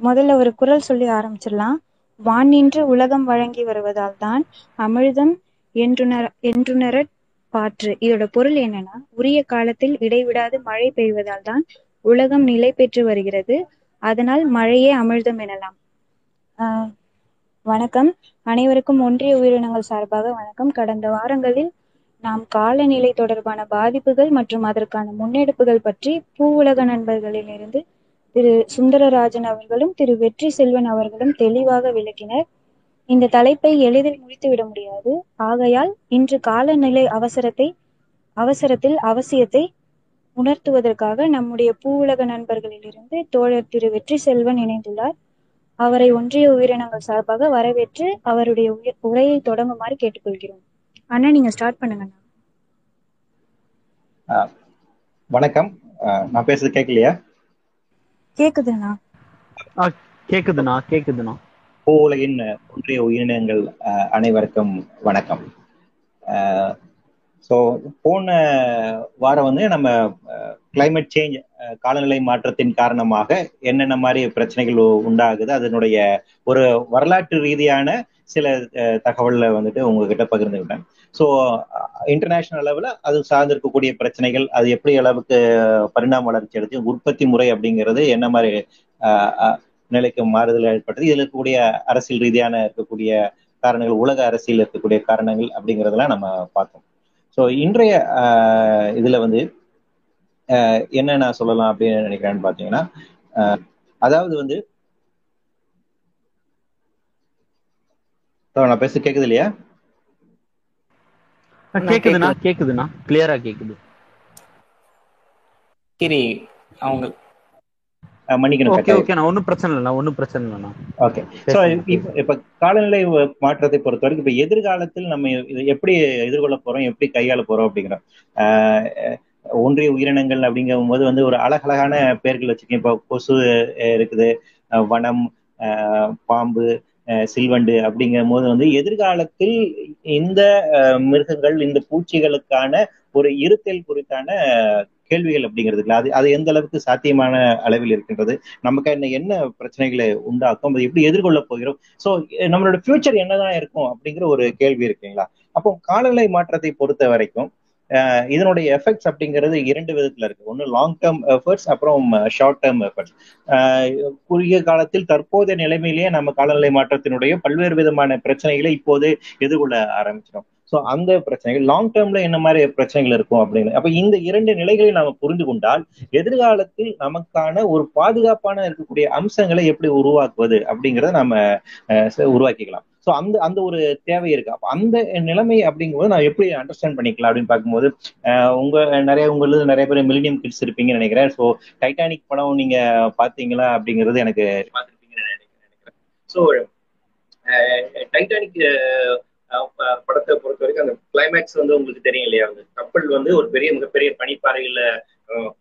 முதல்ல ஒரு குரல் சொல்லி ஆரம்பிச்சிடலாம். வானின்று உலகம் வழங்கி வருவதால் தான் அமிழ்தம் என்றுணர என்றுணர பாற்று. இதோட பொருள் என்னன்னா உரிய காலத்தில் இடைவிடாது மழை பெய்வதால் தான் உலகம் நிலை பெற்று வருகிறது. அதனால் மழையே அமிழ்தம் எனலாம். ஆஹ் வணக்கம். அனைவருக்கும் ஒன்றிய உயிரினங்கள் சார்பாக வணக்கம். கடந்த வாரங்களில் நாம் காலநிலை தொடர்பான பாதிப்புகள் மற்றும் அதற்கான முன்னெடுப்புகள் பற்றி பூவுலக நண்பர்களிலிருந்து திரு சுந்தரராஜன் அவர்களும் திரு வெற்றி செல்வன் அவர்களும் தெளிவாக விளக்கினர். இந்த தலைப்பை எளிதில் முடித்துவிட முடியாது. ஆகையால் இன்று காலநிலை அவசரத்தை அவசரத்தில் அவசியத்தை உணர்த்துவதற்காக நம்முடைய பூவுலக நண்பர்களிலிருந்து தோழர் திரு வெற்றி செல்வன் இணைந்துள்ளார். அவரை ஒன்றிய உயிரினங்கள் சார்பாக வரவேற்று அவருடைய உரையை தொடங்குமாறு கேட்டுக்கொள்கிறோம். அண்ணா நீங்க ஸ்டார்ட் பண்ணுங்க வணக்கம். நான் பேசுறது கேட்கலையா கேக்குதுண்ணா. கேக்குதுண்ணா கேக்குதுண்ணா. பூவுலகின் ஒன்றிய உயிரினங்கள் அஹ், அனைவருக்கும் வணக்கம். ஸோ போன வாரம் வந்து நம்ம கிளைமேட் சேஞ்ச் காலநிலை மாற்றத்தின் காரணமாக என்னென்ன மாதிரி பிரச்சனைகள் உண்டாகுது அதனுடைய ஒரு வரலாற்று ரீதியான சில தகவல்ல தகவல்களை வந்துட்டு உங்ககிட்ட பகிர்ந்துக்கிட்டேன் ஸோ இன்டர்நேஷனல் அளவில் அது சார்ந்து இருக்கக்கூடிய பிரச்சனைகள் அது எப்படி அளவுக்கு பரிணாம வளர்ச்சி அடைஞ்சு உற்பத்தி முறை அப்படிங்கிறது என்ன மாதிரி நிலைக்கு மாறுதல் ஏற்பட்டது இதில் இருக்கக்கூடிய அரசியல் ரீதியான இருக்கக்கூடிய காரணங்கள் உலக அரசியல் இருக்கக்கூடிய காரணங்கள் அப்படிங்கிறதெல்லாம் நம்ம பார்த்தோம். ஸோ இன்றைய இதில் இதுல வந்து என்ன நான் சொல்லலாம் அப்படின்னு நினைக்கிறேன்னு பார்த்தீங்கன்னா அதாவது வந்து நான் பேச கேக்குது இல்லையா? கேக்குதுண்ணா. கேக்குதுண்ணா. கிளியரா கேக்குது. கிரி அவங்க ஓகே. ஓகேண்ணா ஒன்றும் பிரச்சனை இல்லைண்ணா ஒன்றும் பிரச்சனை இல்லைண்ணா. ஓகே ஸோ இப்ப காலநிலை மாற்றத்தை பொறுத்த வரைக்கும் இப்ப எதிர்காலத்தில் நம்ம இதை எப்படி எதிர்கொள்ள போறோம் எப்படி கையாள போறோம் அப்படிங்கிறோம் ஆஹ் ஒன்றிய உயிரினங்கள் அப்படிங்கும் போது வந்து ஒரு அழகழகான பெயர்கள் வச்சிருக்கேன். இப்போ கொசு இருக்குது வனம் ஆஹ் பாம்பு சில்வண்டு அப்படிங்கும் போது வந்து எதிர்காலத்தில் இந்த மிருகங்கள் இந்த பூச்சிகளுக்கான ஒரு இருத்தல் குறித்தான கேள்விகள் அப்படிங்கிறது அது அது எந்த அளவுக்கு சாத்தியமான அளவில் இருக்கின்றது? நமக்கு என்ன என்ன பிரச்சனைகளை உண்டாக்கும்? அதை எப்படி எதிர்கொள்ள போகிறோம்? ஸோ நம்மளோட ஃபியூச்சர் என்னதான் இருக்கும் அப்படிங்கிற ஒரு கேள்வி இருக்குங்களா அப்போ காலநிலை மாற்றத்தை பொறுத்த வரைக்கும் இதனுடைய எஃபெக்ட்ஸ் அப்படிங்கிறது இரண்டு விதத்துல இருக்கு. ஒன்று லாங் டேர்ம் எஃபர்ட்ஸ் அப்புறம் ஷார்ட் டேர்ம் எஃபர்ட்ஸ் குறுகிய காலத்தில் தற்போதைய நிலைமையிலேயே நம்ம காலநிலை மாற்றத்தினுடைய பல்வேறு விதமான பிரச்சனைகளை இப்போது எதிர்கொள்ள ஆரம்பிச்சிடும் ஸோ அந்த பிரச்சனைகள் லாங் டேர்ம்ல என்ன மாதிரி பிரச்சனைகள் இருக்கும் அப்படின்னு. அப்ப இந்த இரண்டு நிலைகளை நாம புரிந்து கொண்டால் எதிர்காலத்தில் நமக்கான ஒரு பாதுகாப்பான இருக்கக்கூடிய அம்சங்களை எப்படி உருவாக்குவது அப்படிங்கிறத நம்ம அஹ், உருவாக்கிக்கலாம். ஸோ அந்த அந்த ஒரு தேவை இருக்கு. அப்ப அந்த நிலைமை அப்படிங்கும்போது நான் எப்படி அண்டர்ஸ்டாண்ட் பண்ணிக்கலாம் அப்படின்னு பார்க்கும்போது உங்க நிறைய உங்களுக்கு நிறைய பேர் மில்லினியம் கிட்ஸ் இருப்பீங்கன்னு நினைக்கிறேன். ஸோ டைட்டானிக் படம் நீங்க பாத்தீங்களா அப்படிங்கிறது எனக்கு பார்த்துருப்பீங்கன்னு நினைக்கிறேன் ஸோ டைட்டானிக் படத்தை பொறுத்த வரைக்கும் அந்த கிளைமேக்ஸ் வந்து உங்களுக்கு தெரியும் இல்லையா? அந்த கப்பல் வந்து ஒரு பெரிய மிகப்பெரிய பனிப்பாறையில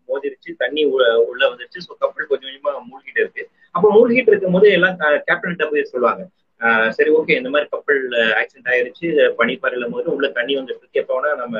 மோதிருச்சு தண்ணி உள்ள- உள்ள வந்துருச்சு. ஸோ கப்பல் கொஞ்சம் கொஞ்சமா மூழ்கிட்டு இருக்கு. அப்போ மூழ்கிட்டு இருக்கும் போது எல்லாம் கேப்டன் போய் சொல்லுவாங்க சரி ஓகே இந்த மாதிரி கப்பல் ஆக்சிடென்ட் ஆயிருச்சு. பனிப்பாறையில போது உள்ள தண்ணி வந்துட்டு எப்போனா நம்ம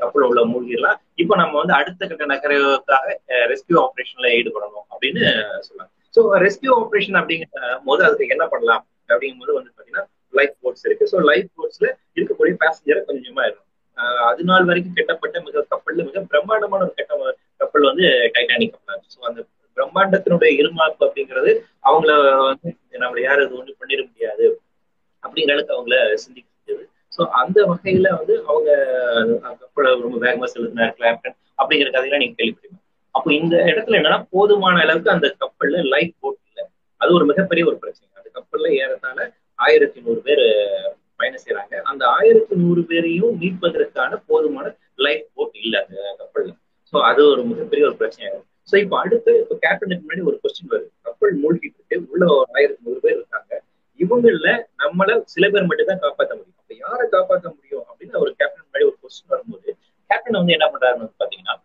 கப்பல் உள்ள மூழ்கிடலாம். இப்போ நம்ம வந்து அடுத்த கட்ட நகரத்துக்காக ரெஸ்கியூ ஆப்ரேஷன்ல ஈடுபடணும் அப்படின்னு சொல்லுவாங்க ஸோ ரெஸ்கியூ ஆப்ரேஷன் அப்படிங்கிற போது அதுக்கு என்ன பண்ணலாம் அப்படிங்கும்போது வந்து பாத்தீங்கன்னா லைஃப் போட்ஸ் இருக்கு. ஸோ லைஃப் போட்ஸ்ல இருக்கக்கூடிய பேசஞ்சரை கொஞ்சமா இருக்கும். ஆஹ் அது நாள் வரைக்கும் கட்டப்பட்ட மிக கப்பல்ல மிக பிரம்மாண்டமான ஒரு கட்ட கப்பல் வந்து டைட்டானிக் கப்பல் ஸோ அந்த பிரம்மாண்டத்தினுடைய இருமாப்பு அப்படிங்கிறது அவங்கள வந்து நம்மள யாரும் இது ஒண்ணு பண்ணிட முடியாது அப்படிங்கிற அளவுக்கு அவங்கள சிந்திக்க முடியாது ஸோ அந்த வகையில வந்து அவங்க அந்த கப்பலை ரொம்ப வேகமா செலுத்தினார் கிளாப்டன் அப்படிங்கிற கதையெல்லாம் நீங்க கேள்விப்பட்டீங்க அப்போ இந்த இடத்துல என்னன்னா போதுமான அளவுக்கு அந்த கப்பல்ல லைஃப் போட் இல்லை. அது ஒரு மிகப்பெரிய ஒரு பிரச்சனை. அந்த கப்பல்ல ஏறத்தால ஆயிரத்தி நூறு பேர் பயணம் செய்யறாங்க அந்த ஆயிரத்தி நூறு பேரையும் மீட்பதற்கான போதுமான லைஃப் போட் இல்லை அந்த கப்பல்ல. சோ அது ஒரு மிகப்பெரிய ஒரு பிரச்சனையாகும் சோ இப்போ அடுத்து இப்போ கேப்டனுக்கு முன்னாடி ஒரு கொஸ்டின் வருது. கப்பல் மூழ்கிட்டு இருக்கு. உள்ள ஒரு ஆயிரத்தி நூறு பேர் இருக்காங்க. இவங்கள நம்மள சில பேர் மட்டும் தான் காப்பாற்ற முடியும். அப்ப யாரை காப்பாற்ற முடியும் அப்படின்னு ஒரு கேப்டன் முன்னாடி ஒரு கொஸ்டின் வரும்போது கேப்டன் வந்து என்ன பண்றாருன்னு வந்து பாத்தீங்கன்னா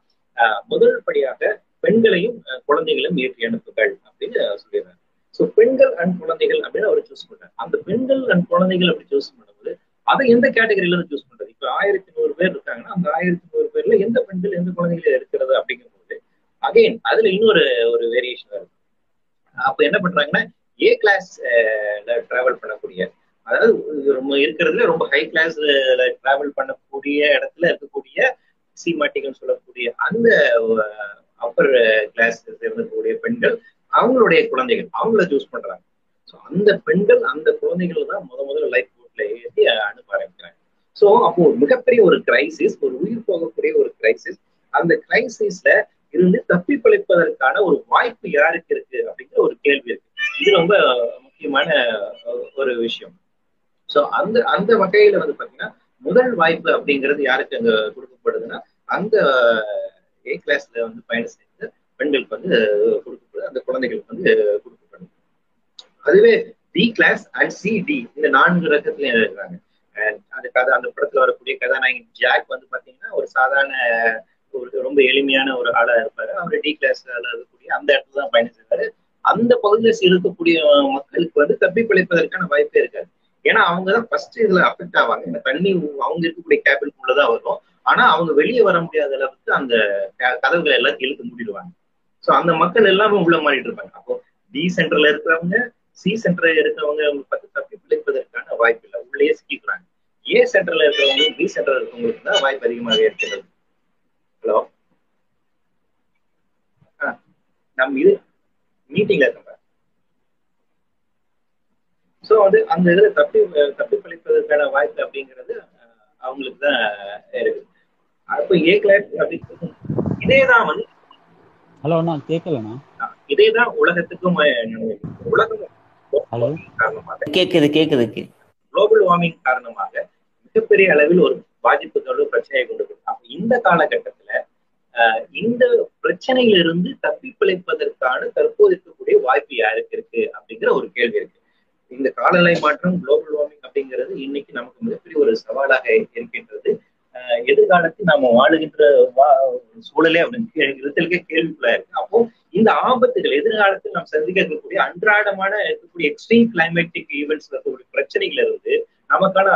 முதல் படியாக பெண்களையும் குழந்தைகளையும் ஏற்றி அனுப்புகள் அப்படின்னு சொல்லிடுறாரு. ஸோ பெண்கள் அண்ட் குழந்தைகள் அப்படின்னு அவர் சூஸ் பண்றாரு. அந்த பெண்கள் அண்ட் குழந்தைகள் அப்படி சூஸ் பண்ணும்போது அதை எந்த கேட்டகரியில இருந்து சூஸ் பண்றது? இப்ப ஆயிரத்தி நூறு பேர் இருக்காங்கன்னா அந்த ஆயிரத்தி நூறு பேர்ல எந்த பெண்கள் எந்த குழந்தைகள் இருக்கிறது அப்படிங்கும்போது அகைன் அதுல இன்னொரு ஒரு வேரியேஷன் இருக்கு அப்ப என்ன பண்றாங்கன்னா ஏ கிளாஸ் டிராவல் பண்ணக்கூடிய அதாவது ரொம்ப இருக்கிறதுல ரொம்ப ஹை கிளாஸ்ல டிராவல் பண்ணக்கூடிய இடத்துல இருக்கக்கூடிய சீமாட்டிகள் சொல்லக்கூடிய அந்த அப்பர் கிளாஸ் சேர்ந்தக்கூடிய பெண்கள் அவங்களுடைய குழந்தைகள் அவங்கள சூஸ் பண்றாங்க. ஸோ அந்த பெண்கள் அந்த குழந்தைகள் தான் முத முதல்ல லைஃப் போட்ல ஏற்றி அனுப்ப ஆரம்பிக்கிறாங்க. ஸோ அப்போ மிகப்பெரிய ஒரு கிரைசிஸ் ஒரு உயிர் போகக்கூடிய ஒரு கிரைசிஸ் அந்த கிரைசிஸ்ல இருந்து தப்பி பிழைப்பதற்கான ஒரு வாய்ப்பு யாருக்கு இருக்கு அப்படிங்கிற ஒரு கேள்வி இருக்கு. இது ரொம்ப முக்கியமான ஒரு விஷயம். சோ அந்த அந்த வகையில வந்து பாத்தீங்கன்னா முதல் வாய்ப்பு அப்படிங்கிறது யாருக்கு அங்க கொடுக்கப்படுதுன்னா அந்த ஏ கிளாஸ்ல வந்து பயணம் செய்த பெண்களுக்கு வந்து கொடுக்கப்படுது அந்த குழந்தைகளுக்கு வந்து கொடுக்கப்படுது. அதுவே D class and C D இந்த நான்கு ரகத்துலயும் இருக்கிறாங்க அந்த கதை அந்த படத்துல வரக்கூடிய கதாநாயகன் ஜாக் வந்து பாத்தீங்கன்னா ஒரு சாதாரண ஒரு ரொம்ப எளிமையான ஒரு ஆளா இருப்பாரு. அவர் டி கிளாஸ்ல இருக்கக்கூடிய அந்த இடத்துல தான் பயணம் செய்வாரு. அந்த பகுதியில் இருக்கக்கூடிய மக்களுக்கு வந்து தப்பி பிழைப்பதற்கான வாய்ப்பே இருக்காது. ஏன்னா அவங்க தான் ஃபர்ஸ்ட் இதுல அஃபெக்ட் ஆவாங்க. இந்த தண்ணி அவங்க இருக்கக்கூடிய கேபினுக்குள்ளதான் வரும். ஆனா அவங்க வெளியே வர முடியாத அளவுக்கு அந்த கதவுகளை எல்லாம் இழுத்து மூடிடுவாங்க. ஸோ அந்த மக்கள் எல்லாமே உள்ள மாறிட்டு இருப்பாங்க. அப்போ டி சென்டர்ல இருக்கிறவங்க சி சென்டர்ல இருக்கிறவங்க பத்து தப்பி பிழைப்பதற்கான வாய்ப்பு இல்லை. உள்ளேயே சிக்கிக்கிறாங்க. ஏ சென்டர்ல இருக்கிறவங்களுக்கு பி சென்டர்ல இருக்கிறவங்களுக்கு தான் வாய்ப்பு அதிகமாக இருக்கிறது. ஹலோ. நம்ம இது மீட்டிங்ல இருக்கோம். ஸோ வந்து அந்த இதுல தப்பி தப்பி பழிப்பதற்கான வாய்ப்பு அப்படிங்கிறது அவங்களுக்கு தான் இருக்கு. அப்போ ஏ கிளாஸ் அப்படி இதே தான் வந்து ஹலோ அண்ணா கேட்கலண்ணா. இதே தான் உலகத்துக்கும் உலகம் ஹலோ. காரணமாக கேக்குது கேக்குது குளோபல் வார்மிங் காரணமாக மிகப்பெரிய அளவில் ஒரு பாதிப்புகளோட பிரச்சனையை கொண்டு அப்ப இந்த காலகட்டத்துல இந்த பிரச்சனையிலிருந்து தப்பி பிழைப்பதற்கான தற்போது இருக்கக்கூடிய வாய்ப்பு யாருக்கு இருக்கு அப்படிங்கிற ஒரு கேள்வி இருக்கு. இந்த காலநிலை மாற்றம் குளோபல் வார்மிங் அப்படிங்கிறது இன்னைக்கு நமக்கு மிகப்பெரிய ஒரு சவாலாக இருக்கின்றது. எதிர்காலத்தில் நாம வாழுகின்ற சூழலே இருத்தலுக்கே கேள்விக்குள்ளா இருக்கு. அப்போ இந்த ஆபத்துகள் எதிர்காலத்தில் நாம் சந்திக்க இருக்கக்கூடிய அன்றாடமான இருக்கக்கூடிய எக்ஸ்ட்ரீம் கிளைமேட்டிக் ஈவெண்ட்ஸ் இருக்கக்கூடிய பிரச்சனைகள் இருந்து நமக்கான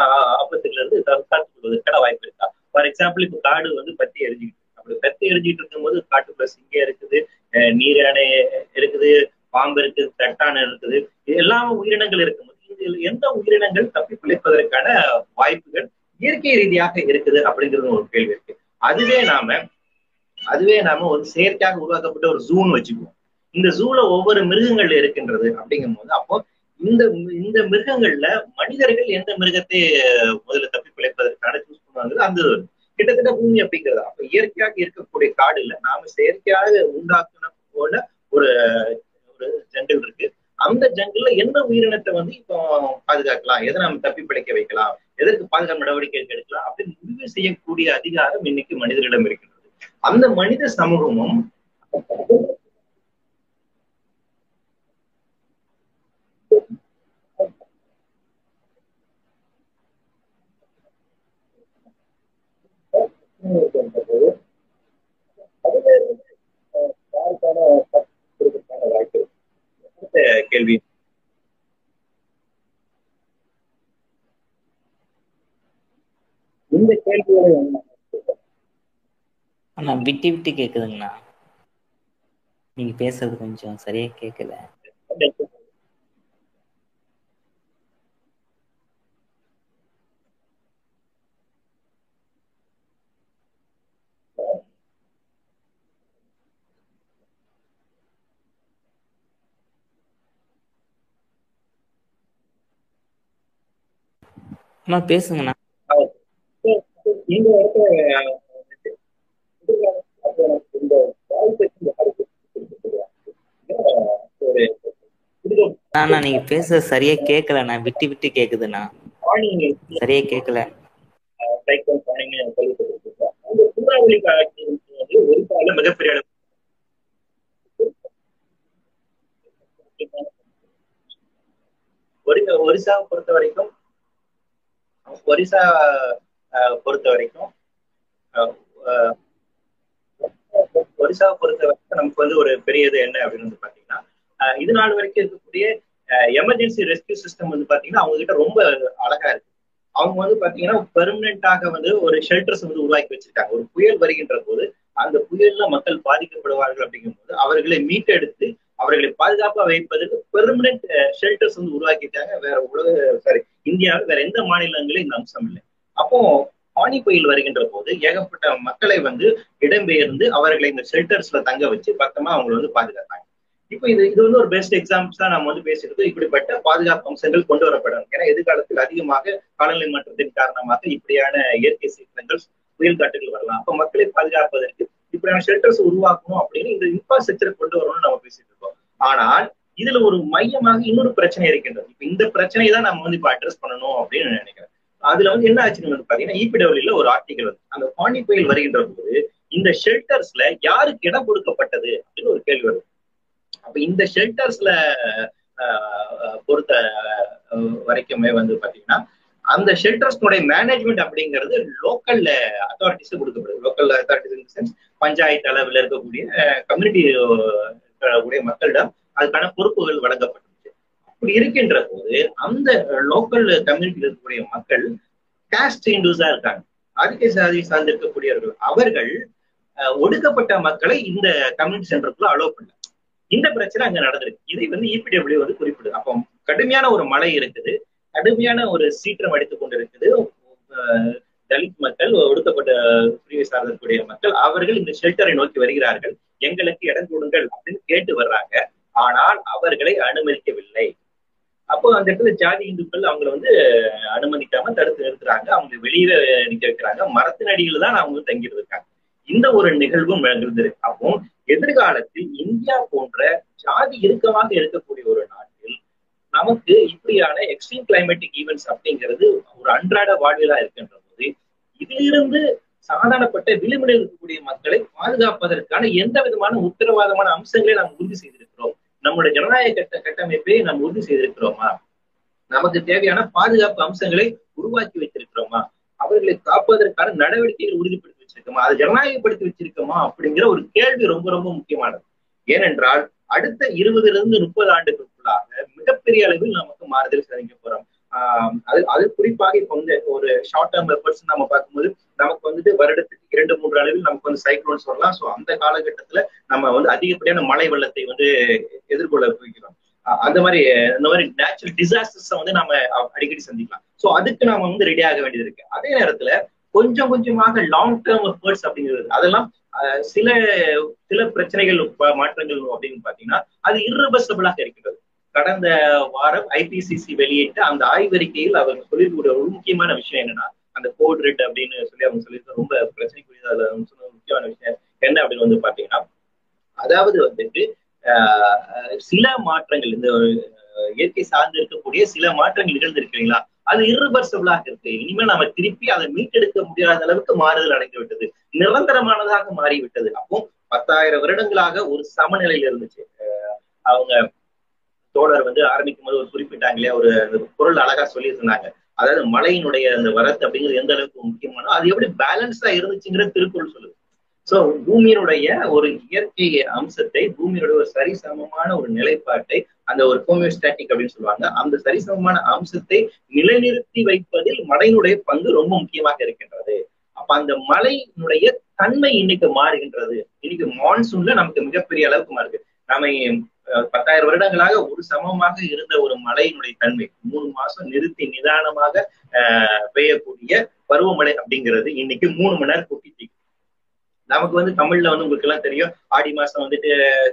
ஆபத்துல இருந்து தற்காத்து கொள்வதற்கான வாய்ப்பு இருக்கா? ஃபார் எக்ஸாம்பிள் இப்போ காடு வந்து பத்தி எரிஞ்சுக்கிட்டு அப்படி பத்தி எரிஞ்சிட்டு இருக்கும்போது காட்டுக்குள்ள சிங்கம் இருக்குது நீரானை இருக்குது பாம்பு இருக்குது தட்டான இருக்குது. இது எல்லா உயிரினங்கள் இருக்கும்போது இதில் எந்த உயிரினங்கள் தப்பி பிழைப்பதற்கான வாய்ப்புகள் இயற்கை ரீதியாக இருக்குது அப்படிங்கிறது ஒரு கேள்வி இருக்கு. அதுவே நாம அதுவே நாம ஒரு செயற்கையாக உருவாக்கப்பட்ட ஒரு ஜூன்னு வச்சுக்குவோம். இந்த ஜூல ஒவ்வொரு மிருகங்கள் இருக்கின்றது அப்படிங்கும் போது அப்போ இந்த இந்த மிருகங்கள்ல மனிதர்கள் எந்த மிருகத்தை முதல்ல தப்பி பிழைப்பதற்கான சூஸ் பண்ணுவாங்க அந்த கிட்டத்தட்ட பூமி அப்படிங்கிறது. அப்ப இயற்கையாக இருக்கக்கூடிய காடு இல்ல. நாம செயற்கையாக உண்டாக்குன போல ஒரு ஒரு ஜங்கல் இருக்கு. அந்த ஜங்கிள்ல என்ன உயிரினத்தை வந்து இப்போ பாதுகாக்கலாம்? எதை நம்ம தப்பி பிழைக்க வைக்கலாம்? எதற்கு பாதுகாப்பு நடவடிக்கை எடுக்கலாம்? அப்படின்னு முடிவு செய்யக்கூடிய அதிகாரம் இன்னைக்கு மனிதரிடம் இருக்கின்றது. அந்த மனித சமூகமும் கேள்வி. இந்த கேள்வியோட அண்ணா விட்டு விட்டு கேக்குதுங்கண்ணா. நீங்க பேசுறது கொஞ்சம் சரியா கேட்கல. அண்ணா பேசுங்கண்ணா. இந்த இடத்துல இந்த அண்ணா நீங்க பேசுறது சரியா கேட்கலண்ணா விட்டு விட்டு கேக்குதுண்ணா. சரியா கேக்கல. மிகப்பெரிய ஒரிசாவை பொறுத்த வரைக்கும் ஒரிசா பொறுத்த வரைக்கும் ஒரிசாவை பொறுத்த வரைக்கும் நமக்கு வந்து ஒரு பெரியது என்ன அப்படின்னு வந்து பாத்தீங்கன்னா இது நாள் வரைக்கும் இருக்கக்கூடிய எமர்ஜென்சி ரெஸ்கியூ சிஸ்டம் வந்து பாத்தீங்கன்னா அவங்க கிட்ட ரொம்ப அழகா இருக்கு. அவங்க வந்து பாத்தீங்கன்னா பெர்மனண்டாக வந்து ஒரு ஷெல்டர்ஸ் வந்து உருவாக்கி வச்சிருக்காங்க. ஒரு புயல் வருகின்ற போது அந்த புயல்ல மக்கள் பாதிக்கப்படுவார்கள் அப்படிங்கும் போது அவர்களை மீட்டெடுத்து அவர்களை பாதுகாப்பா வைப்பதற்கு பெர்மனன்ட் ஷெல்டர்ஸ் வந்து உருவாக்கிட்டாங்க. வேற உலக சாரி இந்தியாவில் வேற எந்த மாநிலங்களிலும் இந்த அம்சம் இல்லை. அப்போ பானி புயல் வருகின்ற போது ஏகப்பட்ட மக்களை வந்து இடம்பெயர்ந்து அவர்களை இந்த ஷெல்டர்ஸ்ல தங்க வச்சு பக்கமா அவங்களை வந்து பாதுகாத்தாங்க. இப்போ இது இது வந்து ஒரு பெஸ்ட் எக்ஸாம்பிள்ஸா தான் நம்ம வந்து பேசிட்டு இப்படிப்பட்ட பாதுகாப்பு அம்சங்கள் கொண்டு வரப்படும் ஏன்னா எதிர்காலத்தில் அதிகமாக காலநிலை மாற்றத்தின் காரணமாக இப்படியான இயற்கை சீற்றங்கள் புயல் காட்டுகள் வரலாம். அப்ப மக்களை பாதுகாப்பதற்கு இப்படியான ஷெல்டர்ஸ் உருவாக்கணும் அப்படின்னு இந்த இன்ஃப்ராஸ்ட்ரக்சர் கொண்டு வரணும்னு நம்ம பேசிட்டு இருக்கோம். ஆனால் இதுல ஒரு மையமாக இன்னொரு பிரச்சனை இருக்கின்றது. இப்ப இந்த பிரச்சனையை தான் நம்ம வந்து இப்ப அட்ரஸ் பண்ணணும் அப்படின்னு நினைக்கிறேன். அதுல வந்து என்ன ஆச்சுன்னு வந்து பாத்தீங்கன்னா இபிடபிள்யூல ஒரு ஆர்டிகல் வந்து அந்த பாண்டி புயல் வருகின்ற போது இந்த ஷெல்டர்ஸ்ல யாருக்கு இடம் கொடுக்கப்பட்டது அப்படின்னு ஒரு கேள்வி வருது. அப்ப இந்த ஷெல்டர்ஸ்ல பொறுத்த வரைக்குமே வந்து பாத்தீங்கன்னா அந்த ஷெல்டர்ஸ்னுடைய மேனேஜ்மெண்ட் அப்படிங்கிறது லோக்கல் அத்தாரிட்டிஸ் கொடுக்கப்படுது. லோக்கல் அத்தாரிட்டிஸ் சென்ஸ் பஞ்சாயத்து அளவில் இருக்கக்கூடிய கம்யூனிட்டி மக்களிடம் அதுக்கான பொறுப்புகள் வழங்கப்பட்டுச்சு. அப்படி இருக்கின்ற போது அந்த லோக்கல் கம்யூனிட்டியில் இருக்கக்கூடிய மக்கள் காஸ்ட் இண்டூஸா இருக்காங்க. அதிக சாதி சார்ந்திருக்கக்கூடியவர்கள் அவர்கள் ஒடுக்கப்பட்ட மக்களை இந்த கம்யூனிட்டி சென்டருக்குள்ள அலோவ் பண்ணல. இந்த பிரச்சனை அங்க நடந்திருக்கு. இதை வந்து இபிடபிள்யூ வந்து குறிப்பிடுது. அப்போ கடுமையான ஒரு மழை இருக்குது. கடுமையான ஒரு சீற்றம் அடித்துக் கொண்டிருக்குது. தலித் மக்கள் ஒடுக்கப்பட்ட பிரிவை சார்ந்திருக்கக்கூடிய மக்கள் அவர்கள் இந்த ஷெல்டரை நோக்கி வருகிறார்கள். எங்களுக்கு இடம் கொடுங்கள் அப்படின்னு கேட்டு வர்றாங்க. ஆனால் அவர்களை அனுமதிக்கவில்லை. அப்போ அந்த இடத்துல ஜாதி இந்துக்கள் அவங்களை வந்து அனுமதிக்காம தடுத்து நிறுத்துறாங்க. அவங்க வெளியில நிக்க வைக்கிறாங்க. மரத்தின் அடியில் தான் அவங்க தங்கிட்டு இருக்காங்க. இந்த ஒரு நிகழ்வும் நிகழ்ந்திருக்கு அப்போ எதிர்காலத்தில் இந்தியா போன்ற ஜாதி இறுக்கமாக இருக்கக்கூடிய ஒரு நாடு நமக்கு இப்படியான எக்ஸ்ட்ரீம் கிளைமேட்டிக் ஈவெண்ட்ஸ் அப்படிங்கிறது ஒரு அன்றாட வாழ்விலா இருக்கின்ற போது இதிலிருந்து சாதாரணப்பட்ட விளிம்பில் இருக்கக்கூடிய மக்களை பாதுகாப்பதற்கான எந்த விதமான உத்தரவாதமான அம்சங்களை நாம் உறுதி செய்திருக்கிறோம்? நம்மளுடைய ஜனநாயக கட்ட கட்டமைப்பை நாம் உறுதி செய்திருக்கிறோமா? நமக்கு தேவையான பாதுகாப்பு அம்சங்களை உருவாக்கி வைத்திருக்கிறோமா? அவர்களை காப்பதற்கான நடவடிக்கைகள் உறுதிப்படுத்தி வச்சிருக்கோமா? அதை ஜனநாயகப்படுத்தி வச்சிருக்கோமா? அப்படிங்கிற ஒரு கேள்வி ரொம்ப ரொம்ப முக்கியமானது. ஏனென்றால் அடுத்த இருபதுல இருந்து முப்பது ஆண்டுகளுக்குள்ளாக மிகப்பெரிய அளவில் நமக்கு மாறுதல் சந்திக்க போறோம். ஆஹ் அது அது குறிப்பாக இப்ப வந்து ஒரு ஷார்ட் டேர்ம் எஃபர்ட்ஸ் நம்ம பார்க்கும்போது நமக்கு வந்துட்டு வருடத்துக்கு இரண்டு மூன்று அளவில் நமக்கு வந்து சைக்ளோன்ஸ் வரலாம். ஸோ அந்த காலகட்டத்துல நம்ம வந்து அதிகப்படியான மழை வெள்ளத்தை வந்து எதிர்கொள்ள போய்க்கிறோம் அந்த மாதிரி இந்த மாதிரி நேச்சுரல் டிசாஸ்டர்ஸை வந்து நம்ம அடிக்கடி சந்திக்கலாம். ஸோ அதுக்கு நாம வந்து ரெடி ஆக வேண்டியது இருக்கு. அதே நேரத்துல கொஞ்சம் கொஞ்சமாக லாங் டேர்ம் எஃபர்ட்ஸ் அப்படிங்கிறது அதெல்லாம் சில சில பிரச்சனைகள் மாற்றங்கள் அப்படின்னு பாத்தீங்கன்னா அது இர்ரிவர்சபிளாக இருக்கிறது இருக்கின்றது. கடந்த வாரம் ஐபிசிசி வெளியிட்ட அந்த ஆய்வறிக்கையில் அவங்க சொல்லியிருக்கக்கூடிய ஒரு முக்கியமான விஷயம் என்னன்னா அந்த கோட் ரெட் அப்படின்னு சொல்லி அவங்க சொல்லியிருக்க ரொம்ப பிரச்சனைக்குரியது சொன்ன முக்கியமான விஷயம் என்ன அப்படின்னு வந்து பாத்தீங்கன்னா அதாவது வந்துட்டு சில மாற்றங்கள் இந்த இயற்கை சார்ந்து இருக்கக்கூடிய சில மாற்றங்கள் நிகழ்ந்திருக்கு இல்லைங்களா? அது irreversible-ஆக இருக்கு. இனிமேல் நம்ம திருப்பி அதை மீட்டெடுக்க முடியாத அளவுக்கு மாறுதல் அடைந்து விட்டது நிரந்தரமானதாக மாறிவிட்டது. அப்போ பத்தாயிரம் வருடங்களாக ஒரு சமநிலையில இருந்துச்சு. அவங்க தோழர் வந்து ஆரம்பிக்கும் போது ஒரு குறிப்பிட்டாங்களே ஒரு பொருள் அழகா சொல்லியிருந்தாங்க. அதாவது மழையினுடைய அந்த வரத்து அப்படிங்கிறது எந்த அளவுக்கு முக்கியமானோ அது எப்படி பேலன்ஸா இருந்துச்சுங்கிற திருக்குறள் சொல்லுது. சோ பூமியினுடைய ஒரு இயற்கை அம்சத்தை பூமியினுடைய ஒரு சரிசமமான ஒரு நிலைப்பாட்டை அந்த ஒரு ஹோமியோஸ்டாட்டிக் அப்படின்னு சொல்லுவாங்க அந்த சரிசமமான அம்சத்தை நிலைநிறுத்தி வைப்பதில் மழையினுடைய பங்கு ரொம்ப முக்கியமாக இருக்கின்றது. அப்ப அந்த மழையினுடைய தன்மை இன்னைக்கு மாறுகின்றது. இன்னைக்கு மான்சூன்ல நமக்கு மிகப்பெரிய அளவுக்கு மாறுது. நம்ம பத்தாயிரம் வருடங்களாக ஒரு சமமாக இருந்த ஒரு மழையினுடைய தன்மை. மூணு மாசம் நிறுத்தி நிதானமாக பெய்யக்கூடிய பருவமழை அப்படிங்கிறது இன்னைக்கு மூணு மணி நேரம் கொட்டி நமக்கு வந்து தமிழ்ல வந்து உங்களுக்கு எல்லாம் தெரியும். ஆடி மாசம் வந்துட்டு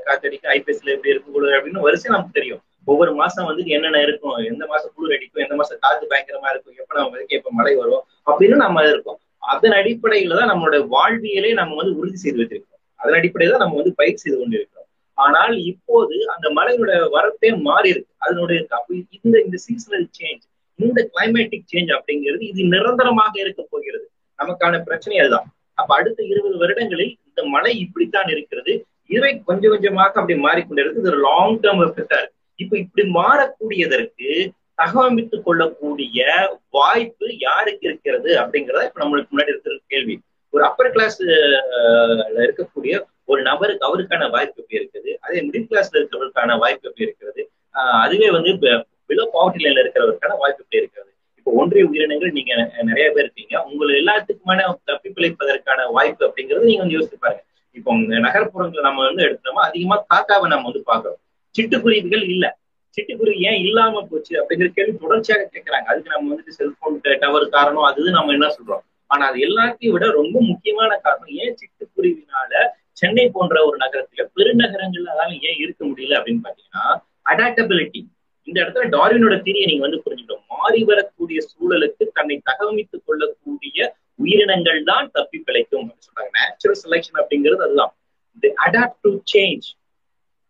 காத்தடிக்கும் ஐபிஎஸ்ல எப்படி இருக்கும் குளிர் அப்படின்னு வரிசை நமக்கு தெரியும். ஒவ்வொரு மாசம் வந்துட்டு என்னென்ன இருக்கும் எந்த மாசம் குளிர் அடிக்கும் எந்த மாசம் காத்து பயங்கரமா இருக்கும் எப்ப நம்ம வரைக்கும் எப்ப மழை வரும் அப்படின்னு நம்ம இருக்கோம். அதன் அடிப்படையில தான் நம்மளோட வாழ்வியலே நம்ம வந்து உறுதி செய்து வச்சிருக்கோம் அதன் அடிப்படையில தான் நம்ம வந்து பயிர் செய்து கொண்டு இருக்கிறோம் ஆனால் இப்போது அந்த மழையோட வரத்தே மாறி இருக்கு. அதனுடைய இந்த இந்த சீசனல் சேஞ்ச் இந்த கிளைமேட்டிக் சேஞ்ச் அப்படிங்கிறது இது நிரந்தரமாக இருக்க போகிறது. நமக்கான பிரச்சனை அதுதான். அப்ப அடுத்த இருபது வருடங்களில் இந்த மழை இப்படித்தான் இருக்கிறது. இவை கொஞ்சம் கொஞ்சமாக அப்படி மாறிக்கொண்டிருக்கு இது ஒரு லாங் டேர்ம் எஃபெக்டா இருக்கு. இப்ப இப்படி மாறக்கூடியதற்கு தகவமைத்துக் கொள்ளக்கூடிய வாய்ப்பு யாருக்கு இருக்கிறது அப்படிங்கிறத இப்ப நம்மளுக்கு முன்னாடி இருக்கிற கேள்வி. ஒரு அப்பர் கிளாஸ் இருக்கக்கூடிய ஒரு நபருக்கு அவருக்கான வாய்ப்பு எப்படி இருக்குது? அதே மிடில் கிளாஸ்ல இருக்கிறவருக்கான வாய்ப்பு எப்படி இருக்கிறது அதுவே வந்து பிலோ பாவர்ட்டி லைன்ல இருக்கிறவருக்கான வாய்ப்பு எப்படி இருக்கிறது இப்போ ஒன்றிய உயிரினங்கள் நீங்க நிறைய பேர் இருக்கீங்க. உங்களை எல்லாத்துக்குமான தப்பி பிழைப்பதற்கான வாய்ப்பு அப்படிங்கிறது நீங்க வந்து யோசிச்சு பாருங்க. இப்போ நகர்ப்புறங்களை நம்ம வந்து எடுத்தோமா அதிகமா காக்காவை நம்ம வந்து பாக்குறோம் சிட்டுக்குருவிகள் இல்ல. சிட்டுக்குருவி ஏன் இல்லாம போச்சு அப்படிங்கிற கேள்வி தொடர்ச்சியாக கேட்கறாங்க. அதுக்கு நம்ம வந்துட்டு செல்போன் டவர் காரணம் அது நம்ம என்ன சொல்றோம்? ஆனா அது எல்லாத்தையும் விட ரொம்ப முக்கியமான காரணம் ஏன் சிட்டுக்குருவினால சென்னை போன்ற ஒரு நகரத்துல பெருநகரங்கள்ல அதால ஏன் இருக்க முடியல அப்படின்னு பாத்தீங்கன்னா அடாப்டபிலிட்டி இந்த இடத்துல டார்வினோட தீரியை நீங்க வந்து புரிஞ்சுக்கணும். மாறி வரக்கூடிய சூழலுக்கு தன்னை தகவமைத்துக் கொள்ளக்கூடிய உயிரினங்கள் தான் தப்பி பிழைக்கும் அப்படின்னு சொல்றாங்க. நேச்சுரல் செலெக்ஷன் அப்படிங்கிறது அதுதான். அடாப்ட் டு சேஞ்ச்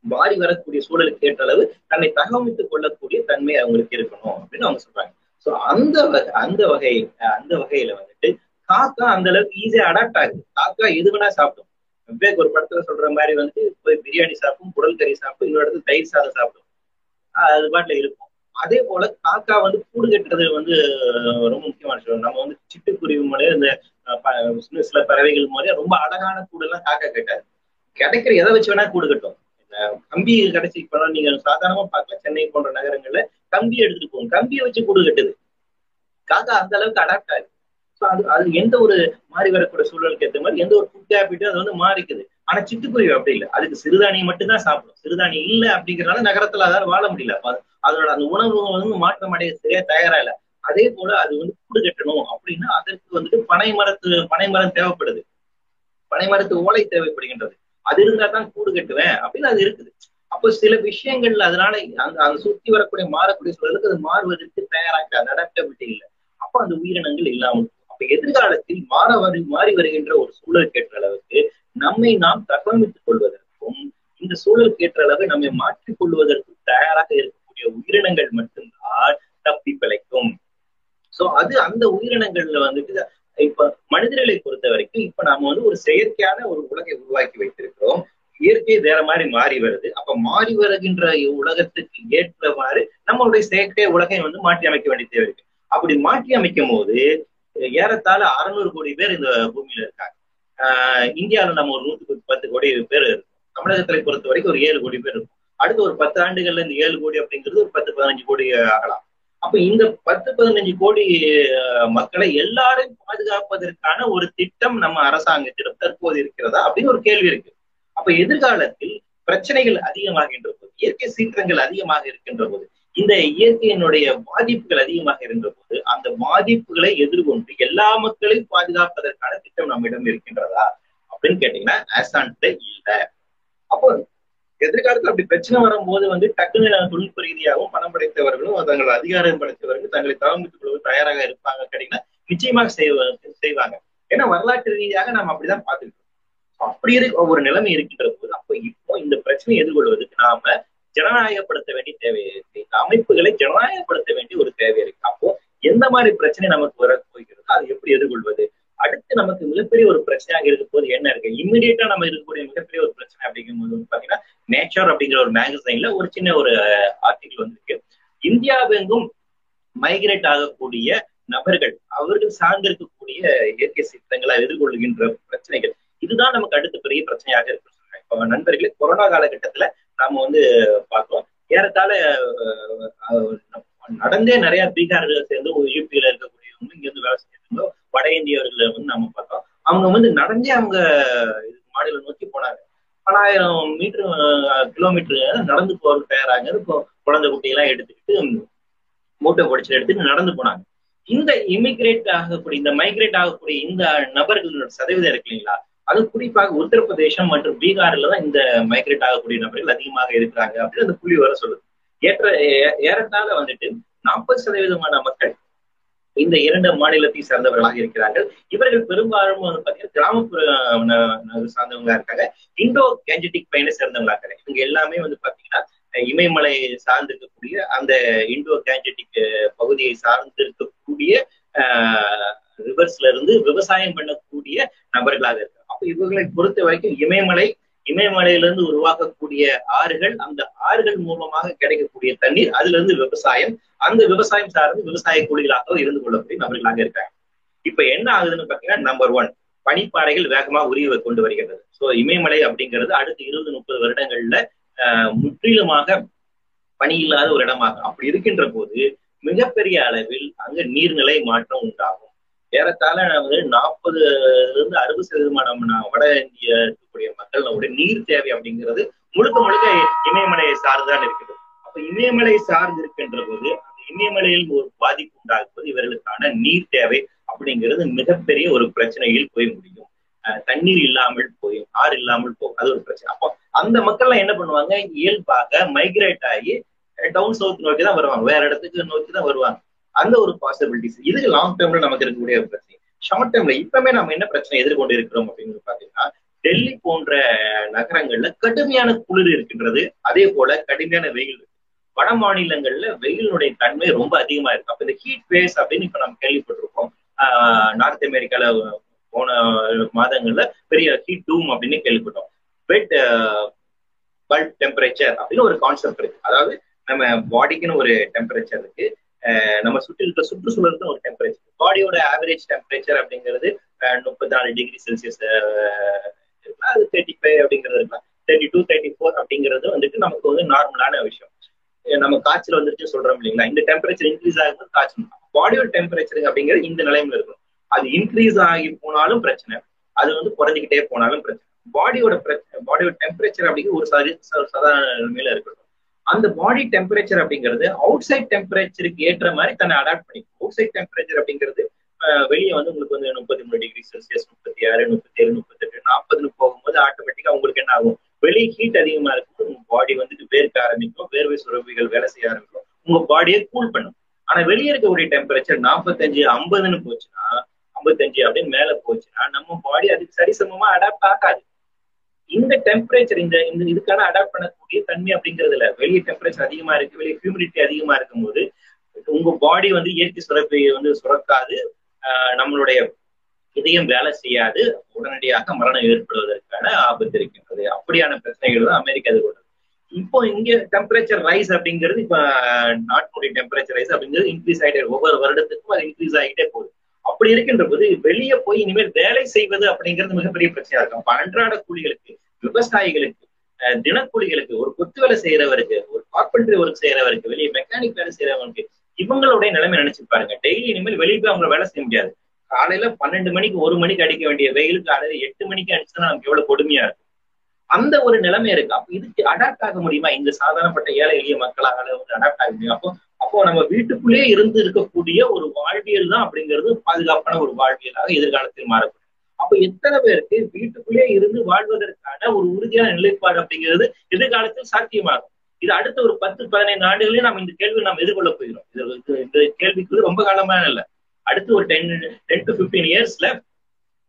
மாறி வரக்கூடிய சூழலுக்கு ஏற்ற அளவு தன்னை தகவமைத்துக் கொள்ளக்கூடிய தன்மை அவங்களுக்கு இருக்கணும் அப்படின்னு அவங்க சொல்றாங்க. சோ அந்த வகை அந்த வகை அந்த வகையில வந்துட்டு காக்கா அந்த அளவுக்கு ஈஸியா அடாப்ட் ஆகுது. காக்கா எது வேணா சாப்பிடும். விவேக் ஒரு படத்துல சொல்ற மாதிரி வந்து போய் பிரியாணி சாப்பிடும் குடல் கறி சாப்பிடும் இன்னொரு இடத்துல தயிர் சாதம் சாப்பிடும். அது பாட்டுல இருக்கும். அதே போல காக்கா வந்து கூடு கட்டுறது வந்து ரொம்ப முக்கியமான விஷயம். நம்ம வந்து சிட்டுக்குருவி முறையே இந்த சில பறவைகள் முறையே ரொம்ப அழகான கூடு எல்லாம் காக்கா கட்டாது. கிடைக்கிற எதை வச்சு வேணா கூடு கட்டும். கம்பி கடைசி இப்ப நீங்க சாதாரணமா பார்க்கலாம். சென்னை போன்ற நகரங்கள்ல கம்பி எடுத்துட்டு போகும். கம்பியை வச்சு கூடு கட்டுது. காக்கா அந்த அளவுக்கு அடாப்ட் ஆகுது. அது அது எந்த ஒரு மாறி வரக்கூடிய சூழலுக்கு ஏற்ற மாதிரி எந்த ஒரு ஃபுட் ஹேபிட்டும் அது வந்து மாறிக்குது. ஆனா சிட்டுக்குருவி அப்படி இல்லை. அதுக்கு சிறுதானியம் மட்டும்தான் சாப்பிடும். சிறுதானியம் இல்லை அப்படிங்கிறனால நகரத்துல அதால வாழ முடியல. அதோட அந்த உணவு வந்து மாற்றம் அடைய சரியா தயாரா இல்லை. அதே போல அது வந்து கூடு கட்டணும் அப்படின்னா அதற்கு வந்துட்டு பனை மரத்து பனை மரம் தேவைப்படுது. பனை மரத்து ஓலை தேவைப்படுகின்றது. அது இருந்தா தான் கூடு கட்டுவேன் அப்படின்னு அது இருக்குது. அப்போ சில விஷயங்கள்ல அதனால அந்த அந்த சுத்தி வரக்கூடிய மாறக்கூடிய சூழலுக்கு அது மாறுவதற்கு தயாராக அந்த அடாப்டபிலிட்டி இல்லை. அப்போ அந்த உயிரினங்கள் இல்லாமல் அப்ப எதிர்காலத்தில் மாற வரு மாறி வருகின்ற ஒரு சூழல் ஏற்ற அளவுக்கு நம்மை நாம் தகவமைத்துக் கொள்வதற்கும் இந்த சூழல் ஏற்ற அளவு நம்மை மாற்றிக் கொள்வதற்கும் தயாராக இருக்கக்கூடிய உயிரினங்கள் மட்டும்தான் தப்பி பிழைக்கும். சோ அது அந்த உயிரினங்கள்ல வந்துட்டு இப்ப மனிதர்களை பொறுத்த வரைக்கும் இப்ப நாம வந்து ஒரு செயற்கையான ஒரு உலகை உருவாக்கி வைத்திருக்கிறோம். இயற்கை வேற மாதிரி மாறி வருது. அப்ப மாறி வருகின்ற உலகத்துக்கு ஏற்றவாறு நம்மளுடைய செயற்கை உலகை வந்து மாற்றி அமைக்க வேண்டிய தேவை இருக்கு. அப்படி மாற்றி அமைக்கும் போது ஏறத்தாழ அறுநூறு கோடி பேர் இந்த பூமியில இருக்காங்க. ஆஹ் இந்தியாவில நம்ம ஒரு நூற்றுக்கு பத்து கோடி பேர் இருக்கும். தமிழகத்தை பொறுத்த வரைக்கும் ஒரு ஏழு கோடி பேர் இருக்கும். அடுத்து ஒரு பத்து ஆண்டுகள்ல இந்த ஏழு கோடி அப்படிங்கிறது ஒரு பத்து பதினஞ்சு கோடி ஆகலாம். அப்ப இந்த பத்து பதினஞ்சு கோடி மக்களை எல்லாரும் பாதுகாப்பதற்கான ஒரு திட்டம் நம்ம அரசாங்கத்திடம் தற்போது இருக்கிறதா அப்படின்னு ஒரு கேள்வி இருக்கு. அப்ப எதிர்காலத்தில் பிரச்சனைகள் அதிகமாகின்ற போது இயற்கை சீற்றங்கள் அதிகமாக இருக்கின்ற போது இந்த இயற்கையினுடைய பாதிப்புகள் அதிகமாக இருந்த போது அந்த பாதிப்புகளை எதிர்கொண்டு எல்லா மக்களையும் பாதுகாப்பதற்கான திட்டம் நம்மிடம் இருக்கின்றதா அப்படின்னு கேட்டீங்கன்னா ஆசான்ட்டு இல்ல. அப்போ எதிர்காலத்துல அப்படி பிரச்சனை வரும்போது வந்து டக்குன்னு தொழில்நுட்ப ரீதியாகவும் பணம் படைத்தவர்களும் தங்கள் அதிகாரம் படைத்தவர்கள் தங்களை தகவமைத்துக் கொள்வது தயாராக இருப்பாங்க கேட்டீங்கன்னா நிச்சயமாக செய்வாங்க. ஏன்னா வரலாற்று ரீதியாக நாம் அப்படிதான் பார்த்துக்கிட்டோம் அப்படி இருக்க ஒரு நிலைமை இருக்கின்ற போது அப்போ இப்போ இந்த பிரச்சனையை எதிர்கொள்வதற்கு நாம ஜனநாயகப்படுத்த வேண்டிய தேவை இருக்கு. இந்த அமைப்புகளை ஜனநாயகப்படுத்த வேண்டிய ஒரு தேவை இருக்கு. அப்போ எந்த மாதிரி பிரச்சனை நமக்கு வர போகிறது? அதை எப்படி எதிர்கொள்வது? அடுத்து நமக்கு மிகப்பெரிய ஒரு பிரச்சனையாக இருக்க போது என்ன இருக்கு? இம்மிடியட்டா நம்ம இருக்கக்கூடிய மிகப்பெரிய ஒரு பிரச்சனை அப்படிங்கும்போது வந்து பாத்தீங்கன்னா நேச்சர் அப்படிங்கிற ஒரு மேகசைன்ல ஒரு சின்ன ஒரு ஆர்டிகல் வந்திருக்கு. இந்தியாவெங்கும் மைக்ரேட் ஆகக்கூடிய நபர்கள் அவர்கள் சார்ந்திருக்கக்கூடிய இயற்கை சீற்றங்களை எதிர்கொள்கின்ற பிரச்சனைகள். இதுதான் நமக்கு அடுத்த பெரிய பிரச்சனையாக இருக்கு இப்போ நண்பர்களே கொரோனா காலகட்டத்துல நாம வந்து பார்க்கலாம் ஏறத்தாழ நடந்தே நிறைய பீகார்ல சேர்ந்து யூபியில இருக்கக்கூடியவங்க இங்க இருந்து வேலை செஞ்சிருந்தோம் வட இந்தியர்களை வந்து நம்ம பார்த்தோம். அவங்க வந்து நடந்தே அவங்க மாநிலம் நோக்கி போனாங்க. பலாயிரம் மீட்டர் கிலோமீட்டர் நடந்து போறதுக்கு தயாராங்க இப்போ குழந்தை குட்டியெல்லாம் எடுத்துக்கிட்டு மூட்டை பொடிச்சு எடுத்துட்டு நடந்து போனாங்க. இந்த இமிகிரேட் ஆகக்கூடிய இந்த மைக்ரேட் ஆகக்கூடிய இந்த நபர்களோட சதவீதம் இருக்கு இல்லைங்களா? அது குறிப்பாக உத்தரப்பிரதேசம் மற்றும் பீகார்ல தான் இந்த மைக்ரேட் ஆகக்கூடிய நபர்கள் அதிகமாக இருக்கிறாங்க அப்படின்னு அந்த புள்ளி வர சொல்லுது. ஏற்ற ஏறத்தாழ வந்துட்டு நாற்பது சதவீதமான மக்கள் இந்த இரண்டு மாநிலத்தை சார்ந்தவர்களாக இருக்கிறார்கள். இவர்கள் பெரும்பாலும் வந்து பாத்தீங்கன்னா கிராமப்புற சார்ந்தவங்களா இருக்காங்க. இண்டோ கேஞ்சட்டிக் பயனை சேர்ந்தவங்களா இருக்காங்க. இவங்க எல்லாமே வந்து பாத்தீங்கன்னா இமயமலை சார்ந்து இருக்கக்கூடிய அந்த இண்டோ கேஞ்சட்டிக் பகுதியை சார்ந்து இருக்கக்கூடிய ரிவர்ஸ்ல இருந்து விவசாயம் பண்ணக்கூடிய நபர்களாக இருக்காங்க. இவர்களை பொறுத்த வரைக்கும் இமயமலை இமயமலையிலிருந்து உருவாக்கக்கூடிய ஆறுகள் அந்த ஆறுகள் மூலமாக கிடைக்கக்கூடிய தண்ணீர் அதுல இருந்து விவசாயம் அந்த விவசாயம் சார்ந்து விவசாய கூலிகளாக இருந்து கொள்ளக்கூடிய நபர்களாக இருக்காங்க. இப்ப என்ன ஆகுதுன்னு பாத்தீங்கன்னா நம்பர் ஒன் பனிப்பாறைகள் வேகமா உரிய கொண்டு வருகிறது. சோ இமயமலை அப்படிங்கிறது அடுத்த இருபது முப்பது வருடங்கள்ல முற்றிலுமாக பனி இல்லாத ஒரு இடமாகும் அப்படி இருக்கின்ற போது மிகப்பெரிய அளவில் அங்க நீர்நிலை மாற்றம் உண்டாகும். ஏறத்தாழ வந்து நாற்பதுல இருந்து அறுபது சதவீதமான வட இந்திய இருக்கக்கூடிய மக்கள் நீர் தேவை அப்படிங்கிறது முழுக்க முழுக்க இமயமலையை சார்ந்துதான் இருக்குது. அப்ப இமயமலை சார்ந்து இருக்கின்ற போது அந்த இமயமலையில் ஒரு பாதிப்பு உண்டாகுவது இவர்களுக்கான நீர் தேவை அப்படிங்கிறது மிகப்பெரிய ஒரு பிரச்சனையில் போய் முடியும். தண்ணீர் இல்லாமல் போயும் ஆறு இல்லாமல் போகும். அது ஒரு பிரச்சனை. அப்போ அந்த மக்கள்லாம் என்ன பண்ணுவாங்க? இயல்பாக மைக்ரேட் ஆகி டவுன் சவுத் நோக்கி தான் வருவாங்க. வேற இடத்துக்கு நோக்கி தான் வருவாங்க. அந்த ஒரு பாசிபிலிட்டிஸ் இது லாங் டேர்ம்ல நமக்கு இருக்கக்கூடிய ஒரு பிரச்சனை. ஷார்ட் டேர்ம்ல இப்பவுமே நம்ம என்ன பிரச்சனை எதிர்கொண்டு இருக்கிறோம் அப்படின்னு பாத்தீங்கன்னா டெல்லி போன்ற நகரங்கள்ல கடுமையான குளிர் இருக்கின்றது. அதே போல கடுமையான வெயில் இருக்கு. வட மாநிலங்கள்ல வெயிலுடைய தன்மை ரொம்ப அதிகமா இருக்கு. அப்ப இந்த ஹீட் வேஸ் அப்படின்னு இப்ப நம்ம கேள்விப்பட்டிருக்கோம். நார்த் அமெரிக்கால போன மாதங்கள்ல பெரிய ஹீட் டூம் அப்படின்னு கேள்விப்பட்டோம். பெட் பல்ப் டெம்பரேச்சர் அப்படின்னு ஒரு கான்செப்ட் இருக்கு. அதாவது நம்ம பாடிக்குன்னு ஒரு டெம்பரேச்சர் இருக்கு. நம்ம சுற்றி இருக்கிற சுற்றுச்சூழலுக்கு ஒரு டெம்பரேச்சர் பாடியோட ஆவரேஜ் டெம்பரேச்சர் அப்படிங்கிறது முப்பத்தி நாலு டிகிரி செல்சியஸ் இருக்கலாம் அது தேர்ட்டி ஃபைவ் அப்படிங்கிறது இருக்கலாம் தேர்ட்டி டூ தேர்ட்டி ஃபோர் அப்படிங்கிறது வந்துட்டு நமக்கு வந்து நார்மலான விஷயம். நம்ம காய்ச்சல் வந்துருச்சு சொல்றோம் இல்லைங்களா? இந்த டெம்பரேச்சர் இன்க்ரீஸ் ஆகும்போது காய்ச்சல் பாடியோட டெம்பரேச்சர் அப்படிங்கிறது இந்த நிலைமையில இருக்கும். அது இன்க்ரீஸ் ஆகி போனாலும் பிரச்சனை. அது வந்து குறைஞ்சிக்கிட்டே போனாலும் பிரச்சனை. பாடியோட பிரச்சனை பாடியோட டெம்பரேச்சர் அப்படிங்கிறது ஒரு சரி சாதாரண நிலைமையில இருக்கட்டும். அந்த பாடி டெம்பரேச்சர் அப்படிங்கிறது அவுட் சைட் டெம்பரேச்சருக்கு ஏற்ற மாதிரி தன்னை அடாப்ட் பண்ணிக்கும். அவுட் சைட் டெம்பரேச்சர் அப்படிங்கிறது வெளியே வந்து உங்களுக்கு வந்து முப்பத்தி மூணு டிகிரி செல்சியஸ் முப்பத்தி ஆறு முப்பத்தி ஏழு முப்பத்தெட்டு நாற்பதுன்னு போகும்போது ஆட்டோமேட்டிக்கா உங்களுக்கு என்ன ஆகும்? வெளியே ஹீட் அதிகமா இருக்கும்போது உங்க பாடி வந்துட்டு வேர்க்க ஆரம்பிக்கும் வேர்வை சுரப்பிகள் வேலை செய்ய ஆரம்பிக்கும். உங்க பாடியை கூல் பண்ணும். ஆனா வெளியே இருக்கக்கூடிய டெம்பரேச்சர் நாற்பத்தஞ்சு ஐம்பதுன்னு போச்சுன்னா ஐம்பத்தஞ்சு அப்படின்னு மேல போச்சுன்னா நம்ம பாடி அதுக்கு சரிசமமா அடாப்ட் ஆகாது. இந்த டெம்பரேச்சர் இந்த இந்த இதுக்கான அடாப்ட் பண்ணக்கூடிய தன்மை அப்படிங்கிறதுல வெளியே டெம்பரேச்சர் அதிகமா இருக்கு வெளியே ஹியூமிடிட்டி அதிகமா இருக்கும்போது உங்க பாடி வந்து இயற்கை சுரப்பை வந்து சுரக்காது. நம்மளுடைய இதயம் வேலை செய்யாது. உடனடியாக மரணம் ஏற்படுவதற்கான ஆபத்து இருக்கின்றது. அப்படியான பிரச்சனைகள் தான் அமெரிக்கா எதிர்கொண்டது இப்போ இங்க டெம்பரேச்சர் ரைஸ் அப்படிங்கிறது இப்ப நாட்டினுடைய டெம்பரேச்சர் ரைஸ் அப்படிங்கிறது இன்க்ரீஸ் ஆகிட்டே ஒவ்வொரு வருடத்துக்கும் அது இன்க்ரீஸ் ஆகிட்டே போகுது. அப்படி இருக்கின்ற போது வெளியே போய் இனிமேல் வேலை செய்வது அப்படிங்கிறது மிகப்பெரிய பிரச்சனையா இருக்கும். அப்ப அன்றாட கூலிகளுக்கு விவசாயிகளுக்கு தினக்கூலிகளுக்கு ஒரு கொத்து வேலை செய்யறவருக்கு ஒரு கார்பெண்டரி ஒர்க் செய்யறவருக்கு வெளியே மெக்கானிக் வேலை செய்யறவங்களுக்கு இவங்களுடைய நிலைமை நினைச்சு பாருங்க. டெய்லி இனிமேல் வெளியே போய் அவங்க வேலை செய்ய முடியாது. காலையில பன்னெண்டு மணிக்கு ஒரு மணிக்கு அடிக்க வேண்டிய வெயிலுக்கு காலையில எட்டு மணிக்கு அடிச்சுன்னா நமக்கு எவ்வளவு கொடுமையா இருக்கும். அந்த ஒரு நிலைமை இருக்கு. அப்ப இதுக்கு அடாப்ட் ஆக முடியுமா? இந்த சாதாரணப்பட்ட ஏழை எளிய மக்களால வந்து அடாப்ட் ஆக முடியும்? அப்போ அப்போ நம்ம வீட்டுக்குள்ளே இருந்து இருக்கக்கூடிய ஒரு வாழ்வியல் தான் அப்படிங்கிறது பாதுகாப்பான ஒரு வாழ்வியலாக எதிர்காலத்தில் மாறக்கூடும். அப்ப எத்தனை பேருக்கு வீட்டுக்குள்ளே இருந்து வாழ்வதற்கான ஒரு உறுதியான நிலைப்பாடு அப்படிங்கிறது எதிர்காலத்தில் சாத்தியமாகும். இது அடுத்த ஒரு பத்து பதினைந்து ஆண்டுகளே நம்ம இந்த கேள்வி நாம் எதிர்கொள்ள போகிறோம். இது இந்த கேள்விக்கு ரொம்ப காலமான இல்லை. அடுத்து ஒரு டென் டென் டு பிப்டீன் இயர்ஸ்ல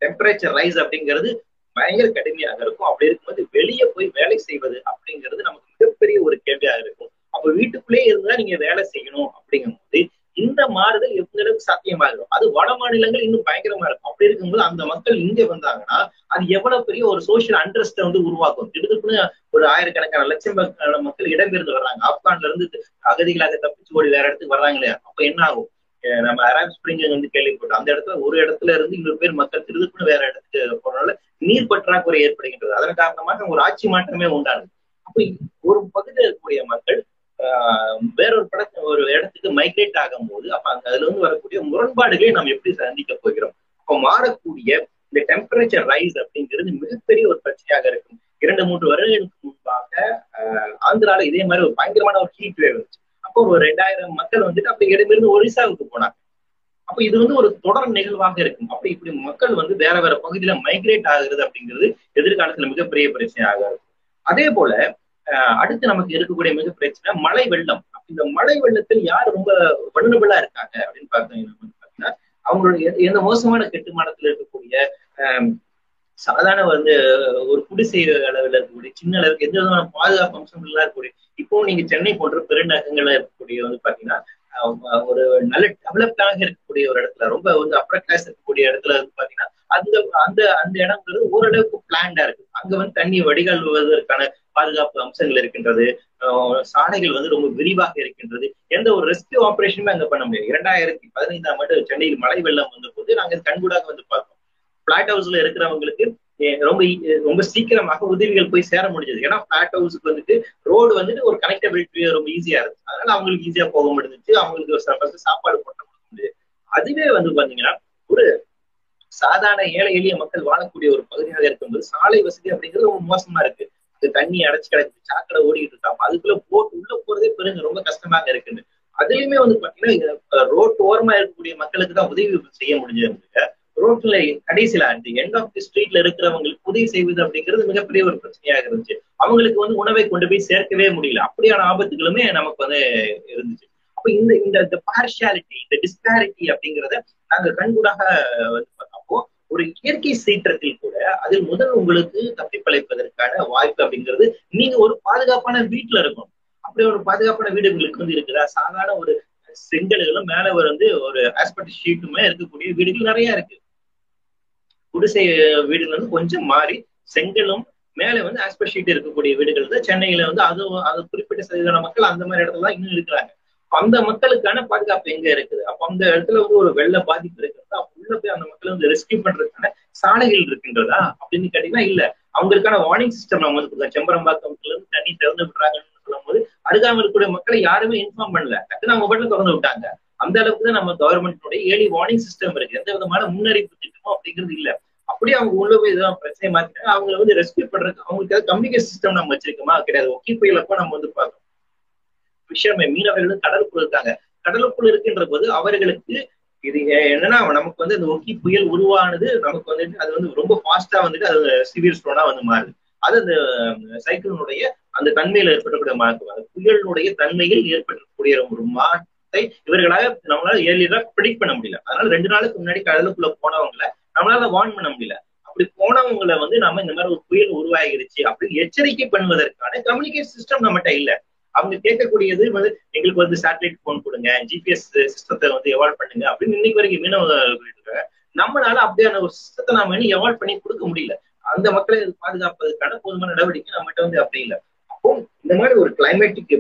டெம்பரேச்சர் ரைஸ் அப்படிங்கிறது பயங்கர கடுமையாக இருக்கும். அப்படி இருக்கும்போது வெளியே போய் வேலை செய்வது அப்படிங்கிறது நமக்கு மிகப்பெரிய ஒரு கேள்வியாக இருக்கும். அப்ப வீட்டுக்குள்ளே இருந்தா நீங்க வேலை செய்யணும் அப்படிங்கும் போது இந்த மாறுதல் எந்த அளவுக்கு இருக்கும்? அது வட மாநிலங்கள் இன்னும் பயங்கரமா இருக்கும். அப்படி இருக்கும்போது அந்த மக்கள் இங்க வந்தாங்கன்னா அது எவ்வளவு பெரிய ஒரு சோசியல் அண்டர்ஸ்ட வந்து உருவாக்கும்? திடுதுப்புன்னு ஒரு ஆயிரக்கணக்கான லட்சம் மக்கள் இடம்பெயர்ந்து வர்றாங்க. ஆப்கான்ல இருந்து அகதிகளாக தப்பிச்சு ஓடி வேற இடத்துக்கு வர்றாங்களே அப்ப என்ன ஆகும்? நம்ம அரப் ஸ்பிரிங் வந்து கேள்விப்பட்டோம். அந்த இடத்துல ஒரு இடத்துல இருந்து இன்னொரு பேர் மக்கள் திருதுப்புன்னு வேற இடத்துக்கு போறதுனால நீர் பற்றாக்குறை ஏற்படுகின்றது. அதன் காரணமாக ஒரு ஆட்சி மாற்றமே உண்டானது அப்ப ஒரு பகுதியில் இருக்கக்கூடிய மக்கள் வேறொரு படத்தை ஒரு இடத்துக்கு மைக்ரேட் ஆகும் போது அப்ப அங்க அதுல இருந்து வரக்கூடிய முரண்பாடுகளை நாம் எப்படி சந்திக்க போகிறோம்? அப்போ மாறக்கூடிய இந்த டெம்பரேச்சர் ரைஸ் அப்படிங்கிறது மிகப்பெரிய ஒரு பிரச்சனையாக இருக்கும். இரண்டு மூன்று வருடங்களுக்கு முன்பாக ஆந்திரால இதே மாதிரி ஒரு பயங்கரமான ஒரு ஹீட் வேவ் இருந்துச்சு அப்போ ஒரு ரெண்டாயிரம் மக்கள் வந்துட்டு அப்படி இடமிருந்து ஒரிசாவுக்கு போனாங்க. அப்ப இது வந்து ஒரு தொடர் நிகழ்வாக இருக்கும். அப்படி இப்படி மக்கள் வந்து வேற வேற பகுதியில மைக்ரேட் ஆகுறது அப்படிங்கிறது எதிர்காலத்துல மிகப்பெரிய பிரச்சனையாக இருக்கும். அதே போல அடுத்து நமக்கு இருக்கக்கூடிய மிக பிரச்சனை மழை வெள்ளம். இந்த மழை வெள்ளத்தில் யார் ரொம்ப வல்லுநபிளா இருக்காங்க அப்படின்னு பார்த்தீங்கன்னா அவங்களுடைய எந்த மோசமான கட்டுமானத்தில் இருக்கக்கூடிய சாதாரண வந்து ஒரு குடிசை அளவில் இருக்கக்கூடிய சின்ன அளவுக்கு எந்த விதமான பாதுகாப்பு அம்சங்கள்லாம் இருக்கக்கூடிய இப்போ நீங்க சென்னை போன்ற பெருநகரங்கள்ல இருக்கக்கூடிய வந்து பாத்தீங்கன்னா ஒரு நல்ல டெவலப்டாக இருக்கக்கூடிய ஒரு இடத்துல ரொம்ப வந்து அப்பர் கிளாஸ் இருக்கக்கூடிய இடத்துல வந்து பாத்தீங்கன்னா அந்த அந்த அந்த இடம்ங்கிறது ஓரளவுக்கு பிளான்டா இருக்கு. அங்க வந்து தண்ணி வடிகால்வதற்கான பாதுகாப்பு அம்சங்கள் இருக்கின்றது. சாலைகள் வந்து ரொம்ப விரிவாக இருக்கின்றது. எந்த ஒரு ரெஸ்கியூ ஆபரேஷனுமே அங்க பண்ண முடியாது. இரண்டாயிரத்தி பதினைந்தாம் ஆண்டு சென்னையில் மழை வெள்ளம் வந்த போது நாங்க கண்கூடாக வந்து பார்த்தோம். பிளாட் ஹவுஸ்ல இருக்கிறவங்களுக்கு ரொம்ப ரொம்ப சீக்கிரமாக உதவிகள் போய் சேர முடிஞ்சது. ஏன்னா பிளாட் ஹவுஸுக்கு வந்துட்டு ரோடு வந்துட்டு ஒரு கனெக்டபிலிட்டி ரொம்ப ஈஸியா இருந்துச்சு அதனால அவங்களுக்கு ஈஸியா போக முடிஞ்சிச்சு. அவங்களுக்கு சாப்பாடு போட்ட முடிஞ்சது. அதுவே வந்து பாத்தீங்கன்னா ஒரு சாதாரண ஏழை எளிய மக்கள் வாழக்கூடிய ஒரு பகுதியாக இருக்கும்போது சாலை வசதி அப்படிங்கிறது ரொம்ப மோசமா இருக்கு. இது தண்ணி அடைச்சு கிடக்கு சாக்கடை ஓடிட்டு இருக்காங்க அதுக்குள்ள போட்டு உள்ள போறதே பெருங்க ரொம்ப கஷ்டமாக இருக்குன்னு. அதுலயுமே வந்து பாத்தீங்கன்னா ரோட் ஓரமா இருக்கக்கூடிய மக்களுக்கு தான் உதவி செய்ய முடிஞ்சது ரோட்ல கடைசியில அந்த எண்ட் ஆஃப் தி ஸ்ட்ரீட்ல இருக்கிறவங்களுக்கு உதவி செய்வது அப்படிங்கிறது மிகப்பெரிய ஒரு பிரச்சனையாக இருந்துச்சு. அவங்களுக்கு வந்து உணவை கொண்டு போய் சேர்க்கவே முடியல. அப்படியான ஆபத்துகளுமே நமக்கு வந்து இருந்துச்சு. அப்ப இந்த இந்த இந்த பார்ஷியாலிட்டி இந்த டிஸ்பாரிட்டி அப்படிங்கிறத நாங்க கண்கூடாக வந்து ஒரு இயற்கை சீற்றத்தில் கூட அதில் முதல் உங்களுக்கு தப்பிப்பழைப்பதற்கான வாய்ப்பு அப்படிங்கிறது நீங்க ஒரு பாதுகாப்பான வீட்டுல இருக்கணும். அப்படி ஒரு பாதுகாப்பான வீடு உங்களுக்கு வந்து இருக்குதா? சாதாரண ஒரு செங்கல்களும் மேல வந்து ஒரு ஆஸ்பெக்ட் ஷீட்டுமே இருக்கக்கூடிய வீடுகள் நிறைய இருக்கு. குடிசை வீடுகள் வந்து கொஞ்சம் மாறி செங்கலும் மேல வந்து ஆஸ்பெக்ட் ஷீட் இருக்கக்கூடிய வீடுகள் தான். சென்னையில வந்து அது அது குறிப்பிட்ட சதவீத மக்கள் அந்த மாதிரி இடத்துல தான் இன்னும் இருக்கிறாங்க. அந்த மக்களுக்கான பாதுகாப்பு எங்க இருக்குது? அப்ப அந்த இடத்துல வந்து ஒரு வெள்ள பாதிப்பு இருக்கிறதா? உள்ள போய் அந்த மக்களை வந்து ரெஸ்கியூ பண்றதுக்கான சாலைகள் இருக்கின்றதா? அப்படின்னு கேட்டீங்கன்னா இல்ல. அவங்களுக்கான வார்னிங் சிஸ்டம் நம்ம வந்து கொடுக்கலாம். செம்பரம்பாக்கத்துல இருந்து தண்ணி திறந்து விடுறாங்கன்னு சொல்லும் போது அருகாமல் இருக்கக்கூடிய மக்களை யாருமே இன்ஃபார்ம் பண்ணல. டக்குன்னு அவங்க பாட்டுல திறந்து விட்டாங்க. அந்த அளவுக்கு தான் நம்ம கவர்மெண்ட்னுடைய ஏழி வார்னிங் சிஸ்டம் இருக்கு. எந்த விதமான முன்னறிவிப்பு திட்டமும் அப்படிங்கிறது இல்ல. அப்படியே அவங்க உள்ள போய் இதெல்லாம் பிரச்சனை மாத்திட்டாங்க. அவங்களை வந்து ரெஸ்கியூ பண்றதுக்கு அவங்களுக்கு கம்யூனிகேஷன் சிஸ்டம் நம்ம வச்சிருக்கோமா? கிடையாது. ஒக்கி புயலப்ப நம்ம வந்து பார்க்கணும். விஷயம் மீனவர்களும் கடலுக்குள் இருக்காங்க. கடலுக்குள் இருக்கின்ற போது அவர்களுக்கு இது என்னன்னா நமக்கு வந்து இந்த ஒக்கி புயல் உருவானது நமக்கு வந்துட்டு அது வந்து ரொம்ப ஃபாஸ்டா வந்துட்டு அது சிவியர் ஸ்டோனா வந்து மாறுது. அது அந்த சைக்கிளினுடைய அந்த தன்மையில ஏற்படக்கூடிய மாற்றம். அந்த புயலினுடைய தன்மையில் ஏற்படக்கூடிய ஒரு மாற்றத்தை இவர்களாக நம்மளால ஏர்லியா ப்ரிடிக் பண்ண முடியல. அதனால ரெண்டு நாளுக்கு முன்னாடி கடலுக்குள்ள போனவங்களை நம்மளால வார்ன் பண்ண முடியல. அப்படி போனவங்களை வந்து நம்ம இந்த மாதிரி ஒரு புயல் உருவாகிருச்சு அப்படின்னு எச்சரிக்கை பண்ணுவதற்கான கம்யூனிகேஷன் சிஸ்டம் நம்மகிட்ட இல்லை. அவங்க கேட்கக்கூடியது வந்து எங்களுக்கு வந்து சேட்டலைட் போன் கொடுங்க ஜிபிஎஸ் சிஸ்டத்தை வந்து எவால்வ் பண்ணுங்க அப்படின்னு இன்னைக்கு வரைக்கும் மீனவர்கள் நம்மளால அப்படியான ஒரு சிஸ்டத்தை நாம இன்னும் எவால்வ் பண்ணி கொடுக்க முடியல. அந்த மக்களை பாதுகாப்பதற்கான போதுமான நடவடிக்கை நம்மகிட்ட வந்து அப்படி இல்லை. அப்போ இந்த மாதிரி ஒரு கிளைமேட்டிக்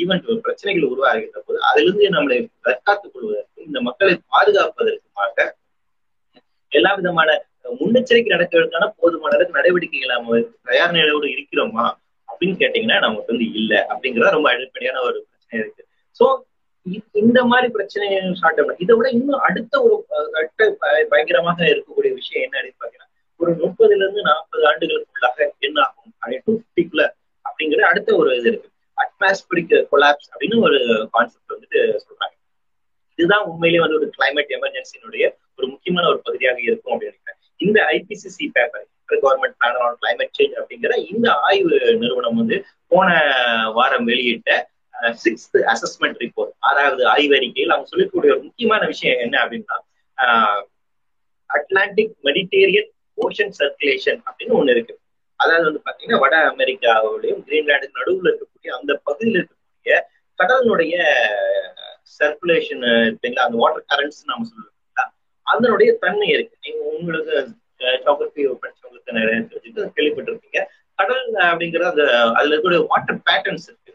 ஈவெண்ட் ஒரு பிரச்சனைகள் உருவாகின்ற போது அதுல இருந்து நம்மளை தற்காத்துக் கொள்வதற்கு இந்த மக்களை பாதுகாப்பதற்குமாக எல்லா விதமான முன்னெச்சரிக்கை நடக்கிறதுக்கான போதுமான நடவடிக்கைகள் நம்ம தயார் நிலையோடு இருக்கிறோமா? அப்படின்னு கேட்டீங்கன்னா நமக்கு வந்து இல்லை அப்படிங்கிறத ரொம்ப அடிப்படையான ஒரு பிரச்சனை இருக்கு. ஸோ இந்த மாதிரி பிரச்சனை ஸ்டார்ட் பண்ண இதை விட இன்னும் அடுத்த ஒரு கட்ட பயங்கரமாக இருக்கக்கூடிய விஷயம் என்ன அப்படின்னு பாத்தீங்கன்னா ஒரு முப்பதுல இருந்து நாற்பது ஆண்டுகளுக்குள்ளாக என்ன ஆகும்? டூ ஃபிஃப்டிக்குள்ள அப்படிங்கிற அடுத்த ஒரு இது இருக்கு. அட்மாஸ்பிரிக் கொலாப்ஸ் அப்படின்னு ஒரு கான்செப்ட் வந்துட்டு சொல்றாங்க. இதுதான் உண்மையிலேயே வந்து ஒரு கிளைமேட் எமர்ஜென்சியினுடைய ஒரு முக்கியமான ஒரு பகுதியாக இருக்கும் அப்படின்னு நினைக்கிறேன். இந்த IPCC paper government plan on climate change அப்படிங்கிற இந்த ஆய்வு நிறுவனம் வந்து போன வாரம் வெளியிட்ட சிக்ஸ்த் அசஸ்மெண்ட் ரிப்போர்ட் ஆறாவது ஆய்வறிக்கையில் அவங்க சொல்லக்கூடிய ஒரு முக்கியமான விஷயம் என்ன அப்படின்னா அட்லாண்டிக் மெடிடேரியன் ஓஷன் சர்க்குலேஷன் அப்படின்னு ஒண்ணு இருக்கு. அதாவது வந்து பாத்தீங்கன்னா வட அமெரிக்காவுடையும் கிரீன்லாண்டுக்கு நடுவில் இருக்கக்கூடிய அந்த பகுதியில் இருக்கக்கூடிய கடலினுடைய சர்க்குலேஷன் இருக்குங்களா அந்த வாட்டர் கரண்ட்ஸ் நம்ம சொல்லுவோம் அதனுடைய தன்மை இருக்கு. நீங்க உங்களுக்கு ஜோகிரபி படிச்சவங்களுக்கு நிறைய தெரிஞ்சுட்டு கேள்விப்பட்டிருப்பீங்க. கடல் அப்படிங்கிறது அந்த அதுல இருக்கக்கூடிய வாட்டர் பேட்டர்ன்ஸ் இருக்கு.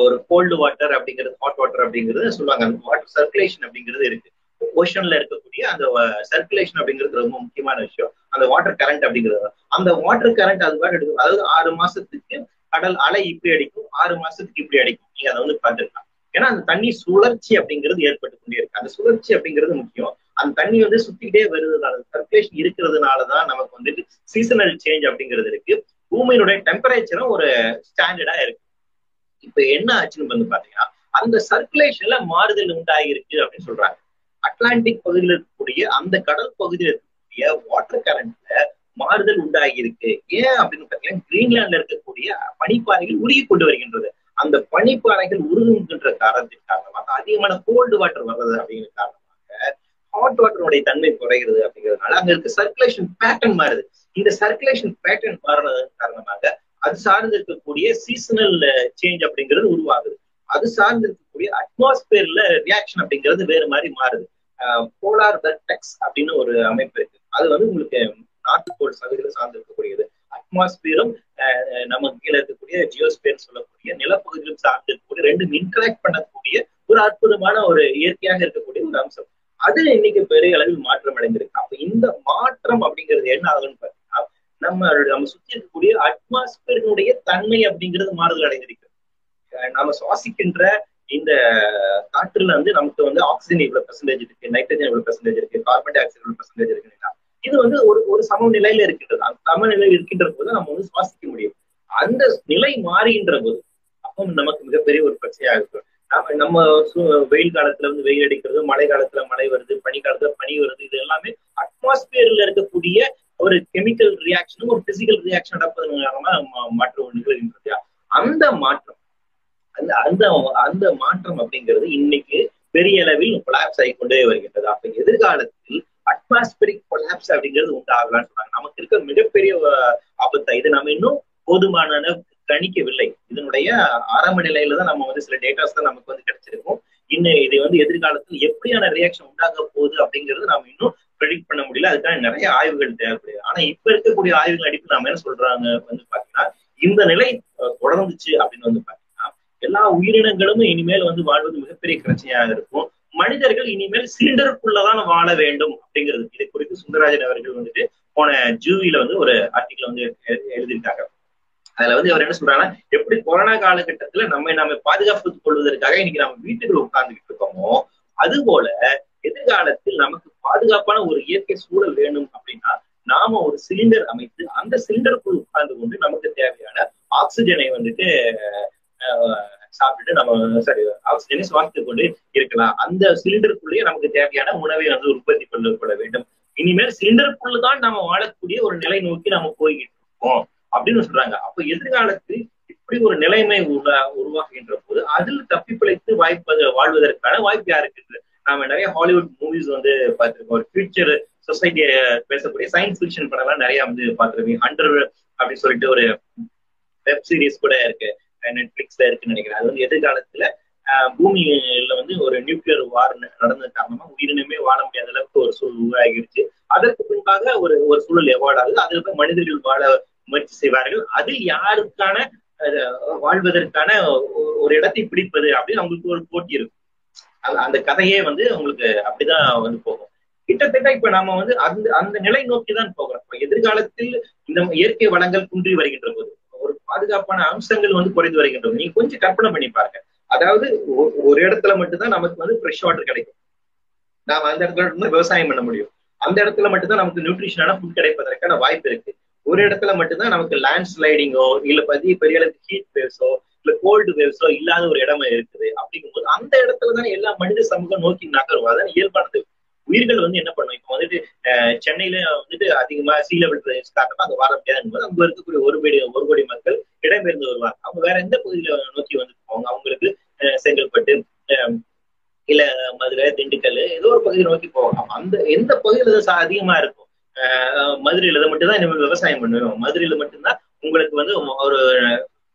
ஒரு கோல்டு வாட்டர் அப்படிங்கிறது ஹாட் வாட்டர் அப்படிங்கிறது சொல்லுவாங்க. அந்த வாட்டர் சர்க்குலேஷன் அப்படிங்கிறது இருக்கு. ஓஷன்ல இருக்கக்கூடிய அந்த சர்க்குலேஷன் அப்படிங்கிறது ரொம்ப முக்கியமான விஷயம். அந்த வாட்டர் கரண்ட் அப்படிங்கிறது அந்த வாட்டர் கரண்ட் அது மாதிரி எடுக்கும். அதாவது ஆறு மாசத்துக்கு கடல் அலை இப்படி அடிக்கும். ஆறு மாசத்துக்கு இப்படி அடிக்கும். நீங்க அதை வந்து பார்த்துருக்கலாம். ஏன்னா அந்த தண்ணி சுழற்சி அப்படிங்கிறது ஏற்பட்டு கொண்டே இருக்கு. அந்த சுழற்சி அப்படிங்கிறது முக்கியம். அந்த தண்ணி வந்து சுத்திக்கிட்டே வருதுனால சர்க்குலேஷன் இருக்கிறதுனாலதான் நமக்கு வந்துட்டு சீசனல் சேஞ்ச் அப்படிங்கிறது இருக்கு. பூமியினுடைய டெம்பரேச்சரும் ஒரு ஸ்டாண்டர்டா இருக்கு. இப்ப என்ன ஆச்சுன்னு வந்து பாத்தீங்கன்னா அந்த சர்க்குலேஷன்ல மாறுதல் உண்டாகிருக்கு அப்படின்னு சொல்றாங்க. அட்லாண்டிக் பகுதியில் இருக்கக்கூடிய அந்த கடல் பகுதியில் இருக்கக்கூடிய வாட்டர் கரண்ட்ல மாறுதல் உண்டாகி இருக்கு ஏன் அப்படின்னு பாத்தீங்கன்னா கிரீன்லாண்ட்ல இருக்கக்கூடிய பனிப்பாறைகள் உருகி கொண்டு வருகின்றது. அந்த பனிப்பாறைகள் உருகுகின்ற காரணத்தின் காரணமாக அதிகமான கோல்டு வாட்டர் வர்றது அப்படிங்கிற காரணம். ஹாட் வாட்டருடைய தன்மை குறைகிறது அப்படிங்கிறதுனால அங்க இருக்க சர்க்குலேஷன் பேட்டர்ன் மாறுது. இந்த சர்க்குலேஷன் பேட்டர்ன் மாறினது காரணமாக அது சார்ந்து இருக்கக்கூடிய சீசனல் சேஞ்ச் uh, அப்படிங்கிறது உருவாகுது. அது சார்ந்து இருக்கக்கூடிய அட்மாஸ்பியர்ல ரியாக்ஷன் அப்படிங்கிறது வேறு மாதிரி மாறுது. போலார் வெர்டெக்ஸ் அப்படின்னு ஒரு அமைப்பு இருக்கு. அது வந்து உங்களுக்கு நாட்டுக்கோள் சதவீதம் சார்ந்து இருக்கக்கூடியது. அட்மாஸ்பியரும் நம்ம கீழே இருக்கக்கூடிய ஜியோஸ்பியர் சொல்லக்கூடிய நிலப்பகுதியிலும் சார்ந்து இருக்கக்கூடிய ரெண்டும் இன்டராக்ட் பண்ணக்கூடிய ஒரு அற்புதமான ஒரு இயற்கையாக இருக்கக்கூடிய ஒரு அம்சம். அது இன்னைக்கு பெரிய அளவில் மாற்றம் அடைந்திருக்கு. அப்ப இந்த மாற்றம் அப்படிங்கிறது என்ன ஆகுதுன்னு பாத்தீங்கன்னா நம்ம நம்ம சுத்தி இருக்கக்கூடிய அட்மாஸ்பியரினுடைய தன்மை அப்படிங்கிறது மாறுதல் அடைந்திருக்கு. நாம சுவாசிக்கின்ற இந்த காற்றுல வந்து நமக்கு வந்து ஆக்சிஜன் இவ்வளவு பெர்சன்டேஜ் இருக்கு நைட்ரஜன் இவ்வளவு பெர்சன்டேஜ் இருக்கு கார்பன் டை ஆக்சைடு இவ்வளவு பெர்சன்டேஜ் இருக்கு இது வந்து ஒரு ஒரு சமநிலையில இருக்கின்றது. அந்த சமநிலையில் இருக்கின்ற போது நம்ம வந்து சுவாசிக்க முடியும். அந்த நிலை மாறுகின்ற போது அப்போ நமக்கு மிகப்பெரிய ஒரு பிரச்சனையாக இருக்கும். நம்ம சு- வெயில் காலத்துல வந்து வெயில் அடிக்கிறது மழை காலத்துல மழை வருது பனி காலத்துல பனி வருது இது எல்லாமே அட்மாஸ்பியர்ல இருக்கக்கூடிய ஒரு கெமிக்கல் ரியாக்ஷனும் ஒரு பிசிக்கல் ரியாக்ஷன் நடப்பதன் காரணமா மாற்றம் நிகழ்கின்றது அந்த மாற்றம் அந்த அந்த அந்த மாற்றம் அப்படிங்கிறது இன்னைக்கு பெரிய அளவில் கொலாப்ஸ் ஆகி கொண்டே வருகின்றது. அப்ப எதிர்காலத்தில் அட்மாஸ்பியரிக் கொலாப்ஸ் அப்படிங்கிறது உண்டாகலாம்னு சொல்றாங்க நமக்கு இருக்க மிகப்பெரிய ஆபத்தா இது நம்ம இன்னும் போதுமான கணிக்கவில்லை இதனுடைய ஆரம்ப நிலையில தான் நம்ம வந்து சில டேட்டாஸ் தான் நமக்கு வந்து கிடைச்சிருக்கும். இன்னும் இது வந்து எதிர்காலத்தில் எப்படியான ரியாக்ஷன் உண்டாக போகுது அப்படிங்கிறது நாம இன்னும் ப்ரெடிக்ட் பண்ண முடியல. அதுக்கான நிறைய ஆய்வுகள் தேவைப்படுது. ஆனா இப்ப இருக்கக்கூடிய ஆய்வுகள் அடிப்பு நாம என்ன சொல்றாங்க வந்து பாத்தீங்கன்னா இந்த நிலை தொடர்ந்துச்சு அப்படின்னு வந்து பாத்தீங்கன்னா எல்லா உயிரினங்களும் இனிமேல் வந்து வாழ்வது மிகப்பெரிய பிரச்சனையாக இருக்கும். மனிதர்கள் இனிமேல் சிலிண்டருக்குள்ளதான் வாழ வேண்டும் அப்படிங்கிறது. இதை குறித்து சுந்தரராஜன் அவர்கள் வந்துட்டு போன ஜூவில வந்து ஒரு ஆர்டிக்கல் வந்து எழுதியிருக்காங்க. அதுல வந்து அவர் என்ன சொல்றாங்கன்னா எப்படி கொரோனா காலகட்டத்துல நம்மை நாம பாதுகாப்பு கொள்வதற்காக இன்னைக்கு நம்ம வீட்டுக்குள்ள உட்கார்ந்துகிட்டு இருக்கோமோ அது போல எதிர்காலத்தில் நமக்கு பாதுகாப்பான ஒரு இயற்கை சூழல் வேணும் அப்படின்னா நாம ஒரு சிலிண்டர் அமைத்து அந்த சிலிண்டருக்குள் உட்கார்ந்து கொண்டு நமக்கு தேவையான ஆக்சிஜனை வந்துட்டு சாப்பிட்டுட்டு நம்ம சரி ஆக்சிஜனை சுவாசித்துக் கொண்டு இருக்கலாம். அந்த சிலிண்டருக்குள்ளேயே நமக்கு தேவையான உணவை வந்து உற்பத்தி பண்ண கொள்ள வேண்டும். இனிமேல் சிலிண்டருக்குள்ளதான் நம்ம வாழக்கூடிய ஒரு நிலை நோக்கி நம்ம போய்கிட்டு இருக்கோம். அப்படின்னு சொல்றாங்க. அப்ப எதிர்காலத்தில் இப்படி ஒரு நிலைமை உருவா- உருவாக்குகின்ற போது அதில் தப்பி பிழைத்து வாய்ப்பது வாழ்வதற்கான வாய்ப்பு யாருக்கு நாம நிறைய ஹாலிவுட் மூவிஸ் வந்து பார்த்திருக்கோம். ஒரு ஃபியூச்சர் சொசைட்டியை பேசக்கூடிய சயின்ஸ் ஃபிக்ஷன் படம் எல்லாம் நிறைய வந்து பார்த்திருக்கீங்க அண்டர் அப்படின்னு சொல்லிட்டு ஒரு வெப் சீரிஸ் கூட இருக்கு. நெட்ஃபிளிக்ஸ்ல இருக்குன்னு நினைக்கிறேன். அது வந்து எதிர்காலத்துல ஆஹ், பூமியில வந்து ஒரு நியூக்ளியர் வார் நடந்த காரணமா உயிரினமே வாழ முடியாத அளவுக்கு ஒரு சூழல் உருவாகிடுச்சு. அதற்கு பின்பாக ஒரு ஒரு சூழல் எவார்ட் ஆகுது. அதுல மனிதர்கள் வாழ முயற்சி செய்வார்கள். அது யாருக்கான வாழ்வதற்கான ஒ- ஒரு இடத்தை பிடிப்பது அப்படின்னு அவங்களுக்கு ஒரு போட்டி இருக்கும். அந்த- அந்த கதையே வந்து உங்களுக்கு அப்படிதான் வந்து போகும். கிட்டத்தட்ட இப்ப நாம வந்து அந்த அந்த நிலை நோக்கி தான் போகிறோம் இப்ப எதிர்காலத்தில் இந்த இயற்கை வளங்கள் குன்றி வருகின்ற போது ஒரு பாதுகாப்பான அம்சங்கள் வந்து குறைந்து வருகின்றது நீங்க கொஞ்சம் கற்பனை பண்ணி பாருங்க. அதாவது ஒ- ஒரு இடத்துல மட்டும்தான் நமக்கு வந்து ஃப்ரெஷ் வாட்டர் கிடைக்கும். நாம அந்த இடத்துல விவசாயம் பண்ண முடியும். அந்த இடத்துல மட்டும்தான் நமக்கு நியூட்ரிஷனான ஃபுட் கிடைப்பதற்கான வாய்ப்பு இருக்கு. ஒரு இடத்துல மட்டும்தான் நமக்கு லேண்ட் ஸ்லைடிங்கோ இல்ல பத்தி பெரிய அளவுக்கு ஹீட் வேவ்ஸோ இல்ல கோல்டு வேவ்ஸோ இல்லாத ஒரு இடமா இருக்குது அப்படிங்கும்போது அந்த இடத்துல தானே எல்லா மனித சமூகம் நோக்கி நகரும். அதான் இயல்பானது உயிர்கள் வந்து என்ன பண்ணும்? இப்போ வந்துட்டு சென்னையில வந்துட்டு அதிகமா சீ லெவல் காரணமா அங்க வர முடியாதுன்னு போது அங்க இருக்கக்கூடிய ஒரு கோடி ஒரு கோடி மக்கள் இடம்பெயர்ந்து வருவாங்க. அவங்க வேற எந்த பகுதியில நோக்கி வந்து போவாங்க? அவங்களுக்கு செங்கல்பட்டு இல்ல மதுரை திண்டுக்கல் ஏதோ ஒரு பகுதியை நோக்கி போவாங்க. அந்த எந்த பகுதியில அதிகமா இருக்கும்? மதுரையில மட்டும்தான் இனிமேல் விவசாயம் பண்ணுவோம் மதுரையில மட்டும்தான் உங்களுக்கு வந்து ஒரு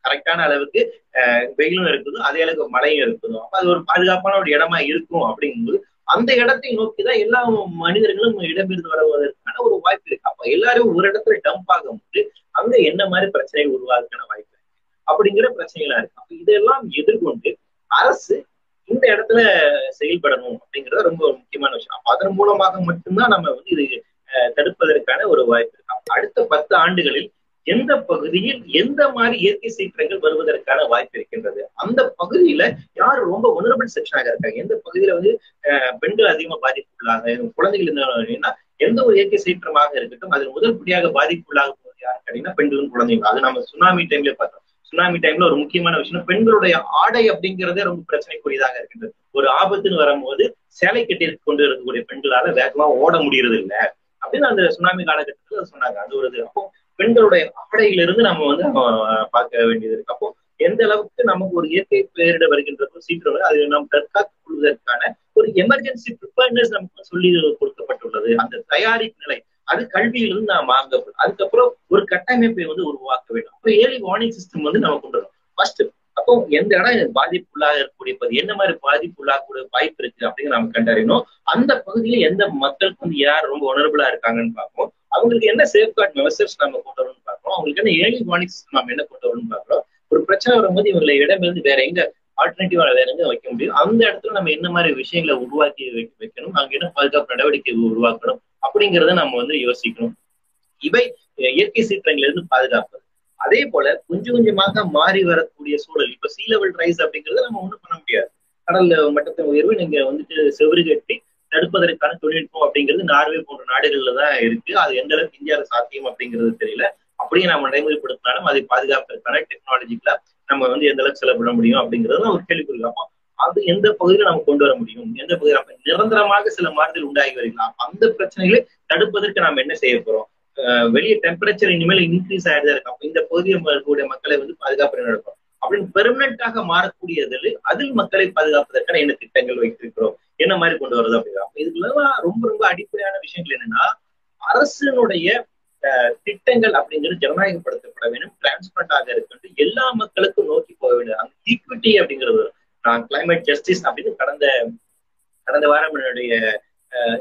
கரெக்டான அளவுக்கு அஹ், வெயிலும் இருக்குது அதே அளவுக்கு மழையும் இருக்குதும் அப்ப அது ஒரு பாதுகாப்பான ஒரு இடமா இருக்கும் அப்படிங்கும்போது அந்த இடத்தை நோக்கிதான் எல்லா மனிதர்களும் இடம்பெயர்ந்து வருவதற்கான ஒரு வாய்ப்பு இருக்கு. அப்ப எல்லாரும் ஒரு இடத்துல டம்ப் ஆகும்போது அங்க என்ன மாதிரி பிரச்சனைகள் உருவாதுக்கான வாய்ப்பு அப்படிங்கிற பிரச்சனைகளா இருக்கு. அப்ப இதெல்லாம் எதிர்கொண்டு அரசு இந்த இடத்துல செயல்படணும் அப்படிங்கறது ரொம்ப முக்கியமான விஷயம். அப்ப அதன் மூலமாக மட்டும்தான் நம்ம வந்து இது தடுப்பதற்கான ஒரு வாய்ப்பு இருக்கு. அடுத்த பத்து ஆண்டுகளில் எந்த பகுதியில் எந்த மாதிரி இயற்கை சீற்றங்கள் வருவதற்கான வாய்ப்பு இருக்கின்றது? அந்த பகுதியில யார் ரொம்ப ஒனரபிள் செக்ஷனாக இருக்காங்க? எந்த பகுதியில வந்து பெண்கள் அதிகமா பாதிப்புள்ளாங்க குழந்தைகள் இருந்தா எந்த ஒரு இயற்கை சீற்றமாக இருக்கட்டும் அதில் முதல்படியாக பாதிப்புள்ளாக போவது யாரு கேட்டீங்கன்னா பெண்களும் குழந்தைகள் அது நம்ம சுனாமி டைம்ல பார்த்தோம். சுனாமி டைம்ல ஒரு முக்கியமான விஷயம் பெண்களுடைய ஆடை அப்படிங்கிறதே ரொம்ப பிரச்சனைக்குரியதாக இருக்கின்றது. ஒரு ஆபத்துன்னு வரும்போது சேலை கட்டி கொண்டு இருக்கக்கூடிய பெண்களால வேகமா ஓட முடியறது இல்லை அப்படின்னு அந்த சுனாமி காலகட்டத்துல சொன்னாங்க. அது ஒரு இது. அப்போ பெண்களுடைய ஆடையிலிருந்து நம்ம வந்து நம்ம பார்க்க வேண்டியது இருக்கு. அப்போ எந்த அளவுக்கு நமக்கு ஒரு இயற்கை பேரிட வருகின்ற போது சீக்கிரம் வருது, அதை நாம் தற்காத்துக் கொள்வதற்கான ஒரு எமர்ஜென்சி ப்ரிப்பேர்னஸ் நமக்கு சொல்லி கொடுக்கப்பட்டுள்ளது. அந்த தயாரிப்பு நிலை அது கல்வியிலிருந்து நாம் வாங்க அதுக்கப்புறம் ஒரு கட்டமைப்பை வந்து உருவாக்க வேண்டும். அப்போ ஏர்லி வார்னிங் சிஸ்டம் வந்து நம்ம கொண்டு வரும். ஃபர்ஸ்ட் அப்போ எந்த இடம் எனக்கு பாதிப்புள்ளாக இருக்கக்கூடிய பகுதி என்ன மாதிரி பாதிப்புள்ளாகக்கூடிய வாய்ப்பு இருக்கு அப்படின்னு நம்ம கண்டறியணும். அந்த பகுதியில எந்த மக்களுக்கு வந்து யார் ரொம்ப உணர்வுலா இருக்காங்கன்னு பார்ப்போம். அவங்களுக்கு என்ன சேஃப்கார்ட் மெசர்ஸ் நம்ம கொண்டு வரணும்னு பார்க்கணும் அவங்களுக்கு என்ன ஏர்லி வார்னிங் நம்ம என்ன கொண்டு வரணும்னு பார்க்கணும் ஒரு பிரச்சனை வரும்போது இவங்களை இடமிருந்து வேற எங்க ஆல்டர்னேட்டிவா வேற எங்க வைக்க முடியும்? அந்த இடத்துல நம்ம என்ன மாதிரி விஷயங்களை உருவாக்கி வைக்க வைக்கணும்? அங்க என்ன பாதுகாப்பு நடவடிக்கை உருவாக்கணும்? அப்படிங்கிறத நம்ம வந்து யோசிக்கணும். இவை இயற்கை சீற்றங்களிலிருந்து பாதுகாப்பது அதே போல கொஞ்சம் கொஞ்சமாக மாறி வரக்கூடிய சூழல். இப்ப சீ லெவல் ரைஸ் அப்படிங்கறத நம்ம ஒண்ணும் பண்ண முடியாது. கடல் மட்டத்தின் உயர்வு நீங்க வந்துட்டு செவரு கட்டி தடுப்பதற்கான தொழில்நுட்பம் அப்படிங்கிறது நார்வே போன்ற நாடுகள்ல தான் இருக்கு. அது எந்த அளவுக்கு இந்தியாவில சாத்தியம் அப்படிங்கிறது தெரியல. அப்படியே நம்ம நடைமுறைப்படுத்தினாலும் அதை பாதுகாப்பதற்கான டெக்னாலஜிக்கலா நம்ம வந்து எந்த அளவுக்கு செலவிட முடியும் அப்படிங்கிறது ஒரு கேள்விக்குறி. அப்போ அது எந்த பகுதியில நம்ம கொண்டு வர முடியும்? எந்த பகுதியில்? நிரந்தரமாக சில மாறுதல் உண்டாகி வருகிறோம் அந்த பிரச்சனைகளை தடுப்பதற்கு நாம் என்ன செய்ய போறோம்? வெளியே டெம்பரேச்சர் இனிமேல் இன்க்ரீஸ் ஆயிடுதா இருக்கு. அப்ப இந்த பகுதியில் மக்களை வந்து பாதுகாப்பு நடக்கும் அப்படின்னு பெர்மனண்டாக மாறக்கூடியதில் அதில் மக்களை பாதுகாப்பதற்கான என்ன திட்டங்கள் வைத்திருக்கிறோம்? என்ன மாதிரி கொண்டு வருது அப்படின்னா இதுக்குள்ள ரொம்ப ரொம்ப அடிப்படையான விஷயங்கள் என்னன்னா அரசினுடைய அஹ், திட்டங்கள் அப்படிங்கிறது ஜனநாயகப்படுத்தப்பட வேண்டும் டிரான்ஸ்பரண்டாக இருக்கணும் எல்லா மக்களுக்கும் நோக்கி போக வேண்டும். அந்த ஈக்விட்டி அப்படிங்கிறது நான் கிளைமேட் ஜஸ்டிஸ் அப்படின்னு கடந்த கடந்த வாரம் என்னுடைய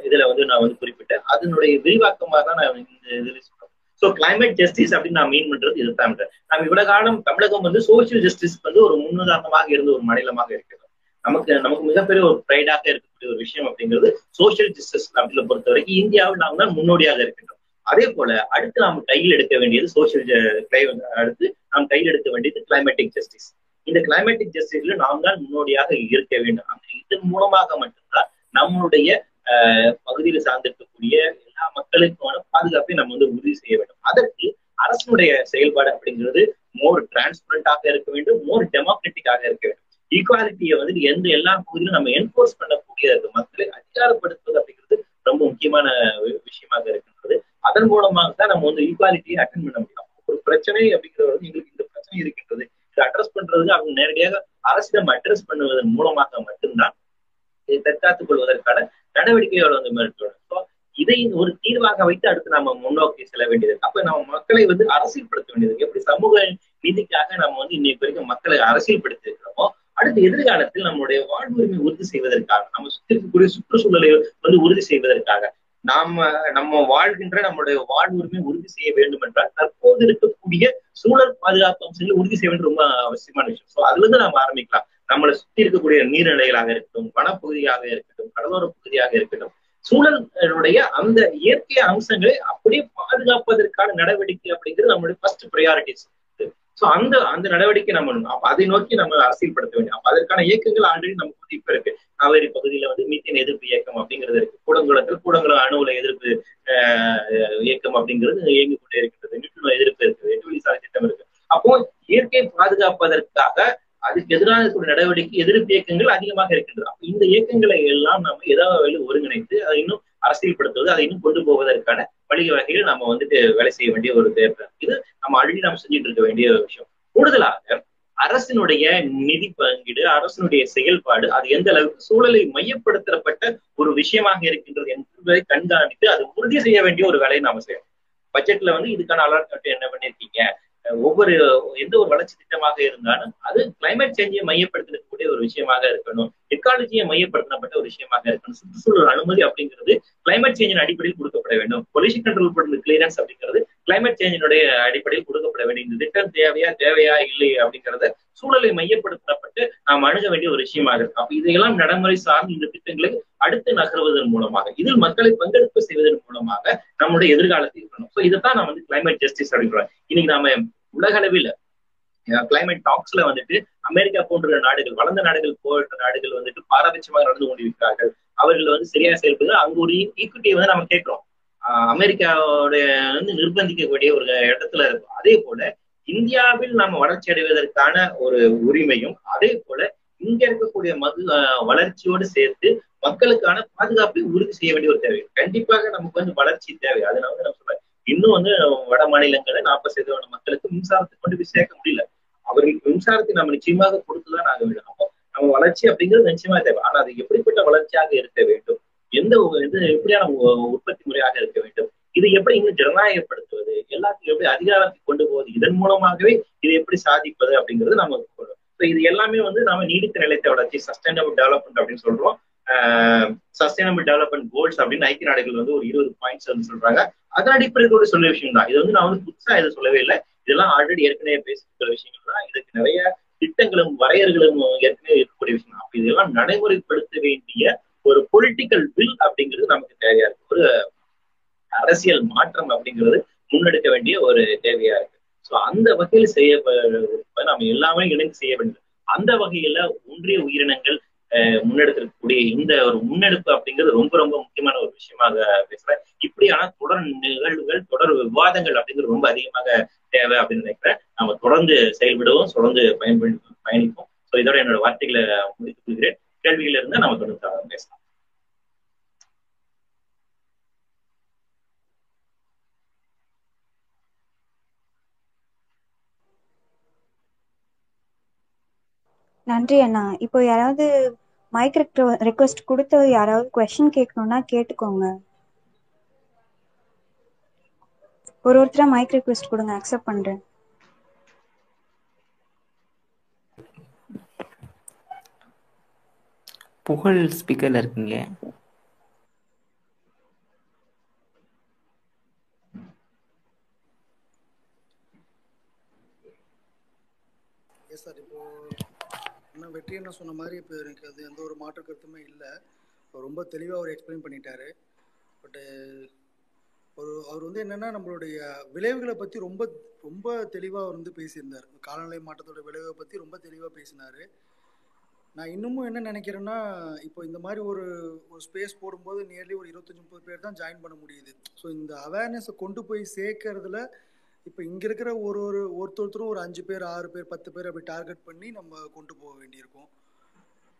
இதுல வந்து நான் வந்து குறிப்பிட்டேன். அதனுடைய விரிவாக்கமாக தான் நான் இந்த இதுல சொல்றேன். ஸோ கிளைமேட் ஜஸ்டிஸ் அப்படின்னு நான் மீன் பண்றது இதுதான் நாம் இவ்வளவு காலம் தமிழகம் வந்து சோசியல் ஜஸ்டிஸ் வந்து ஒரு முன்னுதாரணமாக இருந்த ஒரு மாநிலமாக இருக்கிறது. நமக்கு நமக்கு மிகப்பெரிய ஒரு ப்ரைடாக இருக்கக்கூடிய ஒரு விஷயம் அப்படிங்கிறது சோசியல் ஜஸ்டிஸ் அப்படின்னு பொறுத்த வரைக்கும் இந்தியாவில் நாம் தான் முன்னோடியாக இருக்கின்றோம். அதே போல அடுத்து நாம் கையில் எடுக்க வேண்டியது சோசியல் அடுத்து நாம் கையில் எடுக்க வேண்டியது கிளைமேட்டிக் ஜஸ்டிஸ் இந்த கிளைமேட்டிக் ஜஸ்டிஸ்ல நாம் தான் முன்னோடியாக இருக்க வேண்டும். இதன் மூலமாக மட்டும்தான் நம்மளுடைய பகுதியில் சார்ந்திருக்கக்கூடிய எல்லா மக்களுக்கான பாதுகாப்பை நம்ம வந்து உறுதி செய்ய வேண்டும். அதற்கு அரசுடைய செயல்பாடு அப்படிங்கிறது மோர் டிரான்ஸ்பரண்டாக இருக்க வேண்டும் மோர் டெமோக்ராட்டிக்காக இருக்க வேண்டும். ஈக்குவாலிட்டியை வந்து எந்த எல்லா பகுதியிலும் நம்ம என்போர்ஸ் பண்ணக்கூடிய மக்களை அதிகாரப்படுத்துவது அப்படிங்கிறது ரொம்ப முக்கியமான விஷயமாக இருக்கின்றது. அதன் மூலமாக தான் நம்ம வந்து ஈக்குவாலிட்டியை அட்டன் பண்ண முடியும். ஒரு பிரச்சனை அப்படிங்கிறது வந்து எங்களுக்கு இந்த பிரச்சனை இருக்கின்றது. இதை அட்ரஸ் பண்றதுக்கு அவங்க நேரடியாக அரசிடம் அட்ரஸ் பண்ணுவதன் மூலமாக மட்டும்தான் தற்காத்துக் கொள்வதற்கான நடவடிக்கைகள் வந்து மேற்கொள்ளும் ஸோ இதை ஒரு தீர்வாக வைத்து அடுத்து நம்ம முன்னோக்கி செல்ல வேண்டியது அப்ப நம்ம மக்களை வந்து அரசியல்படுத்த வேண்டியது எப்படி சமூக நீதிக்காக நம்ம வந்து இன்னைக்கு வரைக்கும் மக்களை அரசியல்படுத்தி இருக்கிறோமோ அடுத்து எதிர்காலத்தில் நம்மளுடைய வாழ்வுரிமை உறுதி செய்வதற்காக நம்ம சுற்றி இருக்கக்கூடிய சுற்றுச்சூழலை வந்து உறுதி செய்வதற்காக நாம நம்ம வாழ்கின்ற நம்மளுடைய வாழ்வுரிமை உறுதி செய்ய வேண்டும் என்றால் தற்போது இருக்கக்கூடிய சூழல் பாதுகாப்பு அம்சங்களை உறுதி செய்ய வேண்டும் ரொம்ப அவசியமான விஷயம். ஸோ அதுல இருந்து நம்ம ஆரம்பிக்கலாம். நம்மளை சுற்றி இருக்கக்கூடிய நீர்நிலைகளாக இருக்கட்டும் வனப்பகுதியாக இருக்கட்டும் கடலோர பகுதியாக இருக்கட்டும் சூழலுடைய அந்த இயற்கை அம்சங்களை அப்படியே பாதுகாப்பதற்கான நடவடிக்கை அப்படிங்கிறது நம்மளுடைய ஃபர்ஸ்ட் ப்ரையாரிட்டிஸ் ஸோ அந்த அந்த நடவடிக்கை நம்ம அப்ப அதை நோக்கி நம்ம அரசியல்படுத்த வேண்டும். அப்ப அதற்கான இயக்கங்கள் ஆல்ரெடி நமக்கு வந்து இப்ப இருக்கு. காவேரி பகுதியில வந்து மீத்தேன் எதிர்ப்பு இயக்கம் அப்படிங்கிறது இருக்கு. கூடங்குளத்தில் கூடங்குளம் அணுவுல எதிர்ப்பு ஆஹ், இயக்கம் அப்படிங்கிறது இயங்கி கொண்டே இருக்கிறது எதிர்ப்பு இருக்குது. எட்டு வழி சாலை திட்டம் இருக்கு. அப்போ இயற்கை பாதுகாப்பதற்காக அதுக்கு எதிரான இருக்கக்கூடிய நடவடிக்கை எதிர்ப்பு இயக்கங்கள் அதிகமாக இருக்கின்றது. அப்ப இந்த இயக்கங்களை எல்லாம் நம்ம ஏதாவது ஒருங்கிணைத்து அதை இன்னும் அரசியல்படுத்துவது அதை இன்னும் கொண்டு போவதற்கான வழி வகையில் நம்ம வந்துட்டு வேலை செய்ய வேண்டிய ஒரு தேவை இது நம்ம ஆல்ரெடி நம்ம செஞ்சுட்டு இருக்க வேண்டிய ஒரு விஷயம். கூடுதலாக அரசினுடைய நிதி பங்கீடு அரசினுடைய செயல்பாடு அது எந்த அளவுக்கு சூழலை மையப்படுத்தப்பட்ட ஒரு விஷயமாக இருக்கின்றது என்பதை கண்காணித்து அது உறுதி செய்ய வேண்டிய ஒரு வேலையை நாம செய்யணும். பட்ஜெட்ல வந்து இதுக்கான அலர்ட் என்ன பண்ணிருக்கீங்க ஒவ்வொரு எந்த ஒரு வளர்ச்சி திட்டமாக இருந்தாலும் அது கிளைமேட் சேஞ்சை மையப்படுத்தக்கூடிய ஒரு விஷயமாக இருக்கணும். எக்காலஜியை மையப்படுத்தப்பட்ட ஒரு விஷயமாக இருக்கணும். சுற்றுச்சூழல் அனுமதி அப்படிங்கிறது கிளைமேட் சேஞ்சின் அடிப்படையில் கொடுக்கப்பட வேண்டும். பொல்யூஷன் கண்ட்ரோல் பண்ண கிளியரன்ஸ் அப்படிங்கிறது கிளைமேட் சேஞ்சினுடைய அடிப்படையில் கொடுக்கப்பட வேண்டும். இந்த திட்டம் தேவையா தேவையா இல்லை அப்படிங்கறத சூழலை மையப்படுத்தப்பட்டு நாம் அணுக வேண்டிய ஒரு விஷயமாக இருக்கு. அப்ப இதையெல்லாம் நடைமுறை சார்ந்து இந்த திட்டங்களை அடுத்து நகர்வதன் மூலமாக இதில் மக்களை பங்கெடுப்பு செய்வதன் மூலமாக நம்முடைய எதிர்காலத்தை இருக்கணும் ஸோ இதைத்தான் நான் வந்து கிளைமேட் ஜஸ்டிஸ் அப்படின்றோம் இன்னைக்கு நாம உலக அளவில் கிளைமேட் டாக்ஸ்ல வந்துட்டு அமெரிக்கா போன்ற நாடுகள் வளர்ந்த நாடுகள் போன்ற நாடுகள் வந்துட்டு பாரபட்சமாக நடந்து கொண்டிருக்கிறார்கள். அவர்கள் வந்து சரியா செயல்படுது. அங்க ஒரு ஈக்குவிட்டியை வந்து நம்ம கேட்கிறோம். ஆஹ் அமெரிக்காவுடைய வந்து நிர்பந்திக்கக்கூடிய ஒரு இடத்துல இருக்கும் அதே போல இந்தியாவில் நாம வளர்ச்சி அடைவதற்கான ஒரு உரிமையும் அதே போல இங்க இருக்கக்கூடிய மது வளர்ச்சியோடு சேர்த்து மக்களுக்கான பாதுகாப்பை உறுதி செய்ய வேண்டிய ஒரு தேவை. கண்டிப்பாக நமக்கு வந்து வளர்ச்சி தேவை. அதனால வந்து நம்ம சொல்றேன். இன்னும் வந்து வட மாநிலங்கள்ல நாற்பது சதவீத மக்களுக்கு மின்சாரத்தை கொண்டு போய் சேர்க்க முடியல. அவர்களுக்கு மின்சாரத்தை நம்ம நிச்சயமாக கொடுத்துதான் ஆக வேண்டும். அப்போ நம்ம வளர்ச்சி அப்படிங்கிறது நிச்சயமா தேவை. ஆனா அது எப்படிப்பட்ட வளர்ச்சியாக இருக்க வேண்டும்? எந்த ஒரு- இது எப்படியான உ- உற்பத்தி முறையாக இருக்க வேண்டும்? இதை எப்படி இன்னும் ஜனநாயகப்படுத்துவது? எல்லாத்தையும் எப்படி அதிகாரத்தை கொண்டு போவது? இதன் மூலமாகவே இதை எப்படி சாதிப்பது அப்படிங்கிறது நம்ம இது எல்லாமே வந்து நாம நீடித்த நிலைத்த வளர்ச்சி சஸ்டைனபிள் டெவலப்மெண்ட் அப்படின்னு சொல்றோம். சஸ்டைனபிள் டெவலப்மெண்ட் கோல்ஸ் அப்படின்னு ஐக்கிய நாடுகள் வந்து ஒரு இருபது பாயிண்ட்ஸ் வந்து சொல்றாங்க. அதன் அடிப்படையில் கூட சொல்ல விஷயம் தான். இது வந்து நான் வந்து புதுசா இதை சொல்லவே இல்லை. இதெல்லாம் ஆல்ரெடி ஏற்கனவே பேசிக்கிற விஷயங்கள் தான். இதுக்கு நிறைய திட்டங்களும் வரையறைகளும் ஏற்கனவே இருக்கக்கூடிய விஷயம் தான். அப்ப இதெல்லாம் நடைமுறைப்படுத்த வேண்டிய ஒரு பொலிட்டிக்கல் வில் அப்படிங்கிறது நமக்கு தேவையா இருக்கு. ஒரு அரசியல் மாற்றம் அப்படிங்கிறது முன்னெடுக்க வேண்டிய ஒரு தேவையா இருக்கு. சோ அந்த வகையில் செய்ய நம்ம எல்லாமே இணைந்து செய்ய வேண்டும். அந்த வகையில ஒன்றிய உயிரினங்கள் அஹ், முன்னெடுக்கக்கூடிய இந்த ஒரு முன்னெடுப்பு அப்படிங்கிறது ரொம்ப ரொம்ப முக்கியமான ஒரு விஷயமாக பேசுறேன். இப்படியான தொடர் நிகழ்வுகள் தொடர் விவாதங்கள் அப்படிங்கிறது ரொம்ப அதிகமாக தேவை அப்படின்னு நினைக்கிறேன். நம்ம தொடர்ந்து செயல்படுவோம் தொடர்ந்து பயன்படு பயணிப்போம். ஸோ இதோட என்னோட வார்த்தைகளை முடித்துக் கொள்கிறேன். கேள்வியில இருந்து நம்ம தொடர்ந்து பேசலாம். நன்றி அண்ணா. இப்போ யாராவது மைக் ரெக்வஸ்ட் கொடுத்து யாராவது கொஸ்டின் கேட்கணும்னா கேட்டுக்கோங்க. ஒரு ஒருத்தரா மைக் ரெக்வஸ்ட் கொடுங்க அக்செப்ட் பண்றேன். புகழ் ஸ்பீக்கர்ல இருக்குங்க எஸ் சார் இப்போ என்ன வெற்றி என்ன சொன்ன மாதிரி இப்போ எனக்கு அது எந்த ஒரு மாற்று கருத்துமே இல்லை. ரொம்ப தெளிவாக அவர் எக்ஸ்பிளைன் பண்ணிட்டாரு. பட்டு ஒரு அவர் வந்து என்னென்னா நம்மளுடைய விளைவுகளை பற்றி ரொம்ப ரொம்ப தெளிவாக அவர் வந்து பேசியிருந்தார். காலநிலை மாற்றத்தோட விளைவை பற்றி ரொம்ப தெளிவாக பேசினார். நான் இன்னமும் என்ன நினைக்கிறேன்னா இப்போ இந்த மாதிரி ஒரு ஒரு ஸ்பேஸ் போடும்போது நியர்லி ஒரு இருபத்தஞ்சி முப்பது பேர் தான் ஜாயின் பண்ண முடியுது. ஸோ இந்த அவேர்னஸை கொண்டு போய் சேர்க்கறதுல இப்போ இங்கே இருக்கிற ஒரு ஒரு ஒருத்தொருத்தரும் ஒரு அஞ்சு பேர் ஆறு பேர் பத்து பேர் அப்படி டார்கெட் பண்ணி நம்ம கொண்டு போக வேண்டியிருக்கும்.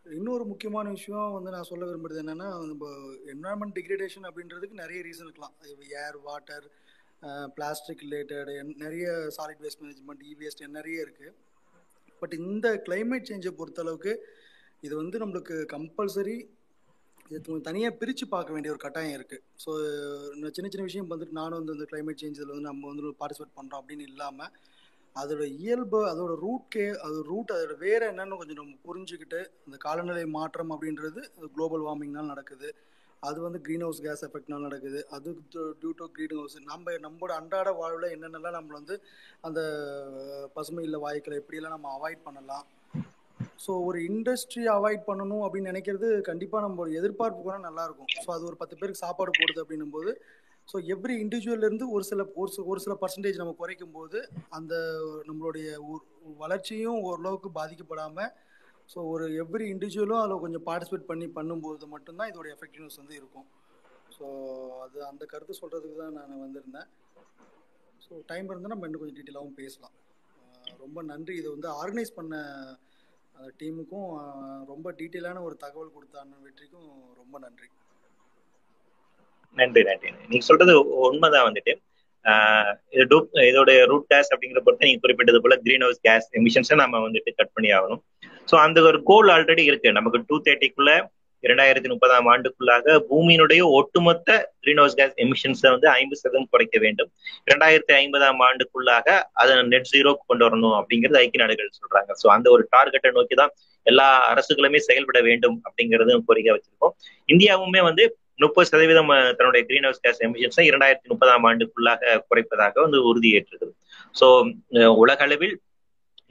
இன்னொரு முக்கியமான விஷயம் வந்து நான் சொல்ல விரும்புறது என்னென்னா நம்ம என்வரான்மெண்ட் டிகிரேடேஷன் அப்படின்றதுக்கு நிறைய ரீசன் இருக்கலாம். ஏர் வாட்டர் பிளாஸ்டிக் ரிலேட்டட் நிறைய solid waste management e waste நிறைய இருக்குது பட் இந்த கிளைமேட் சேஞ்சை பொறுத்தளவுக்கு இது வந்து நம்மளுக்கு கம்பல்சரி இது தனியாக பிரித்து பார்க்க வேண்டிய ஒரு கட்டாயம் இருக்குது ஸோ சின்ன சின்ன விஷயம் வந்துட்டு நானும் வந்து இந்த கிளைமேட் சேஞ்சில் வந்து நம்ம வந்து பார்ட்டிசிபேட் பண்ணுறோம் அப்படின்னு இல்லாமல் அதோட இயல்பு அதோட ரூட் கே அது ரூட் அதோட வேறு என்னன்னு கொஞ்சம் நம்ம புரிஞ்சுக்கிட்டு இந்த காலநிலை மாற்றம் அப்படின்றது குளோபல் வார்மிங்னால் நடக்குது. அது வந்து க்ரீன் ஹவுஸ் கேஸ் எஃபெக்ட்னால நடக்குது. அது டியூ டு க்ரீன் ஹவுஸ் நம்ம நம்மளோட அன்றாட வாழ்வில் என்னென்னலாம் நம்மளை வந்து அந்த பசுமை இல்லை வாயுக்களை எப்படியெல்லாம் நம்ம அவாய்ட் பண்ணலாம். ஸோ ஒரு இண்டஸ்ட்ரி அவாய்ட் பண்ணணும் அப்படின்னு நினைக்கிறது கண்டிப்பாக நம்ம ஒரு எதிர்பார்ப்பு கூட நல்லாயிருக்கும் ஸோ அது ஒரு பத்து பேருக்கு சாப்பாடு போடுது அப்படின்னும் போது ஸோ எவ்ரி இண்டிவிஜுவல்லேருந்து ஒரு சில ஒரு சில ஒரு சில பர்சன்டேஜ் நம்ம குறைக்கும் போது அந்த நம்மளுடைய வளர்ச்சியும் ஓரளவுக்கு பாதிக்கப்படாமல் ஸோ ஒரு எவ்ரி இண்டிவிஜுவலும் அதில் கொஞ்சம் பார்ட்டிசிபேட் பண்ணி பண்ணும்போது மட்டும்தான் இதோட எஃபெக்டிவ்னஸ் வந்து இருக்கும். ஸோ அது அந்த கருத்து சொல்கிறதுக்கு தான் நான் வந்திருந்தேன். ஸோ டைம் இருந்தால் நம்ம இன்னும் கொஞ்சம் டீட்டெயிலாகவும் பேசலாம். ரொம்ப நன்றி. இதை வந்து ஆர்கனைஸ் பண்ண அந்த டீமுக்கும் ரொம்ப டீட்டெயிலான ஒரு தகவல் கொடுத்த அண்ணன் வெற்றிக்கும் ரொம்ப நன்றி. நன்றி நன்றி. நீங்க சொல்றது உண்மைதான் வந்துட்டு. இது டூப் இதோட ரூட் கேஸ் அப்படிங்கிற பொறுத்து நீங்க குறிப்பிட்டது போல கிரீன் ஹவுஸ் கேஸ் எமிஷன்ஸை நம்ம வந்துட்டு கட் பண்ணி ஆகணும். ஸோ அந்த ஒரு கோல் ஆல்ரெடி இருக்கு. நமக்கு டூ தேர்ட்டிக்குள்ள இரண்டாயிரத்தி முப்பதாம் ஆண்டுக்குள்ளாக பூமியினுடைய ஒட்டுமொத்த கிரீன்ஹவுஸ் கேஸ் எமிஷன்ஸை வந்து ஐம்பது சதவீதம் குறைக்க வேண்டும். இரண்டாயிரத்தி ஐம்பதாம் ஆண்டுக்குள்ளாக அதை நெட் ஜீரோக்கு கொண்டு வரணும் அப்படிங்கிறது ஐக்கிய நாடுகள் சொல்றாங்க. ஸோ அந்த ஒரு டார்கெட்டை நோக்கி தான் எல்லா அரசுகளுமே செயல்பட வேண்டும் அப்படிங்கிறது கோரிக்கை வச்சிருக்கோம். இந்தியாவுமே வந்து முப்பது சதவீதம் தன்னுடைய கிரீன் ஹவுஸ் கேஸ் எமிஷன்ஸை இரண்டாயிரத்தி முப்பதாம் ஆண்டுக்குள்ளாக குறைப்பதாக வந்து உறுதியேற்றுகிறது ஸோ உலக அளவில்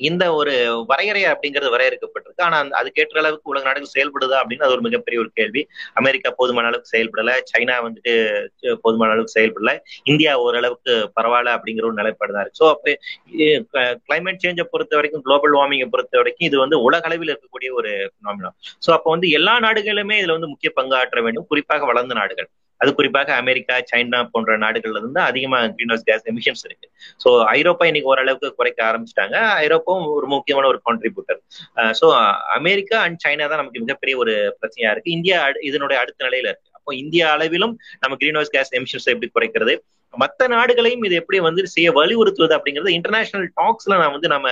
இந்த ஒரு வரையறை அப்படிங்கிறது வரையறுக்கப்பட்டிருக்கு. ஆனா அதுக்கேற்ற அளவுக்கு உலக நாடுகள் செயல்படுதா அப்படின்னு அது ஒரு மிகப்பெரிய ஒரு கேள்வி. அமெரிக்கா போதுமான அளவுக்கு செயல்படல. சைனா வந்துட்டு போதுமான அளவுக்கு செயல்படல. இந்தியா ஓரளவுக்கு பரவாயில்ல அப்படிங்கிற ஒரு நிலைப்பாடு தான் இருக்கு. ஸோ அப்போ கிளைமேட் சேஞ்சை பொறுத்த வரைக்கும் குளோபல் வார்மிங்கை பொறுத்த வரைக்கும் இது வந்து உலக அளவில் இருக்கக்கூடிய ஒரு பினாமினா ஸோ அப்போ வந்து எல்லா நாடுகளுமே இதுல வந்து முக்கிய பங்கு ஆற்ற வேண்டும். குறிப்பாக வளர்ந்த நாடுகள். அது குறிப்பாக அமெரிக்கா சைனா போன்ற நாடுகள்ல இருந்து அதிகமாக கிரீன் ஹவுஸ் கேஸ் எமிஷன்ஸ் இருக்கு. ஸோ ஐரோப்பா இன்னைக்கு ஓரளவுக்கு குறைக்க ஆரம்பிச்சிட்டாங்க. ஐரோப்பாவும் ஒரு முக்கியமான ஒரு contributor so America and China தான் நமக்கு மிகப்பெரிய ஒரு பிரச்சனையா இருக்கு. இந்தியா இதனுடைய அடுத்த நிலையில இருக்கு. அப்போ இந்தியா அளவிலும் நம்ம கிரீன் ஹவுஸ் கேஸ் எமிஷன்ஸ் எப்படி குறைக்கிறது? மற்ற நாடுகளையும் இது எப்படி வந்து செய்ய வலியுறுத்துவது அப்படிங்கிறது இன்டர்நேஷனல் டாக்ஸ்ல நான் வந்து நம்ம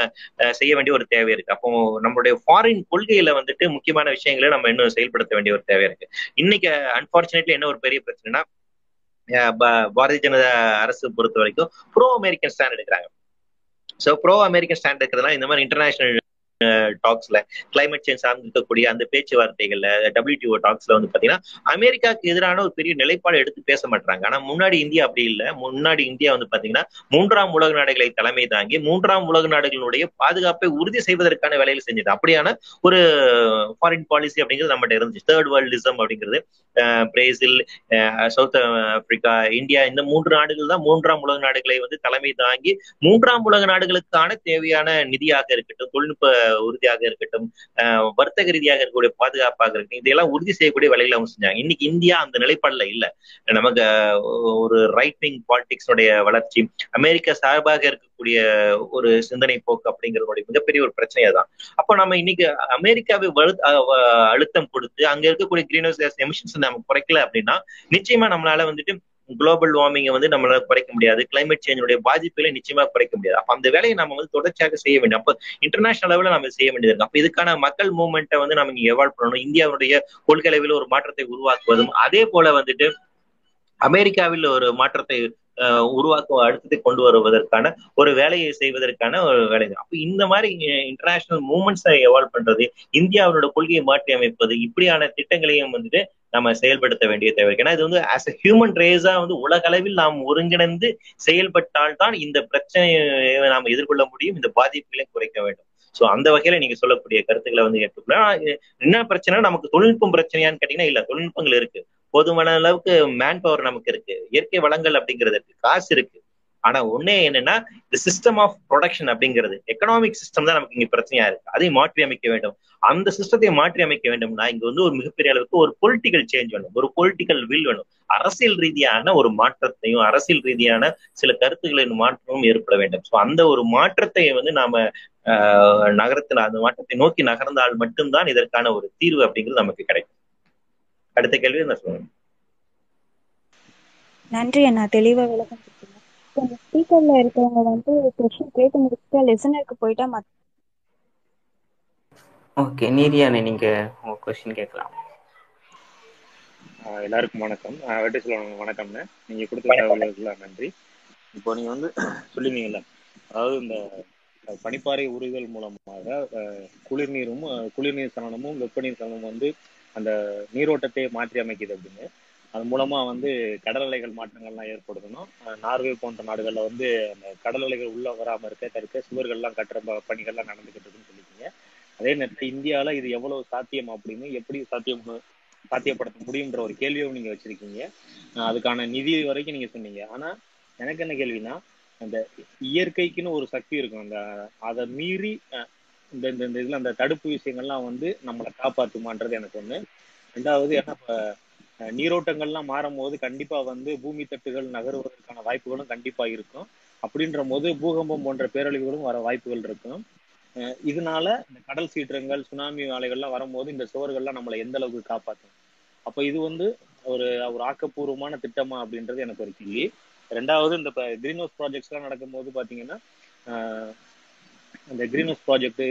செய்ய வேண்டிய ஒரு தேவை இருக்கு. அப்போ நம்மளுடைய ஃபாரின் கொள்கையில வந்துட்டு முக்கியமான விஷயங்களை நம்ம இன்னும் செயல்படுத்த வேண்டிய ஒரு தேவை இருக்கு. இன்னைக்கு அன்பார்ச்சுனேட்லி என்ன ஒரு பெரிய பிரச்சனைனா பாரதிய ஜனதா அரசு பொறுத்த வரைக்கும் ப்ரோ அமெரிக்கன் ஸ்டாண்ட் எடுக்கிறாங்க. ஸோ ப்ரோ அமெரிக்கன் ஸ்டாண்ட் இருக்கிறதுனால இந்த மாதிரி இன்டர்நேஷனல் டாக்ஸ்ல கிளைமேட் சேஞ்ச் சார்ந்து இருக்கக்கூடிய அந்த பேச்சுவார்த்தைகள்ல டபிள்யூடிஓ டாக்ஸ்ல வந்து பாத்தீங்கன்னா அமெரிக்காவுக்கு எதிரான ஒரு பெரிய நிலைப்பாடு எடுத்து பேச மாட்டாங்க ஆனா முன்னாடி இந்தியா அப்படி இல்லை. முன்னாடி இந்தியா வந்து பாத்தீங்கன்னா மூன்றாம் உலக நாடுகளை தலைமை தாங்கி மூன்றாம் உலக நாடுகளுடைய பாதுகாப்பை உறுதி செய்வதற்கான வேலையில் செஞ்சது. அப்படியான ஒரு ஃபாரின் பாலிசி அப்படிங்கிறது நம்மகிட்ட இருந்துச்சு. தேர்ட் வேர்ல்டிசம் அப்படிங்கிறது பிரேசில் சவுத் ஆப்பிரிக்கா இந்தியா இந்த மூன்று நாடுகள் தான் மூன்றாம் உலக நாடுகளை வந்து தலைமை தாங்கி மூன்றாம் உலக நாடுகளுக்கான தேவையான நிதியாக இருக்கட்டும் தொழில்நுட்ப உறுதியாக இருக்கட்டும் ஆஹ் வர்த்தக ரீதியாக இருக்கக்கூடிய பாதுகாப்பாக இருக்கட்டும் இதையெல்லாம் உறுதி செய்யக்கூடிய வேலைகளை அவங்க செஞ்சாங்க. இன்னைக்கு இந்தியா அந்த நிலைப்பாடுல இல்ல. நமக்கு ஒரு ரைட் விங் பாலிடிக்ஸோடைய வளர்ச்சி அமெரிக்கா சார்பாக இருக்கக்கூடிய ஒரு சிந்தனை போக்கு அப்படிங்கிறதோடைய மிகப்பெரிய ஒரு பிரச்சனையா தான் அப்போ நம்ம இன்னைக்கு அமெரிக்காவை வலு அஹ் அழுத்தம் கொடுத்து அங்க இருக்கக்கூடிய கிரீன் ஹவுஸ் கேஸ் எமிஷன்ஸ் நம்ம குறைக்கல அப்படின்னா நிச்சயமா நம்மளால வந்துட்டு குளோபல் வார்மிங்கை வந்து நம்மளால குறைக்க முடியாது. கிளைமேட் சேஞ்சுடைய பாதிப்புகளை நிச்சயமா குறைக்க முடியாது. அப்ப அந்த வேலையை நம்ம வந்து தொடர்ச்சியாக செய்ய வேண்டும். அப்போ இன்டர்நேஷனல் லெவலில் நம்ம செய்ய வேண்டியது இருக்கு. அப்ப இதுக்கான மக்கள் மூவ்மெண்ட்டை வந்து நம்ம இங்க எவால்வ் பண்ணணும். இந்தியாவுடைய கொள்கை அளவில் ஒரு மாற்றத்தை உருவாக்குவதும் அதே போல வந்துட்டு அமெரிக்காவில் ஒரு மாற்றத்தை உருவாக்க அடுத்ததை கொண்டு வருவதற்கான ஒரு வேலையை செய்வதற்கான ஒரு வேலை அப்ப இந்த மாதிரி இன்டர்நேஷனல் மூவ்மெண்ட்ஸை எவால்வ் பண்றது இந்தியாவோட கொள்கையை மாற்றி அமைப்பது இப்படியான திட்டங்களையும் வந்துட்டு நம்ம செயல்படுத்த வேண்டிய தேவை ஏன்னா இது வந்து ஆஸ் அ ஹியூமன் ரேஸா வந்து உலக அளவில் நாம் ஒருங்கிணைந்து செயல்பட்டால் தான் இந்த பிரச்சனையை நாம் எதிர்கொள்ள முடியும் இந்த பாதிப்புகளை குறைக்க வேண்டும். சோ அந்த வகையில நீங்க சொல்லக்கூடிய கருத்துக்களை வந்து ஏற்றுக்கலாம் என்ன பிரச்சனை? நமக்கு தொழில்நுட்பம் பிரச்சனையான்னு கேட்டீங்கன்னா இல்ல தொழில்நுட்பங்கள் இருக்கு. போதுமான அளவுக்கு மேன் பவர் நமக்கு இருக்கு. இயற்கை வளங்கள் அப்படிங்கிறது இருக்கு. காசு இருக்கு. ஆனா ஒண்ணே என்னன்னா இந்த சிஸ்டம் ஆஃப் ப்ரொடக்ஷன் அப்படிங்கிறது எக்கனாமிக் சிஸ்டம் தான் நமக்கு இங்க பிரச்சனையா இருக்கு. அதை மாற்றி அமைக்க வேண்டும். அந்த சிஸ்டத்தை மாற்றி அமைக்க வேண்டும்னா இங்க வந்து ஒரு மிகப்பெரிய அளவுக்கு ஒரு பொலிட்டிக்கல் சேஞ்ச் வேணும். ஒரு பொலிட்டிக்கல் வில் வேணும். அரசியல் ரீதியான ஒரு மாற்றத்தையும் அரசியல் ரீதியான சில கருத்துக்களின் மாற்றமும் ஏற்பட வேண்டும். ஸோ அந்த ஒரு மாற்றத்தை வந்து நாம ஆஹ், நகரத்துல அந்த மாற்றத்தை நோக்கி நகர்ந்தால் மட்டும்தான் இதற்கான ஒரு தீர்வு அப்படிங்கிறது நமக்கு கிடைக்கும். அடுத்த கேள்வி நான் சொல்லுங்க நன்றி அண்ணா. தெளிவா விளக்கம் ஸ்பீக்கர்ல இருக்கிறவங்க வந்து கொஸ்டின் கேட்டு முடிச்சுட்டு லிசனருக்கு போயிட்டா மத்த ஓகே நீதியானே நீங்க உங்க கொஸ்டின் கேட்கலாம். ஆஹ் எல்லாருக்கும் வணக்கம். ஆஹ் வெற்றி செல்வன் வணக்கம்ண்ணே நீங்க கொடுத்த தகவல்களுக்கெல்லாம் நன்றி. இப்போ நீங்க வந்து சொல்லிருந்தீங்கல்ல அதாவது இந்த பனிப்பாறை உருகுதல் மூலமாக குளிர்நீரும் குளிர்நீர் சலனமும் வெப்பநீர் சலனமும் வந்து அந்த நீரோட்டத்தை மாற்றி அமைக்குது அப்படின்னு. அது மூலமா வந்து கடல் அலைகள் மாற்றங்கள்லாம் ஏற்படுத்தணும். நார்வே போன்ற நாடுகள்ல வந்து அந்த கடல் அலைகள் உள்ள வராம இருக்க தடுக்க சுவர்கள்லாம் கட்டுற ப- பணிகள்லாம் நடந்துகிட்டு இருக்குன்னு சொல்லியிருக்கீங்க. அதே நேரத்தில் இந்தியாவில் இது எவ்வளவு சாத்தியம் அப்படின்னு எப்படி சாத்தியம் சாத்தியப்படுத்த முடியுன்ற ஒரு கேள்வியும் நீங்க வச்சிருக்கீங்க. அதுக்கான நிதி வரைக்கும் நீங்க சொன்னீங்க. ஆனா எனக்கு என்ன கேள்வினா அந்த இயற்கைக்குன்னு ஒரு சக்தி இருக்கும். அந்த அதை மீறி இந்த இந்த இந்த இதுல அந்த தடுப்பு விஷயங்கள்லாம் வந்து நம்மளை காப்பாத்துமான்றது எனக்கு ஒண்ணு. ரெண்டாவது ஏன்னா நீரோட்டங்கள்லாம் மாறும் போது கண்டிப்பா வந்து பூமி தட்டுகள் நகருவதற்கான வாய்ப்புகளும் கண்டிப்பா இருக்கும். அப்படின்ற போது பூகம்பம் போன்ற பேரழிவுகளும் வர வாய்ப்புகள் இருக்கும். இதனால இந்த கடல் சீற்றங்கள் சுனாமி அலைகள்லாம் வரும்போது இந்த சுவர்கள்லாம் நம்மளை எந்த அளவுக்கு காப்பாற்றும் அப்ப இது வந்து ஒரு ஒரு ஆக்கப்பூர்வமான திட்டமா அப்படின்றது எனக்கு ஒரு கேள்வி. ரெண்டாவது இந்த கிரீன் ஹவுஸ் ப்ராஜெக்ட்ஸ் எல்லாம் நடக்கும்போது பாத்தீங்கன்னா ஆஹ் அந்த கிரீன் ஹவுஸ் ப்ராஜெக்ட்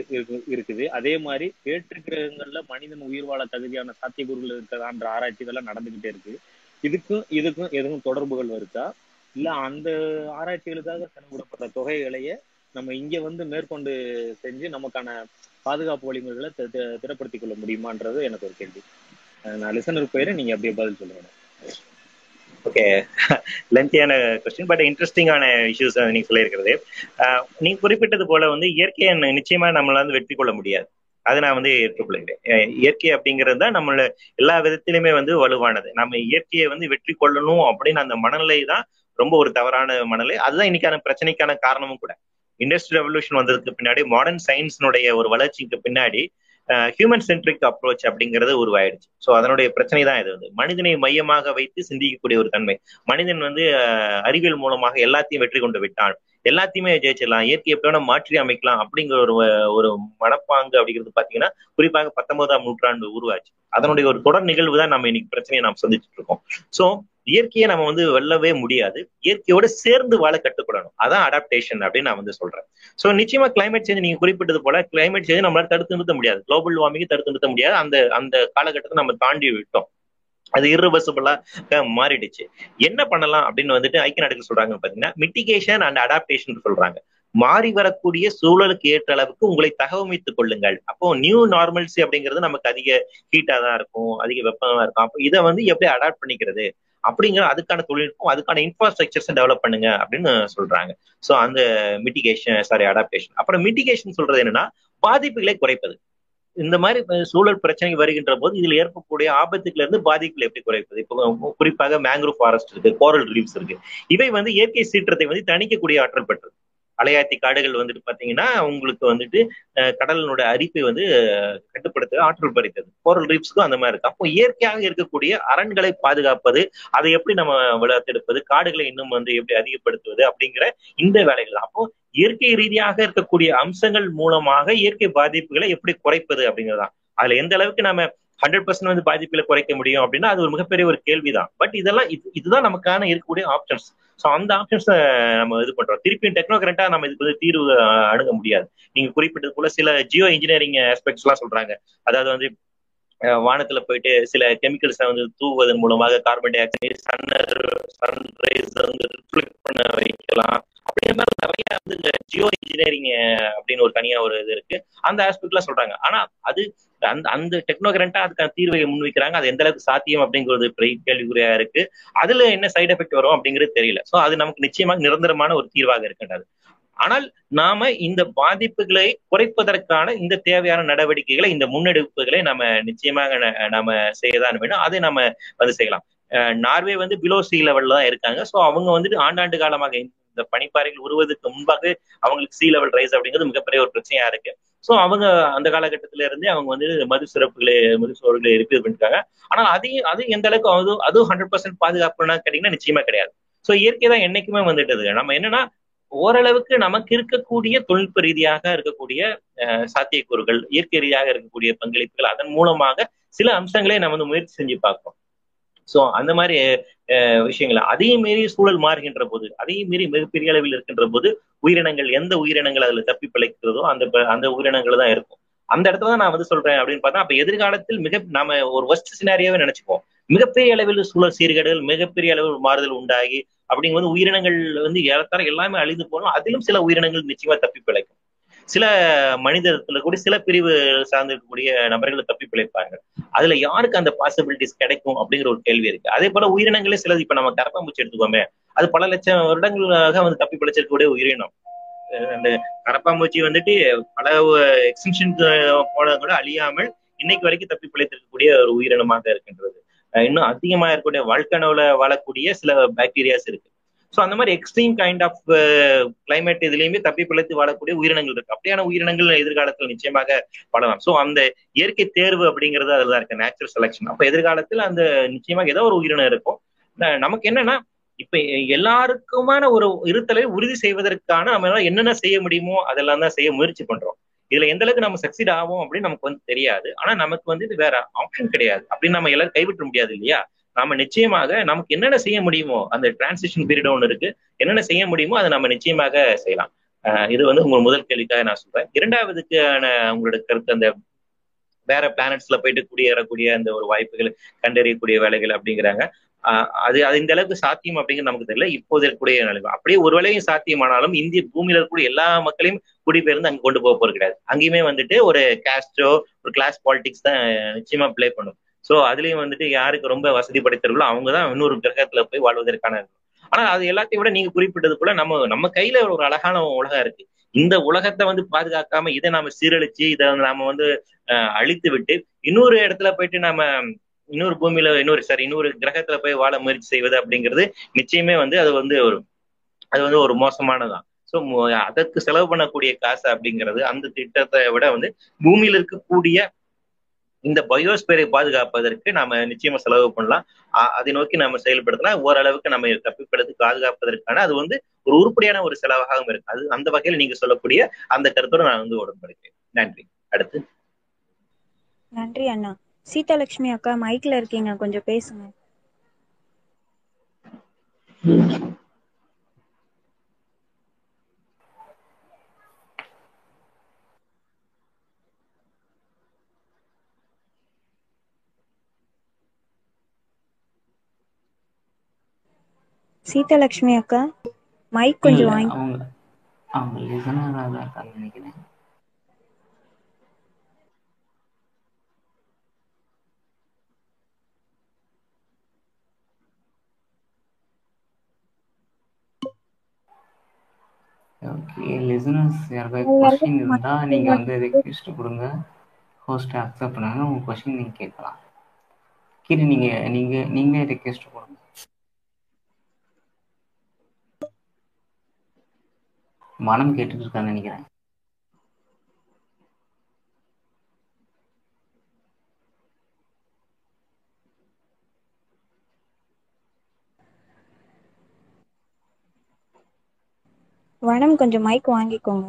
இருக்குது. அதே மாதிரி வேற்று கிரகங்கள்ல மனிதன் உயிர் வாழ தகுதியான சாத்தியக்கூறுகள் இருக்கிறதான்ற ஆராய்ச்சி இதெல்லாம் நடந்துகிட்டே இருக்கு. இதுக்கும் இதுக்கும் எதுவும் தொடர்புகள் இருக்கா இல்ல அந்த ஆராய்ச்சிகளுக்காக செலவிடப்பட்ட தொகைகளையே நம்ம இங்க வந்து மேற்கொண்டு செஞ்சு நமக்கான பாதுகாப்பு வழிமுறைகளை திடப்படுத்திக் கொள்ள முடியுமான்றது எனக்கு ஒரு கேள்வி. நான் லிசனர் பேரு நீங்க அப்படியே பதில் சொல்லுங்க. ஓகே லென்த்தியான கொஸ்டின் பட் இன்ட்ரெஸ்டிங்கான இஷ்யூஸ் நீங்க சொல்லியிருக்கிறது. ஆஹ் நீங்க குறிப்பிட்டது போல வந்து இயற்கையை நிச்சயமா நம்மளால வந்து வெற்றி கொள்ள முடியாது. அதை நான் வந்து ஏற்றுக்கொள்கிறேன். இயற்கை அப்படிங்கிறது தான் நம்மள எல்லா விதத்திலுமே வந்து வலுவானது. நம்ம இயற்கையை வந்து வெற்றி கொள்ளணும் அப்படின்னு அந்த மனநிலை தான் ரொம்ப ஒரு தவறான மனநிலை. அதுதான் இன்னைக்கான பிரச்சனைக்கான காரணமும் கூட. இண்டஸ்ட்ரியல் ரெவல்யூஷன் வந்ததுக்கு பின்னாடி மாடர்ன் சயின்ஸினுடைய ஒரு வளர்ச்சிக்கு பின்னாடி ஹியூமன் சென்ட்ரிக் அப்ரோச் அப்படிங்கிறது உருவாயிடுச்சு. ஸோ அதனுடைய பிரச்சனை தான் இது வந்து. மனிதனை மையமாக வைத்து சிந்திக்கக்கூடிய ஒரு தன்மை. மனிதன் வந்து அறிவியல் மூலமாக எல்லாத்தையும் வெற்றி கொண்டு விட்டான். எல்லாத்தையுமே ஜெயிச்சிடலாம். இயற்கை எப்படி மாற்றி அமைக்கலாம் அப்படிங்கிற ஒரு ஒரு மனப்பாங்கு அப்படிங்கிறது பாத்தீங்கன்னா குறிப்பாக பத்தொன்பதாம் நூற்றாண்டு உருவாச்சு. அதனுடைய ஒரு தொடர் நிகழ்வு தான் நம்ம இன்னைக்கு பிரச்சனையை நாம் சந்திச்சுட்டு இருக்கோம். ஸோ இயற்கையை நம்ம வந்து வெல்லவே முடியாது. இயற்கையோட சேர்ந்து வாழ கட்டுப்படணும் அதான் அடாப்டேஷன் அப்படின்னு நான் வந்து சொல்றேன். ஸோ நிச்சயமா கிளைமேட் சேஞ்ச் நீங்க குறிப்பிட்டது போல கிளைமேட் சேஞ்ச் நம்மளால தடுத்து நிறுத்த முடியாது. குளோபல் வார்மிங் தடுத்து நிறுத்த முடியாது. அந்த அந்த காலகட்டத்தை நம்ம தாண்டி விட்டோம். அது irreversible-ஆ மாறிடுச்சு. என்ன பண்ணலாம் அப்படின்னு வந்துட்டு ஐக்கிய நாடுகள் சொல்றாங்க பாத்தீங்கன்னா மிட்டிகேஷன் அண்ட் அடாப்டேஷன் சொல்றாங்க. மாறி வரக்கூடிய சூழலுக்கு ஏற்ற அளவுக்கு உங்களை தகவமைத்துக் கொள்ளுங்கள். அப்போ நியூ நார்மல்சி அப்படிங்கிறது நமக்கு அதிக ஹீட்டா தான் இருக்கும் அதிக வெப்பமா இருக்கும். அப்போ இதை வந்து எப்படி அடாப்ட் பண்ணிக்கிறது? அப்படிங்கிற அதுக்கான தொழில்நுட்பம் அதுக்கான இன்ஃப்ராஸ்ட்ரக்சர்ஸ் டெவலப் பண்ணுங்க அப்படின்னு சொல்றாங்க. சோ அந்த மிட்டிகேஷன் சாரி அடாப்டேஷன் அப்புறம் மிட்டிகேஷன் சொல்றது என்னன்னா பாதிப்புகளை குறைப்பது. இந்த மாதிரி சூழல் பிரச்சனை வருகின்ற போது இதில் ஏற்படக்கூடிய ஆபத்துக்கள் இருந்து பாதிப்புகளை எப்படி குறைப்பது? இப்போ குறிப்பாக மேங்க்ரோவ் ஃபாரஸ்ட் இருக்கு கோரல் ரீவ்ஸ் இருக்கு. இவை வந்து இயற்கை சீற்றத்தை வந்து தணிக்கக்கூடிய ஆற்றல் பெற்றது. அலையாத்தி காடுகள் வந்துட்டு பாத்தீங்கன்னா உங்களுக்கு வந்துட்டு கடலினுடைய கடலினோட அரிப்பை வந்து கட்டுப்படுத்த ஆற்றல் பறித்தது. கோரல் ரீப்ஸ்க்கும் அந்த மாதிரி இருக்கு. அப்போ இயற்கையாக இருக்கக்கூடிய அரண்களை பாதுகாப்பது அதை எப்படி நம்ம வளர்த்தெடுப்பது காடுகளை இன்னும் வந்து எப்படி அதிகப்படுத்துவது அப்படிங்கிற இந்த வேலைகள். அப்போ இயற்கை ரீதியாக இருக்கக்கூடிய அம்சங்கள் மூலமாக இயற்கை பாதிப்புகளை எப்படி குறைப்பது அப்படிங்கிறதுதான். அதுல எந்த அளவுக்கு நம்ம ஹண்ட்ரட் பர்சன்ட் வந்து பாதிப்புகளை குறைக்க முடியும் அப்படின்னா அது ஒரு மிகப்பெரிய ஒரு கேள்விதான். பட் இதெல்லாம் இது இதுதான் நமக்கான இருக்கக்கூடிய ஆப்ஷன்ஸ் ஸோ அந்த ஆப்ஷன்ஸை நம்ம இது பண்றோம். திருப்பியும் டெக்னோகிரண்டா நம்ம இதுக்கு வந்து தீர்வு அணுக முடியாது. நீங்க குறிப்பிட்டது போல சில ஜியோ இன்ஜினியரிங் ஆஸ்பெக்ட்ஸ் எல்லாம் சொல்றாங்க. அதாவது வந்து வானத்துல போயிட்டு சில கெமிக்கல்ஸ் வந்து தூவுவதன் மூலமாக கார்பன் டை ஆக்சைடு சன்னர் சன்ரைஸ் வந்து ரிஃப்ளெக்ட் பண்ண வைக்கலாம். அப்படிங்கிற மாதிரி நிறைய வந்து இந்த ஜியோ இன்ஜினியரிங் அப்படின்னு ஒரு தனியா ஒரு இது இருக்கு. அந்த ஆஸ்பெக்ட்ல சொல்றாங்க. ஆனா அது அந்த அந்த டெக்னோகிரண்டா அதுக்கான தீர்வை முன்வைக்கிறாங்க. அது எந்த அளவுக்கு சாத்தியம் அப்படிங்கிறது பெரிய கேள்விக்குறியா இருக்கு. அதுல என்ன சைடு எஃபெக்ட் வரும் அப்படிங்கிறது தெரியல. சோ அது நமக்கு நிச்சயமாக நிரந்தரமான ஒரு தீர்வாக இருக்கின்றது. ஆனால் நாம இந்த பாதிப்புகளை குறைப்பதற்கான இந்த தேவையான நடவடிக்கைகளை இந்த முன்னெடுப்புகளை நம்ம நிச்சயமாக ந- நாம செய்யதான் வேணும். அதை நம்ம வந்து செய்யலாம். நார்வே வந்து பிலோ சி லெவல்ல தான் இருக்காங்க. ஸோ அவங்க வந்துட்டு ஆண்டாண்டு காலமாக இந்த பனிப்பாறைகள் உருவதுக்கு முன்பாக அவங்களுக்கு சி லெவல் ரைஸ் அப்படிங்கிறது மிகப்பெரிய ஒரு பிரச்சனையா இருக்கு. ஸோ அவங்க அந்த காலகட்டத்தில இருந்தே அவங்க வந்து மது சிறப்புகளை மது சோறுகளை ரிப்பீர் பண்ணிருக்காங்க ஆனால் அதையும் அது எந்த அளவுக்கு அது அதுவும் ஹண்ட்ரட் பர்சன்ட் பாதுகாப்புனா கேட்டீங்கன்னா நிச்சயமா கிடையாது. ஸோ இயற்கை தான் என்னைக்குமே வந்துட்டது நம்ம என்னன்னா ஓரளவுக்கு நமக்கு இருக்கக்கூடிய தொழில்நுட்ப ரீதியாக இருக்கக்கூடிய சாத்தியக்கூறுகள் இயற்கை ரீதியாக இருக்கக்கூடிய பங்களிப்புகள் அதன் மூலமாக சில அம்சங்களை நம்ம வந்து முயற்சி செஞ்சு பார்ப்போம் சோ அந்த மாதிரி விஷயங்கள். அதையும் மீறி சூழல் மாறுகின்ற போது அதையும் மீறி மிகப்பெரிய அளவில் இருக்கின்ற போது உயிரினங்கள் எந்த உயிரினங்கள் அதுல தப்பி பிழைக்கிறதோ அந்த அந்த உயிரினங்கள் தான் இருக்கும். அந்த இடத்துல தான் நான் வந்து சொல்றேன் அப்படின்னு பார்த்தா அப்ப எதிர்காலத்தில் மிக நாம ஒரு ஒஸ்ட் சினாரியாவே நினைச்சுப்போம் மிகப்பெரிய அளவில் சூழல் சீர்கேடுகள் மிகப்பெரிய அளவில் மாறுதல் உண்டாகி அப்படிங்கும்போது உயிரினங்கள் வந்து ஏறத்தாழ எல்லாமே அழிந்து போகணும் அதிலும் சில உயிரினங்கள் நிச்சயமா தப்பி பிழைக்கும். சில மனிதத்துல கூட சில பிரிவு சார்ந்து இருக்கக்கூடிய நபர்கள் தப்பி பிழைப்பாங்க அதுல யாருக்கு அந்த பாசிபிலிட்டிஸ் கிடைக்கும் அப்படிங்கிற ஒரு கேள்வி இருக்கு. அதே போல உயிரினங்களே சிலது இப்ப நம்ம கரப்பாம்பூச்சி எடுத்துக்கோமே அது பல லட்சம் வருடங்களாக வந்து தப்பி பிழைச்சிருக்கக்கூடிய உயிரினம். அந்த கரப்பாம்பூச்சி வந்துட்டு பல எக்ஸ்டென்ஷன் போல கூட அழியாமல் இன்னைக்கு வரைக்கும் தப்பி பிழைத்திருக்கக்கூடிய ஒரு உயிரினமாக இருக்கின்றது. இன்னும் அதிகமா இருக்கக்கூடிய வாழ்க்கனவுல வாழக்கூடிய சில பாக்டீரியாஸ் இருக்கு. ஸோ அந்த மாதிரி எக்ஸ்ட்ரீம் கைண்ட் ஆஃப் கிளைமேட் இதுலயுமே தப்பி பிழைத்து வாழக்கூடிய உயிரினங்கள் இருக்கு. அப்படியான உயிரினங்கள் எதிர்காலத்தில் நிச்சயமாக வாழலாம். ஸோ அந்த இயற்கை தேர்வு அப்படிங்கிறது அதுதான் இருக்கு நேச்சுரல் செலெக்ஷன் அப்ப எதிர்காலத்தில் அந்த நிச்சயமாக ஏதோ ஒரு உயிரினம் இருக்கும். நமக்கு என்னன்னா இப்ப எல்லாருக்குமான ஒரு இருத்தலை உறுதி செய்வதற்கான நம்ம என்னென்ன செய்ய முடியுமோ அதெல்லாம் தான் செய்ய முயற்சி பண்றோம். இதுல எந்த அளவுக்கு நம்ம சக்சீட் ஆகும் அப்படின்னு நமக்கு வந்து தெரியாது. ஆனா நமக்கு வந்து இது வேற ஆப்ஷன் கிடையாது. அப்படின்னு நம்ம எல்லாரும் கைவிட்ட முடியாது இல்லையா? நாம நிச்சயமாக நமக்கு என்னென்ன செய்ய முடியுமோ அந்த டிரான்சிஷன் பீரியட் ஒன்று இருக்கு. என்னென்ன செய்ய முடியுமோ அதை நம்ம நிச்சயமாக செய்யலாம். அஹ் இது வந்து உங்க முதல் கேள்விக்காக நான் சொல்றேன். இரண்டாவதுக்கான உங்களோட கருத்து அந்த வேற பிளானட்ஸ்ல போயிட்டு குடியேறக்கூடிய அந்த ஒரு வாய்ப்புகள் கண்டறியக்கூடிய வேலைகள் அப்படிங்கிறாங்க. அது அது இந்த அளவுக்கு சாத்தியம் அப்படிங்கிறது நமக்கு தெரியல. இப்போது இருக்கக்கூடிய நிலைமை. அப்படியே ஒரு வேலையும் சாத்தியமானாலும் இந்திய பூமியில இருக்கக்கூடிய எல்லா மக்களையும் குடிபெயர்ந்து அங்க கொண்டு போக போறது கிடையாது. அங்கேயுமே வந்துட்டு ஒரு கேஸ்டோ ஒரு கிளாஸ் பாலிடிக்ஸ் தான் நிச்சயமா பிளே பண்ணும். சோ அதுலயும் வந்துட்டு யாருக்கு ரொம்ப வசதி படைத்தவர்களோ அவங்க தான் இன்னொரு கிரகத்துல போய் வாழ்வதற்கான ஆனா அது எல்லாத்தையும் விட நீங்க குறிப்பிட்டது போல நம்ம நம்ம கையில ஒரு அழகான உலகம் இருக்கு. இந்த உலகத்தை வந்து பாதுகாக்காம இதை நாம சீரழிச்சு இதை நாம வந்து அழித்து விட்டு இன்னொரு இடத்துல போயிட்டு நாம இன்னொரு பூமியில இன்னொரு சாரி இன்னொரு கிரகத்துல போய் வாழ முயற்சி செய்வது அப்படிங்கிறது நிச்சயமே வந்து அது வந்து ஒரு அது வந்து ஒரு மோசமானதான் ஸோ அதற்கு செலவு பண்ணக்கூடிய காசு அப்படிங்கிறது அந்த திட்டத்தை விட வந்து பூமியில இருக்கக்கூடிய இந்த பயோஸ்பியரை பாதுகாப்பதற்கு நாம நிச்சயமா செலவு பண்ணலாம். அதை நோக்கி நாம செயல்படுத்தலாம். ஓரளவுக்கு நம்ம தப்பிப்படுத்தி பாதுகாப்பதற்கான அது வந்து ஒரு உருப்படியான ஒரு செலவாகவும் இருக்கு. அது அந்த வகையில் நீங்க சொல்லக்கூடிய அந்த கருத்தோட நான் வந்து உடன்படுகிறேன். நன்றி. அடுத்து. நன்றி அண்ணா. சீதாலட்சுமி அக்கா மைக்ல இருக்கீங்க. கொஞ்சம் பேசுங்க. சீதாலட்சுமி அக்கா மைக் கொஞ்சம் வாங்கி அவங்க அவங்க லிசனராக தான் நினைக்கிறேன். ஓகே லிசனர்ஸ் யாருக்காவது கொஸ்டின் இருந்தா நீங்க வந்து ரெக்வெஸ்ட் கொடுங்க. ஹோஸ்ட் அக்செப்ட் பண்ணாங்க உங்க கொஸ்டின் நீங்க கேட்கலாம். கீழே நீங்க நீங்க நீங்களே ரெக்வெஸ்ட் கொடுங்க. மனம் கேட்டுட்டு இருக்கான்னு நினைக்கிறேன். வனம் கொஞ்சம் மைக் வாங்கிக்கோங்க.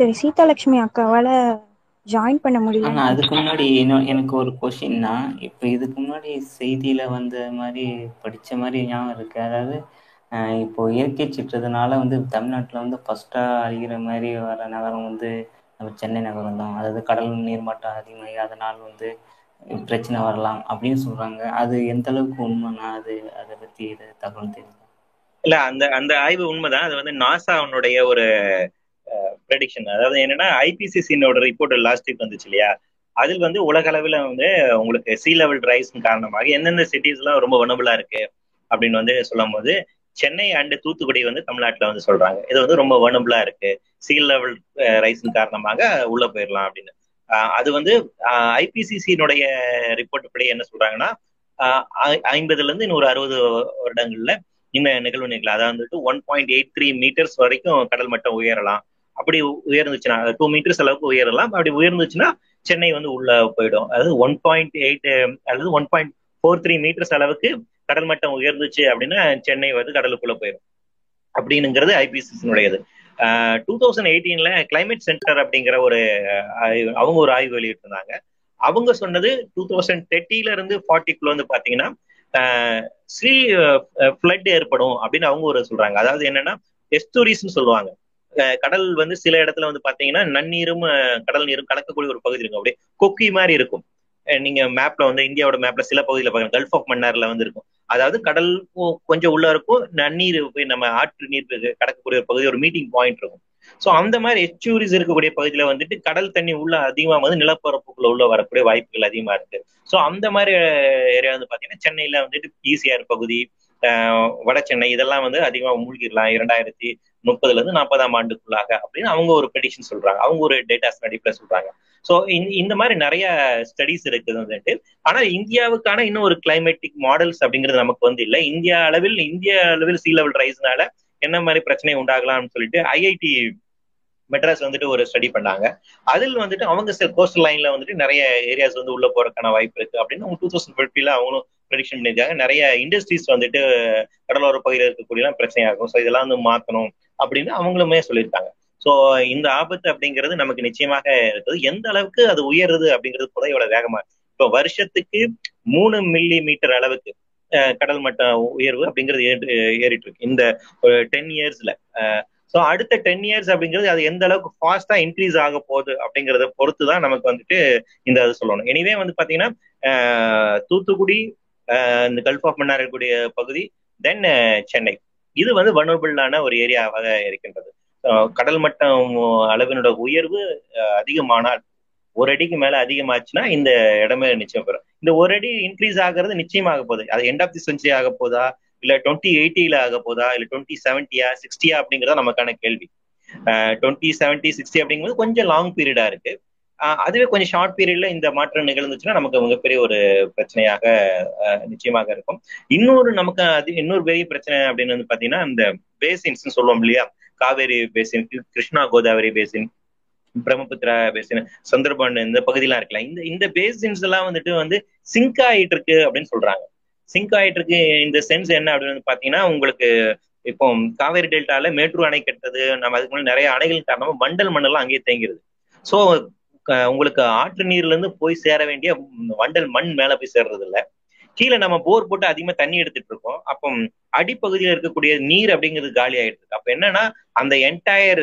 சரி சீதாலட்சுமி அக்காவால ஜாயின் பண்ண முடியல ஆனா அதுக்கு முன்னாடி இன்னும் எனக்கு ஒரு கொஷின்னா இப்போ இதுக்கு முன்னாடி செய்தியில வந்த மாதிரி படிச்ச மாதிரி ஞாபகம் இருக்கு. அதாவது இப்போ இயற்கை சீற்றத்தினால வந்து தமிழ்நாட்டுல வந்து ஃபர்ஸ்டா அழிகிற மாதிரி வர நகரம் வந்து நம்ம சென்னை நகரம் தான். அதாவது கடல் நீர்மட்டம் அதிகமாகி அதனால் வந்து பிரச்சனை வரலாம் அப்படின்னு சொல்றாங்க. அது எந்த அளவுக்கு உண்மைனா அது அதை பத்தி இது தகவல் தெரியும் இல்ல அந்த அந்த ஆய்வு உண்மைதான். அது வந்து நாசாவுடைய ஒரு ப்ரெடிக்ஷன் அதாவது என்னன்னா ஐபிசிசினோட ரிப்போர்ட் லாஸ்ட் வீக் வந்துச்சு இல்லையா? அதில் வந்து உலக அளவில் வந்து உங்களுக்கு சி லெவல் ரைஸ் காரணமாக எந்தெந்த சிட்டிஸ்லாம் ரொம்ப வனபுளா இருக்கு அப்படின்னு வந்து சொல்லும் போது சென்னை அண்டு தூத்துக்குடி வந்து தமிழ்நாட்டில் வந்து சொல்றாங்க. இது வந்து ரொம்ப வனபுளா இருக்கு. சி லெவல் ரைஸின் காரணமாக உள்ள போயிடலாம் அப்படின்னு. அது வந்து ஐபிசிசியினுடைய ரிப்போர்ட் படி என்ன சொல்றாங்கன்னா ஐம்பதுல இருந்து இன்னொரு அறுபது வருடங்கள்ல இந்த நிகழ்வு நிகழ்வு அதாவது வந்துட்டு one point eight three meters வரைக்கும் கடல் மட்டம் உயரலாம். அப்படி உயர்ந்துச்சுன்னா டூ மீட்டர்ஸ் அளவுக்கு உயரலாம். அப்படி உயர்ந்துச்சுன்னா சென்னை வந்து உள்ள போயிடும். அதாவது ஒன் பாயிண்ட் எயிட் அல்லது one point four three meters அளவுக்கு கடல் மட்டம் உயர்ந்துச்சு அப்படின்னா சென்னை வந்து கடலுக்குள்ள போயிடும். அப்படிங்கிறது ஐபிசிசினுடையது டூ தௌசண்ட் எயிட்டீன்ல கிளைமேட் சென்டர் அப்படிங்கிற ஒரு அவங்க ஒரு ஆய்வு வெளியிட்டிருந்தாங்க. அவங்க சொன்னது டூ தௌசண்ட் தேர்ட்டில இருந்து ஃபார்ட்டிக்குள்ள வந்து பாத்தீங்கன்னா ஸ்ரீ ஃபிளட் ஏற்படும் அப்படின்னு அவங்க ஒரு சொல்றாங்க. அதாவது என்னன்னா எஸ்டோரிஸ்ன்னு சொல்லுவாங்க. கடல் வந்து சில இடத்துல வந்து பாத்தீங்கன்னா நன்னீரும் கடல் நீரும் கலக்கக்கூடிய ஒரு பகுதி இருக்கும் அப்படியே கொக்கி மாதிரி இருக்கும். நீங்க மேப்ல வந்து இந்தியாவோட மேப்ல சில பகுதியில பாருங்க. கல்ஃப் ஆஃப் மன்னார்ல வந்து இருக்கும். அதாவது கடல் கொஞ்சம் உள்ள இருக்கும். நன்னீர் போய் நம்ம ஆற்று நீர் கடக்கக்கூடிய ஒரு பகுதி ஒரு மீட்டிங் பாயிண்ட் இருக்கும். ஸோ அந்த மாதிரி எச்சூரிஸ் இருக்கக்கூடிய பகுதியில வந்துட்டு கடல் தண்ணி உள்ள அதிகமா வந்து நிலப்பரப்புக்குள்ள உள்ள வரக்கூடிய வாய்ப்புகள் அதிகமா இருக்கு. ஸோ அந்த மாதிரி ஏரியா வந்து பாத்தீங்கன்னா சென்னையில வந்துட்டு ஈசிஆர் பகுதி வட சென்னை இதெல்லாம் வந்து அதிகமா மூழ்கிடலாம். இரண்டாயிரத்தி முப்பதுல இருந்து நாற்பதாம் ஆண்டுக்குள்ளாக அப்படின்னு அவங்க ஒரு பெடிஷன் சொல்றாங்க. அவங்க ஒரு டேட்டாஸ் அடிப்படையில் சொல்றாங்க. ஸோ இந்த மாதிரி நிறைய ஸ்டடிஸ் இருக்குது வந்துட்டு. ஆனா இந்தியாவுக்கான இன்னும் ஒரு கிளைமேட்டிக் மாடல்ஸ் அப்படிங்கிறது நமக்கு வந்து இல்லை. இந்தியா அளவில் இந்திய அளவில் சி லெவல் ரைஸ்னால என்ன மாதிரி பிரச்சனை உண்டாகலாம்னு சொல்லிட்டு ஐஐடி மெட்ராஸ் வந்துட்டு ஒரு ஸ்டடி பண்ணாங்க. அதில் வந்துட்டு அவங்க சில கோஸ்டல் லைன்ல வந்துட்டு நிறைய ஏரியாஸ் வந்து உள்ள போறதுக்கான வாய்ப்பு இருக்கு அப்படின்னு அவங்க டூ தௌசண்ட் ஃபிஃப்டில அவங்களும் ப்ரெடிக்ஷன் பண்ணியிருக்காங்க. நிறைய இண்டஸ்ட்ரீஸ் வந்துட்டு கடலோர பகுதியில் இருக்கக்கூடிய பிரச்சனையாகும். ஸோ இதெல்லாம் வந்து மாற்றணும் அப்படின்னு அவங்களுமே சொல்லியிருக்காங்க. ஸோ இந்த ஆபத்து அப்படிங்கிறது நமக்கு நிச்சயமாக இருக்குது. எந்த அளவுக்கு அது உயருது அப்படிங்கிறது புதையோட வேகமா இப்போ வருஷத்துக்கு மூணு மில்லி மீட்டர் அளவுக்கு கடல் மட்ட உயர்வு அப்படிங்கிறது ஏறிட்டு இருக்கு இந்த டென் இயர்ஸ்ல ஸோ அடுத்த டென் இயர்ஸ் அப்படிங்கிறது அது எந்த அளவுக்கு ஃபாஸ்டா இன்க்ரீஸ் ஆக போகுது அப்படிங்கிறத பொறுத்து தான் நமக்கு வந்துட்டு இந்த இது சொல்லணும். எனிவே வந்து பாத்தீங்கன்னா தூத்துக்குடி இந்த கல்ஃப் ஆஃப் மன்னார் இருக்கக்கூடிய பகுதி தென் சென்னை. இது வந்து வனபிளான ஒரு ஏரியாவாக இருக்கின்றது. கடல் மட்டம் அளவினோட உயர்வு அதிகமானால் ஒரு அடிக்கு மேல அதிகமாச்சுன்னா இந்த இடமே நிச்சயம் பெறும். இந்த ஒரு அடி இன்க்ரீஸ் ஆகிறது நிச்சயமாக போகுது. அது எண்ட் ஆஃப் தி செஞ்சுரி ஆக போதா? இல்ல டுவெண்ட்டி எயிட்டில ஆக போதா? இல்ல டுவெண்ட்டி செவன்ட்டியா சிக்ஸ்டியா அப்படிங்கறத நமக்கான கேள்வி. டுவெண்ட்டி செவன்ட்டி சிக்ஸ்டி அப்படிங்கிறது கொஞ்சம் லாங் பீரியடா இருக்கு. அதுவே கொஞ்சம் ஷார்ட் பீரியட்ல இந்த மாற்றம் நிகழ்ந்துச்சுன்னா நமக்கு மிகப்பெரிய ஒரு பிரச்சனையாக நிச்சயமாக இருக்கும். இன்னொரு நமக்கு அது இன்னொரு பெரிய பிரச்சனை அப்படின்னு வந்து பாத்தீங்கன்னா இந்த பேசின்ஸ் சொல்லுவோம் இல்லையா? Kaveri basin Krishna Godavari basin Brahmaputra basin Sundarban இந்த பகுதியெல்லாம் இருக்கலாம். இந்த இந்த பேசின்ஸ் எல்லாம் வந்துட்டு வந்து சிங்க் ஆயிட்டு இருக்கு அப்படின்னு சொல்றாங்க. சிங்க் ஆயிட்டு இருக்கு. இந்த சென்ஸ் என்ன அப்படின்னு பாத்தீங்கன்னா உங்களுக்கு இப்போ காவேரி டெல்டால மேட்டூர் அணை கட்டது நம்ம அதுக்கு முன்னாடி நிறைய அணைகள் காரணமா மண்டல் மண்ணெல்லாம் அங்கேயே தேங்கிருது. ஸோ உங்களுக்கு ஆற்று நீர்ல இருந்து போய் சேர வேண்டிய வண்டல் மண் மேல போய் சேர்றது இல்ல கீழே நம்ம போர் போட்டு அதிகமா தண்ணி எடுத்துட்டு இருக்கோம். அப்போ அடிப்பகுதியில இருக்கக்கூடிய நீர் அப்படிங்கிறது காலி ஆயிட்டு இருக்கு. அப்ப என்னன்னா அந்த என்டையர்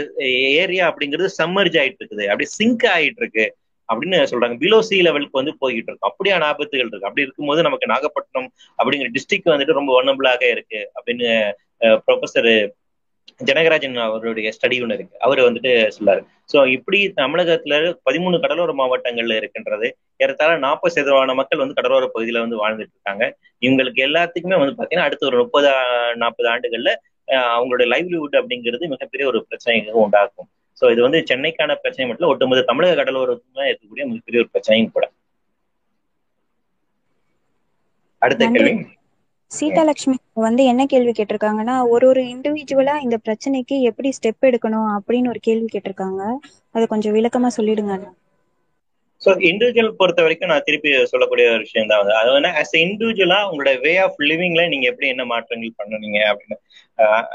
ஏரியா அப்படிங்கிறது சம்மர்ஜ் ஆயிட்டு இருக்குது. அப்படி சிங்க் ஆயிட்டு இருக்கு அப்படின்னு சொல்றாங்க. பிலோ சி லெவலுக்கு வந்து போய்கிட்டு இருக்கும் அப்படியான ஆபத்துகள் இருக்கு. அப்படி இருக்கும்போது நமக்கு நாகப்பட்டினம் அப்படிங்கிற டிஸ்ட்ரிக்ட் வந்துட்டு ரொம்ப ஒன்னபிளாக இருக்கு அப்படின்னு ப்ரொஃபசர் ஜனகராஜன் அவருடைய ஸ்டடி ஒன்று இருக்கு. அவர் வந்துட்டு சொல்லாரு. ஸோ இப்படி தமிழகத்துல பதிமூணு கடலோர மாவட்டங்கள்ல இருக்கின்றது. ஏறத்தாழ நாற்பது சதவீதமான மக்கள் வந்து கடலோர பகுதியில வந்து வாழ்ந்துட்டு இருக்காங்க. இவங்களுக்கு எல்லாத்துக்குமே வந்து பாத்தீங்கன்னா அடுத்த ஒரு முப்பது நாற்பது ஆண்டுகள்ல அவங்களுடைய லைவ்லிஹுட் அப்படிங்கிறது மிகப்பெரிய ஒரு பிரச்சனையை உண்டாக்கும் ஸோ இது வந்து சென்னைக்கான பிரச்சனை மட்டும் ஒட்டுமொத்த தமிழக கடலோரத்துக்கு இருக்கக்கூடிய மிகப்பெரிய ஒரு பிரச்சனையும் கூட. அடுத்த. கேள்வி. சீதாலட்சுமி வந்து என்ன கேள்வி கேட்டிருக்காங்கன்னா ஒரு ஒரு இண்டிவிஜுவலா இந்த பிரச்சனைக்கு எப்படி ஸ்டெப் எடுக்கணும் அப்படின்னு ஒரு கேள்வி கேட்டிருக்காங்க. அதை கொஞ்சம் விளக்கமா சொல்லிடுங்க ஸோ இண்டிவிஜுவல் பொறுத்த வரைக்கும் நான் திருப்பி சொல்லக்கூடிய ஒரு விஷயம் தான் அது. வந்து ஆஸ் இண்டிவிஜுவலா உங்களோட வே ஆஃப் லிவிங்ல நீங்க எப்படி என்ன மாற்றங்கள் பண்ணுனீங்க அப்படின்னு.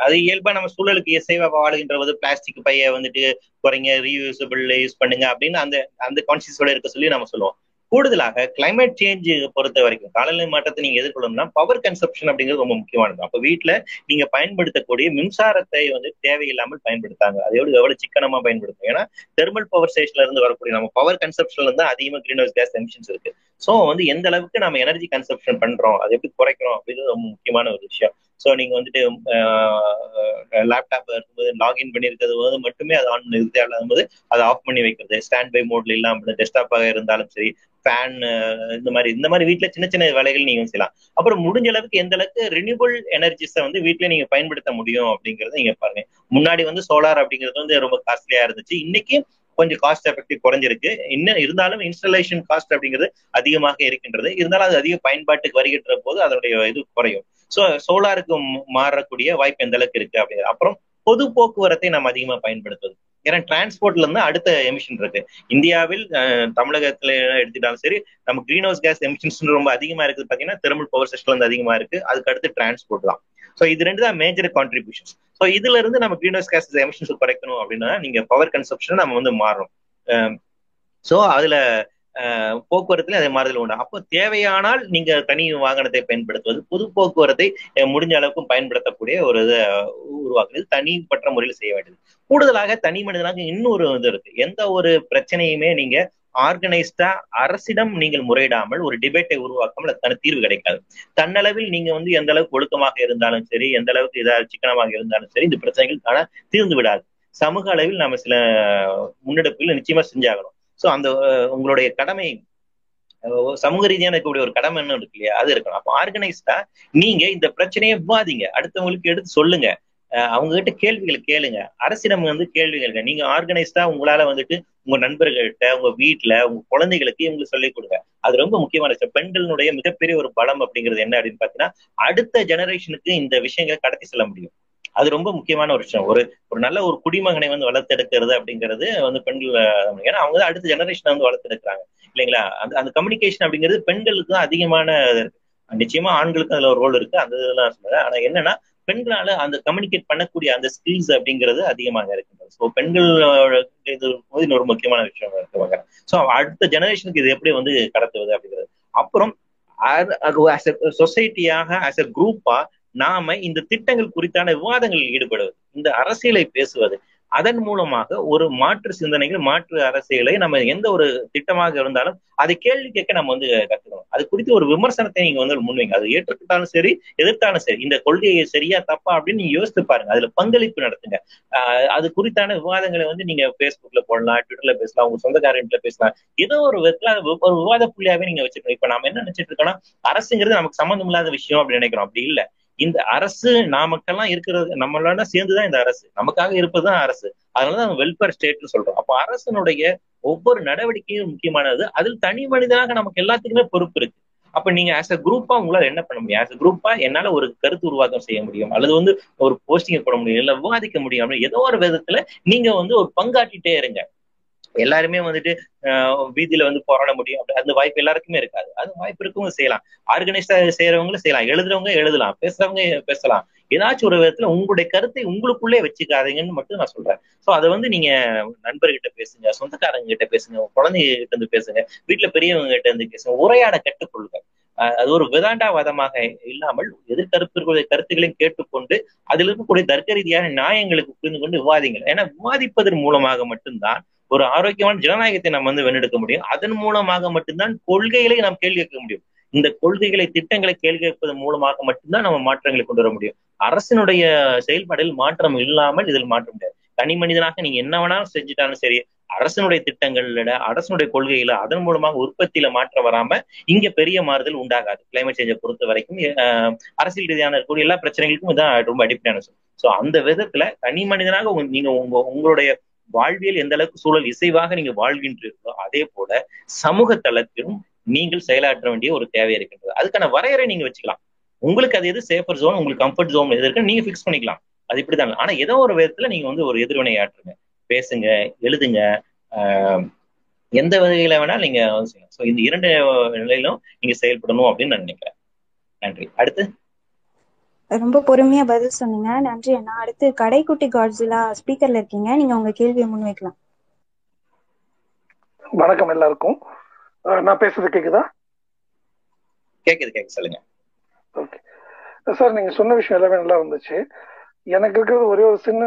அது இயல்பா நம்ம சூழலுக்கு இசைவா வாழுகின்ற போது பிளாஸ்டிக் பைய வந்துட்டு குறைங்க ரீயூசபிள் யூஸ் பண்ணுங்க அப்படின்னு அந்த அந்த கான்சியஸோட இருக்க சொல்லி நம்ம சொல்லுவோம். கூடுதலாக கிளைமேட் சேஞ்ச் பொறுத்த வரைக்கும் காலநிலை மாற்றத்தை நீங்க எதிர்கொள்ளணும்னா பவர் கன்சப்ஷன் அப்படிங்கிறது ரொம்ப முக்கியமானது. அப்ப வீட்டுல நீங்க பயன்படுத்தக்கூடிய மின்சாரத்தை வந்து தேவையில்லாமல் பயன்படுத்தாங்க. அது எவ்வளவு சிக்கனமா பயன்படுத்தும் ஏன்னா தெர்மல் பவர் ஸ்டேஷன்ல இருந்து வரக்கூடிய நம்ம பவர் கன்சப்ஷன்ல இருந்து அதிகமா கிரீன் ஹவுஸ் கேஸ் எமிஷன்ஸ் இருக்கு. ஸோ வந்து எந்த அளவுக்கு நம்ம எனர்ஜி கன்சப்ஷன் பண்றோம் அது எப்படி குறைக்கிறோம் அப்படின்றது ரொம்ப முக்கியமான ஒரு விஷயம். ஸோ நீங்க வந்துட்டு லேப்டாப் இருக்கும்போது லாகின் பண்ணியிருக்கிறது போது மட்டுமே அது ஆன் இல்லாத போது அதை ஆஃப் பண்ணி வைக்கிறது. ஸ்டாண்ட் பை மோட்ல இல்லாம டெஸ்க்டாப்பாக இருந்தாலும் சரி ஃபேன் இந்த மாதிரி இந்த மாதிரி வீட்டுல சின்ன சின்ன வேலைகள் நீங்க செய்யலாம். அப்புறம் முடிஞ்ச அளவுக்கு எந்த அளவுக்கு ரினியூபிள் எனர்ஜிஸை வந்து வீட்டுல நீங்க பயன்படுத்த முடியும் அப்படிங்கறத நீங்க பாருங்க. முன்னாடி வந்து சோலார் அப்படிங்கிறது வந்து ரொம்ப காஸ்ட்லியா இருந்துச்சு. இன்னைக்கு கொஞ்சம் காஸ்ட் எஃபெக்டிவ் குறைஞ்சிருக்கு. இன்னும் இருந்தாலும் இன்ஸ்டலேஷன் காஸ்ட் அப்படிங்கிறது அதிகமாக இருக்கின்றது. இருந்தாலும் அது அதிக பயன்பாட்டுக்கு வருகின்ற போது அதனுடைய இது குறையும். ஸோ சோலாருக்கு மாறக்கூடிய வாய்ப்பு எந்த அளவுக்கு இருக்கு அப்படிங்கிறது அப்புறம் பொது போக்குவரத்தை நம்ம அதிகமா பயன்படுத்துவது. ஏன்னா டிரான்ஸ்போர்ட்ல இருந்து அடுத்த எமிஷன் இருக்கு. இந்தியாவில் தமிழகத்துல எடுத்துட்டாலும் சரி நம்ம கிரீன் ஹவுஸ் கேஸ் எமிஷன்ஸ் ரொம்ப அதிகமா இருக்குது. பாத்தீங்கன்னா தெர்மல் பவர் சிஸ்டம்ல இருந்து அதிகமா இருக்கு. அதுக்கு அடுத்து டிரான்ஸ்போர்ட் தான். ஸோ இது ரெண்டு தான் மேஜர் கான்ட்ரிபியூஷன் ஸோ இதுல இருந்து நம்ம கிரீன் ஹவுஸ் கேஸ் எமிஷன்ஸ் குறைக்கணும் அப்படின்னா நீங்க பவர் கன்சப்ஷன் நம்ம வந்து மாறும் ஸோ அதுல போக்குவரத்துல அதே மாறுதல் உண்டு. அப்போ தேவையானால் நீங்க தனி வாகனத்தை பயன்படுத்துவது பொது போக்குவரத்தை முடிஞ்ச அளவுக்கு பயன்படுத்தக்கூடிய ஒரு இதை உருவாக்குறது. தனிப்பட்ட முறையில் செய்ய வேண்டியது. கூடுதலாக தனி மனிதனாக இன்னொரு இது இருக்கு. எந்த ஒரு பிரச்சனையுமே நீங்க ஆர்கனைஸ்டா அரசிடம் நீங்கள் முறையிடாமல் ஒரு டிபேட்டை உருவாக்காமல் அதுக்கான தீர்வு கிடைக்காது. தன்னளவில் நீங்க வந்து எந்த அளவுக்கு ஒழுக்கமாக இருந்தாலும் சரி எந்த அளவுக்கு இதாக சிக்கனமாக இருந்தாலும் சரி இந்த பிரச்சனைகள் தீர்ந்து விடாது. சமூக அளவில் நம்ம சில முன்னெடுப்புகள் நிச்சயமா செஞ்சாகணும். ஸோ அந்த உங்களுடைய கடமை சமூக ரீதியான இருக்கக்கூடிய ஒரு கடமை என்ன இருக்கு இல்லையா? அது இருக்கணும். அப்போ ஆர்கனைஸ்டா நீங்க இந்த பிரச்சனையை விவாதிங்க. அடுத்தவங்களுக்கு எடுத்து சொல்லுங்க. அவங்க கிட்ட கேள்விகளை கேளுங்க. அரசிடம் வந்து கேள்விகள் நீங்க ஆர்கனைஸ்டா உங்களால வந்துட்டு உங்க நண்பர்கள்ட்ட உங்க வீட்டுல உங்க குழந்தைகளுக்கு இவங்களுக்கு சொல்லிக் கொடுங்க. அது ரொம்ப முக்கியமான விஷயம். பெண்களுடைய மிகப்பெரிய ஒரு பலம் அப்படிங்கிறது என்ன அப்படின்னு பாத்தீங்கன்னா அடுத்த ஜெனரேஷனுக்கு இந்த விஷயங்களை கடத்தி செல்ல முடியும். அது ரொம்ப முக்கியமான ஒரு விஷயம். ஒரு ஒரு நல்ல ஒரு குடிமகனை வந்து வளர்த்தெடுக்கிறது அப்படிங்கிறது வந்து பெண்கள் ஏன்னா அவங்க தான் அடுத்த ஜெனரேஷனை வந்து வளர்த்தெடுக்கிறாங்க. இல்லைங்களா? அந்த அந்த கம்யூனிகேஷன் அப்படிங்கிறது பெண்களுக்கு தான் அதிகமான நிச்சயமா ஆண்களுக்கு அதுல ஒரு ரோல் இருக்கு. அந்த இதெல்லாம் சொல்றேன். ஆனா என்னன்னா பெண்களால அந்த கம்யூனிகேட் பண்ணக்கூடிய அந்த ஸ்கில்ஸ் அப்படிங்கிறது அதிகமாக இருக்கின்றது ஸோ பெண்கள் இது ஒரு முக்கியமான விஷயம் இருக்குவாங்க ஸோ அடுத்த ஜெனரேஷனுக்கு இது எப்படி வந்து கடத்துவது அப்படிங்கிறது. அப்புறம் சொசைட்டியாக ஆஸ் அ குரூப்பா நாம இந்த திட்டங்கள் குறித்தான விவாதங்களில் ஈடுபடுவது இந்த அரசியலை பேசுவது அதன் மூலமாக ஒரு மாற்று சிந்தனைகள் மாற்று அரசியலை நம்ம எந்த ஒரு திட்டமாக இருந்தாலும் அதை கேள்வி கேட்க நம்ம வந்து கத்துக்கணும். அது குறித்து ஒரு விமர்சனத்தை நீங்க வந்து முன்வைங்க. அது ஏற்றுக்கிட்டாலும் சரி எதிர்த்தாலும் சரி. இந்த கொள்கையை சரியா தப்பா அப்படின்னு நீங்க யோசித்து பாருங்க. அதுல பங்களிப்பு நடத்துங்க. அது குறித்தான விவாதங்களை வந்து நீங்க பேஸ்புக்ல போடலாம் ட்விட்டர்ல பேசலாம் உங்க சொந்தக்காரன்ல பேசலாம். ஏதோ ஒரு விதத்துல ஒரு விவாத புள்ளியாவே நீங்க வச்சுக்கணும். இப்ப நாம என்ன நினைச்சிட்டு இருக்கோம்னா அரசுங்கிறது நமக்கு சம்மந்தம் இல்லாத விஷயம் அப்படின்னு நினைக்கிறோம். அப்படி இல்லை. இந்த அரசு நாமக்கெல்லாம் இருக்கிறது நம்மளோட சேர்ந்துதான் இந்த அரசு. நமக்காக இருப்பதுதான் அரசு. அதனாலதான் வெல்ஃபேர் ஸ்டேட்னு சொல்றோம். அப்ப அரசனுடைய ஒவ்வொரு நடவடிக்கையும் முக்கியமானது. அதில் தனி மனிதனாக நமக்கு எல்லாத்துக்குமே பொறுப்பு இருக்கு. அப்ப நீங்க ஆஸ் அ குரூப்பா உங்களால என்ன பண்ண முடியும்? ஆஸ் அ குரூப்பா என்னால ஒரு கருத்து உருவாக்கம் செய்ய முடியும்? அல்லது வந்து ஒரு போஸ்டிங் போட முடியும்? இல்ல விவாதிக்க முடியும்? ஏதோ ஒரு விதத்துல நீங்க வந்து ஒரு பங்காட்டிட்டே இருங்க. எல்லாருமே வந்துட்டு வீதியில வந்து போராட முடியும். அப்படி அந்த வாய்ப்பு எல்லாருக்குமே இருக்காது. அது வாய்ப்பு இருக்கவங்க செய்யலாம். ஆர்கனைஸ்டா செய்யறவங்களும் செய்யலாம். எழுதுறவங்க எழுதலாம். பேசுறவங்க பேசலாம். ஏதாச்சும் ஒரு விதத்துல உங்களுடைய கருத்தை உங்களுக்குள்ளே வச்சுக்காதீங்கன்னு மட்டும் நான் சொல்றேன். சோ அதை வந்து நீங்க நண்பர்கிட்ட பேசுங்க சொந்தக்காரங்க கிட்ட பேசுங்க குழந்தைங்க கிட்ட இருந்து பேசுங்க வீட்டுல பெரியவங்க கிட்ட இருந்து பேசுங்க. உரையாட கற்றுக்கொள்ளுங்க அது ஒரு விதாண்டாவாதமாக இல்லாமல் எதிர்கருப்பிற்குரிய கருத்துக்களையும் கேட்டுக்கொண்டு அதில் இருக்கக்கூடிய தர்க்க ரீதியான நியாயங்களுக்கு புரிந்து கொண்டு விவாதிங்கள். ஏன்னா விவாதிப்பதன் மூலமாக மட்டும்தான் ஒரு ஆரோக்கியமான ஜனநாயகத்தை நம்ம வந்து வென்றெடுக்க முடியும். அதன் மூலமாக மட்டும்தான் கொள்கைகளை நாம் கேள்வி கேட்க முடியும். இந்த கொள்கைகளை திட்டங்களை கேள்வி கேட்பதன் மூலமாக மட்டும்தான் நம்ம மாற்றங்களை கொண்டு வர முடியும். அரசினுடைய செயல்பாடில் மாற்றம் இல்லாமல் இதில் மாற்ற முடியாது. தனி மனிதனாக நீங்க என்ன வேணாலும் செஞ்சுட்டாலும் சரி அரசனுடைய திட்டங்கள்ல அரசனுடைய கொள்கையில அதன் மூலமாக உற்பத்தியில மாற்றம் வராம இங்க பெரிய மாறுதல் உண்டாகாது. கிளைமேட் சேஞ்சை பொறுத்த வரைக்கும் அரசியல் ரீதியான இருக்கக்கூடிய எல்லா பிரச்சனைகளுக்கும் இதான் ரொம்ப அடிப்படையான சொல். சோ அந்த விதத்துல தனி மனிதனாக உங்க- நீங்க உங்க உங்களுடைய வாழ்வியல் எந்த அளவுக்கு சூழல் இசைவாக நீங்க வாழ்கின்றீர்களோ அதே போல சமூக தளத்திலும் நீங்கள் செயலாற்ற வேண்டிய ஒரு தேவை இருக்கின்றது. அதுக்கான வரையறை நீங்க வச்சுக்கலாம். உங்களுக்கு அது எது சேஃபர் ஜோன் உங்களுக்கு கம்ஃபர்ட் ஜோன் எது இருக்கு நீங்க ஃபிக்ஸ் பண்ணிக்கலாம். அது இப்படிதான் ஆனா ஏதோ ஒரு விதத்துல நீங்க வந்து ஒரு எதிர்வினை ஆற்றுங்க. பேசுங்க எழுதுங்க ஆஹ் எந்த வகையில வேணாலும் நீங்க ஸோ இந்த இரண்டு நிலையிலும் நீங்க செயல்படணும் அப்படின்னு நான் நினைக்கிறேன். நன்றி. அடுத்து? ரொம்ப பொறுமையா பதில் சொன்னீங்க. நன்றி அண்ணா. அடுத்து கடைக்குட்டி காட்ஸிலா ஸ்பீக்கர்ல இருக்கீங்க. நீங்க உங்க கேள்வியை முன்வைக்கலாம். வணக்கம் எல்லாருக்கும். நான் பேசுறது கேக்குதா? கேக்குது கேட்க சொல்லுங்க. ஓகே. சார் நீங்க சொன்ன விஷயம் எல்லாமே நல்லா இருந்துச்சு. எனக்கு இருக்கிறது ஒரே ஒரு சின்ன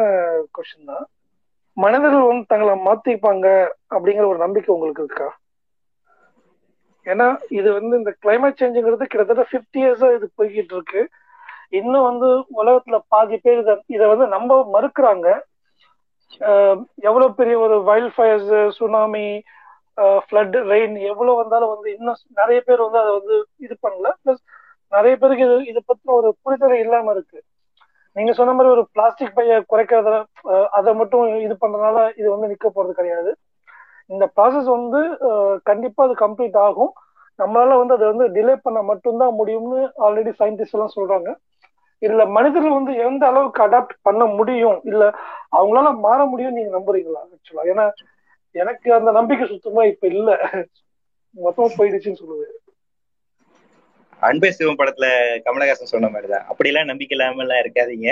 கொஸ்டின் தான். மனிதர்கள் வந்து தங்களை மாத்திப்பாங்க அப்படிங்கிற ஒரு நம்பிக்கை உங்களுக்கு இருக்கா? ஏன்னா இது வந்து இந்த கிளைமேட் சேஞ்சுங்கிறது கிட்டத்தட்ட ஃபிஃப்டி இயர்ஸா இது போய்கிட்டு இருக்கு. இன்னும் வந்து உலகத்துல பாதி பேர் இதை இதை வந்து நம்ம மறுக்கிறாங்க. எவ்வளவு பெரிய ஒரு wildfires tsunami flood rain எவ்வளவு வந்தாலும் வந்து இன்னும் நிறைய பேர் வந்து அதை வந்து இது பண்ணல. ப்ளஸ் நிறைய பேருக்கு இது இதை பத்தின ஒரு புரிதலை இல்லாம இருக்கு. நீங்க சொன்ன மாதிரி ஒரு பிளாஸ்டிக் பைய குறைக்கிறத அதை மட்டும் இது பண்றதுனால இது வந்து நிக்க போறது கிடையாது. இந்த ப்ராசஸ் வந்து கண்டிப்பா அது கம்ப்ளீட் ஆகும். நம்மளால வந்து அதை வந்து டிலே பண்ண மட்டும்தான் முடியும்னு ஆல்ரெடி சயின்டிஸ்ட் எல்லாம் சொல்றாங்க. இதுல மனிதர்கள் வந்து எந்த அளவுக்கு அடாப்ட் பண்ண முடியும்? இல்ல அவங்களால மாற முடியும் நீங்க நம்புறீங்களா ஆக்சுவலா ஏன்னா எனக்கு அந்த நம்பிக்கை சுத்தமா இப்ப இல்ல. மொத்தமா போயிடுச்சுன்னு சொல்லுவேன். அன்பே சிவம் படத்துல கமலஹாசன் சொன்ன மாதிரிதான். அப்படியெல்லாம் நம்பிக்கை இல்லாம எல்லாம் இருக்காதீங்க.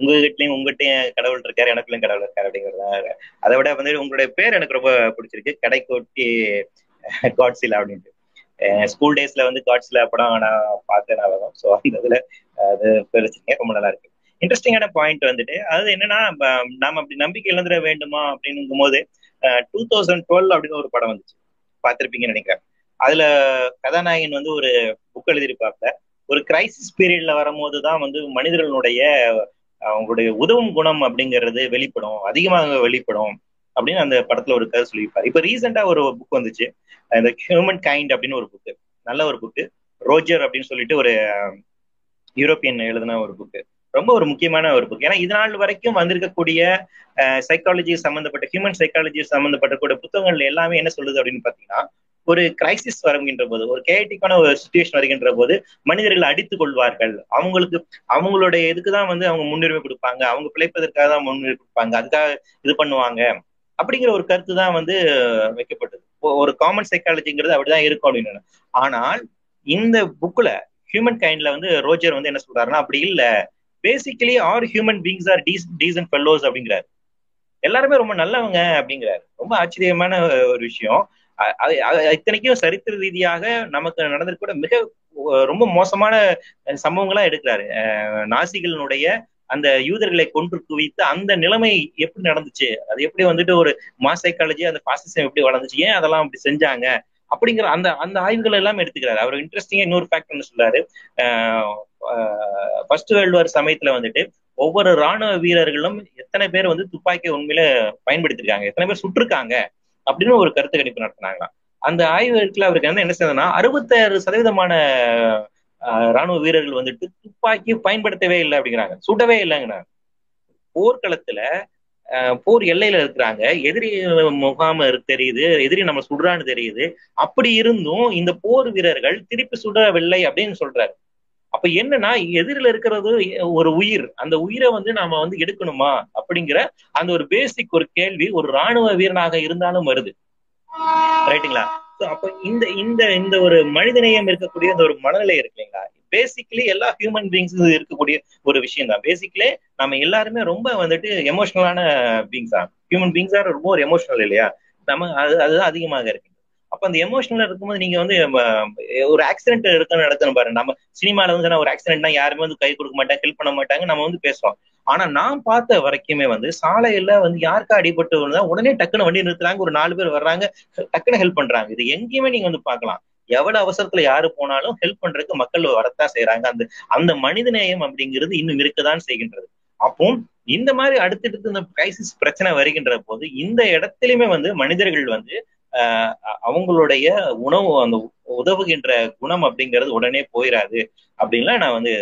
உங்ககிட்டயும் உங்ககிட்டயும் கடவுள் இருக்காரு எனக்குள்ளயும் கடவுள் இருக்காரு அப்படிங்கறத அதை விட வந்து உங்களுடைய பேர் எனக்கு ரொம்ப பிடிச்சிருக்கு. கடைக்கோட்டி காட்ஸிலா அப்படின்ட்டு. ஸ்கூல் டேஸ்ல வந்து காட்ஸ்ல படம் நான் பார்த்தேன் ஞாபகம் ஸோ அந்த இதுல அது பிரிச்சுங்க ரொம்ப நல்லா இருக்கு. இன்ட்ரெஸ்டிங்கான பாயிண்ட் வந்துட்டு அதாவது என்னன்னா நம்ம நாம அப்படி நம்பிக்கை இழந்துட வேண்டுமா அப்படின்னுங்கும் போது டூ தௌசண்ட் டுவெல் அப்படின்னு ஒரு படம் வந்துச்சு. பார்த்திருப்பீங்கன்னு நினைக்கிறேன். அதுல கதாநாயகன் வந்து ஒரு புக் எழுதியிருப்பாப்ல. ஒரு கிரைசிஸ் பீரியட்ல வரும்போது தான் வந்து மனிதர்களுடைய அவங்களுடைய உதவும் குணம் அப்படிங்கிறது வெளிப்படும் அதிகமாக வெளிப்படும். அப்படின்னு அந்த படத்துல ஒரு கதை சொல்லியிருப்பாரு. இப்ப ரீசெண்டா ஒரு புக் வந்துச்சு. இந்த ஹியூமன் கைண்ட் அப்படின்னு ஒரு புக்கு நல்ல ஒரு புக்கு ரோஜர் அப்படின்னு சொல்லிட்டு ஒரு யூரோப்பியன் எழுதின ஒரு புக்கு ரொம்ப ஒரு முக்கியமான ஒரு புக் ஏன்னா இது நாள் வரைக்கும் வந்திருக்கக்கூடிய சைக்காலஜி சம்பந்தப்பட்ட ஹியூமன் சைக்காலஜி சம்பந்தப்பட்ட கூட புத்தகங்கள் எல்லாமே என்ன சொல்லுது அப்படின்னு பாத்தீங்கன்னா ஒரு கிரைசிஸ் வருகின்ற போது ஒரு கேட்டிக்கான ஒரு சுச்சுவேஷன் வருகின்ற போது மனிதர்கள் அடித்துக் கொள்வார்கள். அவங்களுக்கு அவங்களுடைய இதுக்கு தான் வந்து அவங்க முன்னுரிமை கொடுப்பாங்க. அவங்க பிழைப்பதற்காக தான் முன்னுரிமை கொடுப்பாங்க. அதுக்காக இது பண்ணுவாங்க. அப்படிங்கிற ஒரு கருத்து தான் வந்து வைக்கப்பட்டது. ஒரு காமன் சைக்காலஜிங்கிறது அப்படிதான் இருக்கும் அப்படின்னு ஆனால் இந்த புக்ல ஹியூமன் கைண்ட்ல வந்து ரோஜர் வந்து என்ன சொல்றாருன்னா அப்படி இல்ல. Basically are human beings are decent fellows அப்படிங்கிறாரு. எல்லாருமே ரொம்ப நல்லவங்க அப்படிங்கிறாரு. ரொம்ப ஆச்சரியமான ஒரு விஷயம். அது- இத்தனைக்கும் சரித்திர ரீதியாக நமக்கு நடந்திருக்கூட மிக ரொம்ப மோசமான சம்பவங்களா எடுக்கிறாரு. நாசிகளினுடைய அந்த யூதர்களை கொன்று குவித்து அந்த நிலைமை எப்படி நடந்துச்சு? அது எப்படி வந்துட்டு ஒரு மாஸ் சைக்காலஜி அந்த பாசிசம் எப்படி வளர்ந்துச்சு? ஏன் அதெல்லாம் அப்படி செஞ்சாங்க? அப்படிங்கிற அந்த அந்த ஆய்வுகள் எல்லாம் எடுத்துக்கிறாரு. அவர் இன்ட்ரெஸ்டிங்கா இன்னொரு ஃபேக்ட் ஒன்று சொல்றாரு. ஃபர்ஸ்ட் வேர்ல்டு வார் சமயத்துல வந்துட்டு ஒவ்வொரு ராணுவ வீரர்களும் எத்தனை பேர் வந்து துப்பாக்கியை உண்மையில பயன்படுத்திருக்காங்க? எத்தனை பேர் சுட்டிருக்காங்க? அப்படின்னு ஒரு கருத்து கணிப்பு நடத்தினாங்களாம். அந்த ஆய்வுல அவருக்கு என்ன என்ன செய்யறதுன்னா அறுபத்தாறு சதவீதமான ராணுவ வீரர்கள் வந்துட்டு துப்பாக்கி பயன்படுத்தவே இல்லை அப்படிங்கிறாங்க. சுடவே இல்லைங்கிறாங்க. போர்க்களத்துல ஆஹ், போர் எல்லையில இருக்கிறாங்க. எதிரி முகாம் தெரியுது. எதிரி நம்ம சுடுறான்னு தெரியுது. அப்படி இருந்தும் இந்த போர் வீரர்கள் திருப்பி சுடவில்லை அப்படின்னு சொல்றாரு. அப்ப என்னன்னா எதிரில இருக்கிறது ஒரு உயிர். அந்த உயிரை வந்து நாம வந்து எடுக்கணுமா அப்படிங்கிற அந்த ஒரு பேசிக் ஒரு கேள்வி ஒரு ராணுவ வீரனாக இருந்தாலும் வருது. ரைட்டுங்களா அப்போ அப்ப இந்த இந்த இந்த ஒரு மனிதநேயம் இருக்கக்கூடிய இந்த ஒரு மனநிலை இருக்கு இல்லைங்களா? பேசிக்கலி எல்லா ஹியூமன் பீங்ஸ் இருக்கக்கூடிய ஒரு விஷயம் தான். பேசிக்கலே நம்ம எல்லாருமே ரொம்ப வந்துட்டு எமோஷனலான பீங்ஸ் தான். ஹியூமன் பீங்ஸ் ஆர் ரொம்ப ஒரு எமோஷனல் இல்லையா? நம்ம அது அதுதான் அதிகமாக இருக்கு. அப்ப அந்த எமோஷனல் இருக்கும்போது நீங்க வந்து ஒரு ஆக்சிடென்ட் எடுக்க நடத்தணும் பாரு நம்ம சினிமால வந்து ஒரு ஆக்சிடென்ட்னா யாருமே வந்து கை கொடுக்க மாட்டாங்க ஹெல்ப் பண்ண மாட்டாங்க நம்ம வந்து பேசுவோம் ஆனா நான் பார்த்த வரைக்குமே வந்து சாலையில வந்து யாருக்கா அடிபட்டு வந்தா உடனே டக்குன்னு வண்டி நிறுத்துறாங்க ஒரு நாலு பேர் வர்றாங்க டக்குன்னு ஹெல்ப் பண்றாங்க. இது எங்கேயுமே நீங்க வந்து பார்க்கலாம். எவ்வளவு அவசரத்துல யாரு போனாலும் ஹெல்ப் பண்றதுக்கு மக்கள் வரத்தான் செய்யறாங்க அந்த அந்த மனிதநேயம் அப்படிங்கிறது இன்னும் இருக்கதான் செய்கின்றது. அப்போ இந்த மாதிரி அடுத்தடுத்து இந்த கிரைசிஸ் பிரச்சனை வருகின்ற போது இந்த இடத்துலயுமே வந்து மனிதர்கள் வந்து அவங்களுடைய உணவு அந்த உதவுகின்ற குணம் அப்படிங்கிறது உடனே போயிடாது அப்படின்லாம் நான் வந்து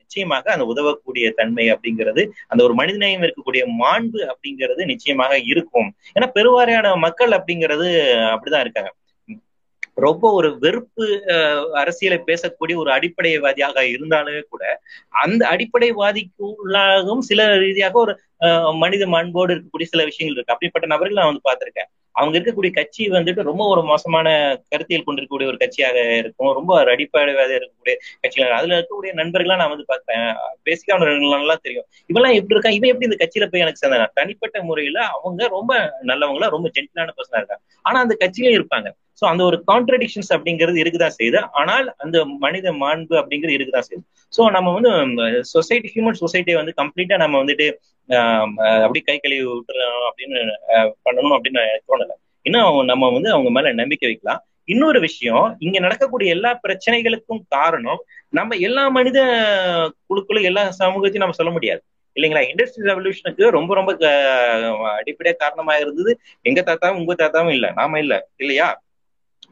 நிச்சயமாக அந்த உதவக்கூடிய தன்மை அப்படிங்கிறது அந்த ஒரு மனிதநேயம் இருக்கக்கூடிய மாண்பு அப்படிங்கிறது நிச்சயமாக இருக்கும். ஏன்னா பெருவாரியான மக்கள் அப்படிங்கிறது அப்படிதான் இருக்காங்க. ரொம்ப ஒரு வெறுப்பு அரசியலை பேசக்கூடிய ஒரு அடிப்படைவாதியாக இருந்தாலுமே கூட அந்த அடிப்படைவாதிக்கு உள்ளாகவும் சில ரீதியாக ஒரு மனித மாண்போடு இருக்கக்கூடிய சில விஷயங்கள் இருக்கு. அப்படிப்பட்ட நபர்கள் நான் வந்து பார்த்திருக்கேன். அவங்க இருக்கக்கூடிய கட்சி வந்துட்டு ரொம்ப ஒரு மோசமான கருத்தியல் கொண்டிருக்கக்கூடிய ஒரு கட்சியாக இருக்கும். ரொம்ப ஒரு அடிப்படைவாதியாக இருக்கக்கூடிய கட்சிகள். அதுல இருக்கக்கூடிய நண்பர்கள்லாம் நான் வந்து பார்த்தேன் நல்லா தெரியும். இவெல்லாம் எப்படி இருக்கா? இவன் எப்படி இந்த கட்சியில போய் எனக்கு சேர்ந்தாங்க தனிப்பட்ட முறையில அவங்க ரொம்ப நல்லவங்களா ரொம்ப ஜென்டிலான பர்சனா இருக்காங்க. ஆனா அந்த கட்சியிலும் இருப்பாங்க. சோ அந்த ஒரு கான்ட்ரடிக்ஷன்ஸ் அப்படிங்கிறது இருக்குதான் செய்யுது. ஆனால் அந்த மனித மாண்பு அப்படிங்கிறது இருக்குதான் செய்யுது. சோ நம்ம வந்து சொசைட்டி ஹியூமன் சொசைட்டியை வந்து கம்ப்ளீட்டா நம்ம வந்துட்டு அப்படி கை கழுவி விட்டுறோம் அப்படின்னு பண்ணணும் அப்படின்னு தோணல. இன்னும் நம்ம வந்து அவங்க மேல நம்பிக்கை வைக்கலாம். இன்னொரு விஷயம் இங்க நடக்கக்கூடிய எல்லா பிரச்சனைகளுக்கும் காரணம் நம்ம எல்லா மனித குழுக்களும் எல்லா சமூகத்தையும் நம்ம சொல்ல முடியாது. இல்லைங்களா? இண்டஸ்ட்ரியல் ரெவல்யூஷனுக்கு ரொம்ப ரொம்ப அடிப்படையா காரணமாக இருந்தது எங்க தாத்தாவும் உங்க தாத்தாவும் இல்ல நாம இல்ல இல்லையா?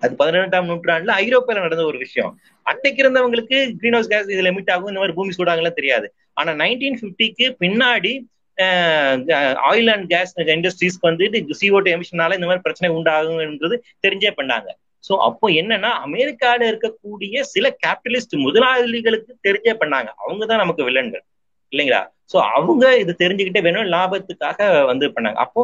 அது பதினெட்டாம் நூற்றாண்டுல ஐரோப்பியில நடந்த ஒரு விஷயம். அன்னைக்கு இருந்தவங்களுக்கு கிரீன் ஹவுஸ் கேஸ் இது லிமிட் ஆகும் இந்த மாதிரி பூமி சூடாங்கலாம் தெரியாது. ஆனா நைன்டீன் பிப்டிக்கு பின்னாடி ஆயில் அண்ட் கேஸ் இண்டஸ்ட்ரீஸ்க்கு வந்துட்டு சிஓடி எமிஷனால இந்த மாதிரி பிரச்சனை உண்டாகுங்கிறது தெரிஞ்சே பண்ணாங்க. சோ அப்போ என்னன்னா அமெரிக்கால இருக்கக்கூடிய சில கேபிட்டலிஸ்ட் முதலாளிகளுக்கு தெரிஞ்சே பண்ணாங்க. அவங்க தான் நமக்கு வில்லன்கள் இல்லைங்களா? சோ அவங்க இது தெரிஞ்சுக்கிட்டே வேணும் லாபத்துக்காக வந்து பண்ணாங்க. அப்போ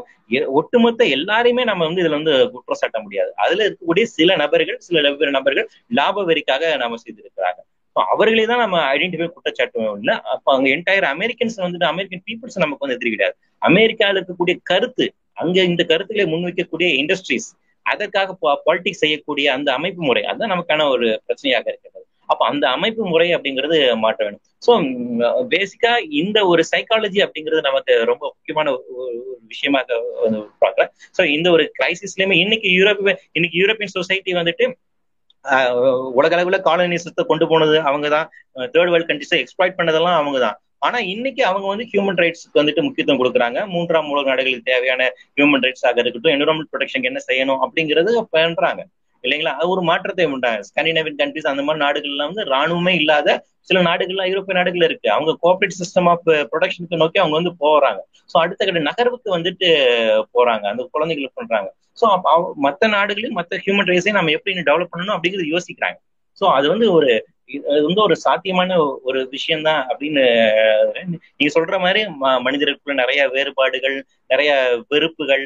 ஒட்டுமொத்த எல்லாரையுமே நம்ம வந்து இதுல வந்து குற்றம் சாட்ட முடியாது. அதுல இருக்கக்கூடிய சில நபர்கள் சில நபர்கள் லாப வெறிக்காக நாம செய்திருக்கிறாங்க. அவர்களே தான் நம்ம ஐடென்டிஃபை குற்றச்சாட்டும் இல்லை அப்ப அங்க என்டையர் அமெரிக்கன்ஸ் வந்துட்டு அமெரிக்கன் பீப்புள்ஸ் நமக்கு வந்து எதிர்கிடாது அமெரிக்கால இருக்கக்கூடிய கருத்து அங்க இந்த கருத்துக்களை முன்வைக்கக்கூடிய இண்டஸ்ட்ரீஸ் அதற்காக பாலிடிக்ஸ் செய்யக்கூடிய அந்த அமைப்பு முறை அதுதான் நமக்கான ஒரு பிரச்சனையாக இருக்கிறது. அப்ப அந்த அமைப்பு முறை அப்படிங்கிறது மாற்ற வேணும். ஸோ பேசிக்கா இந்த ஒரு சைக்காலஜி அப்படிங்கிறது நமக்கு ரொம்ப முக்கியமான ஒரு விஷயமாக பார்க்கலாம் ஸோ இந்த ஒரு கிரைசிஸ்லயுமே இன்னைக்கு யூரோப் இன்னைக்கு யூரோப்பியன் சொசைட்டி வந்துட்டு உலக அளவுல காலனிசத்தை கொண்டு போனது அவங்க தான் தேர்ட் வேர்ல்ட் கண்ட்ரிஸை எக்ஸ்பிளாய்ட் பண்ணதெல்லாம் அவங்க தான் ஆனா இன்னைக்கு அவங்க வந்து ஹியூமன் ரைட்ஸ்க்கு வந்துட்டு முக்கியத்துவம் கொடுக்குறாங்க. மூன்றாம் உலக நாடுகளுக்கு தேவையான ஹியூமன் ரைட்ஸ் ஆக இருக்கட்டும் என்விரான்மெண்ட் ப்ரொடெக்ஷனுக்கு என்ன செய்யணும் அப்படிங்கிறது பண்றாங்க. இல்லைங்களா? அது ஒரு மாற்றத்தை உண்டாங்க ஸ்காண்டினேவியன் கண்ட்ரிஸ் அந்த மாதிரி நாடுகள்ல வந்து ராணுவமே இல்லாத சில நாடுகள்லாம் ஐரோப்பிய நாடுகள் இருக்கு. அவங்க கோஆபரேட் சிஸ்டம் ஆஃப் ப்ரொடக்ஷனுக்கு நோக்கி அவங்க வந்து போறாங்க. ஸோ அடுத்த கட்ட நகர்வுக்கு வந்துட்டு போறாங்க. அந்த குழந்தைகளுக்கு பண்றாங்க ஸோ மற்ற நாடுகளையும் மற்ற ஹியூமன் ரைட்ஸையும் நம்ம எப்படி டெவலப் பண்ணணும் அப்படிங்கிறது யோசிக்கிறாங்க. ஸோ அது வந்து ஒரு அது வந்து ஒரு சாத்தியமான ஒரு விஷயம்தான் அப்படின்னு நீங்க சொல்ற மாதிரி மனிதருக்குள்ள நிறைய வேறுபாடுகள் நிறைய வெறுப்புகள்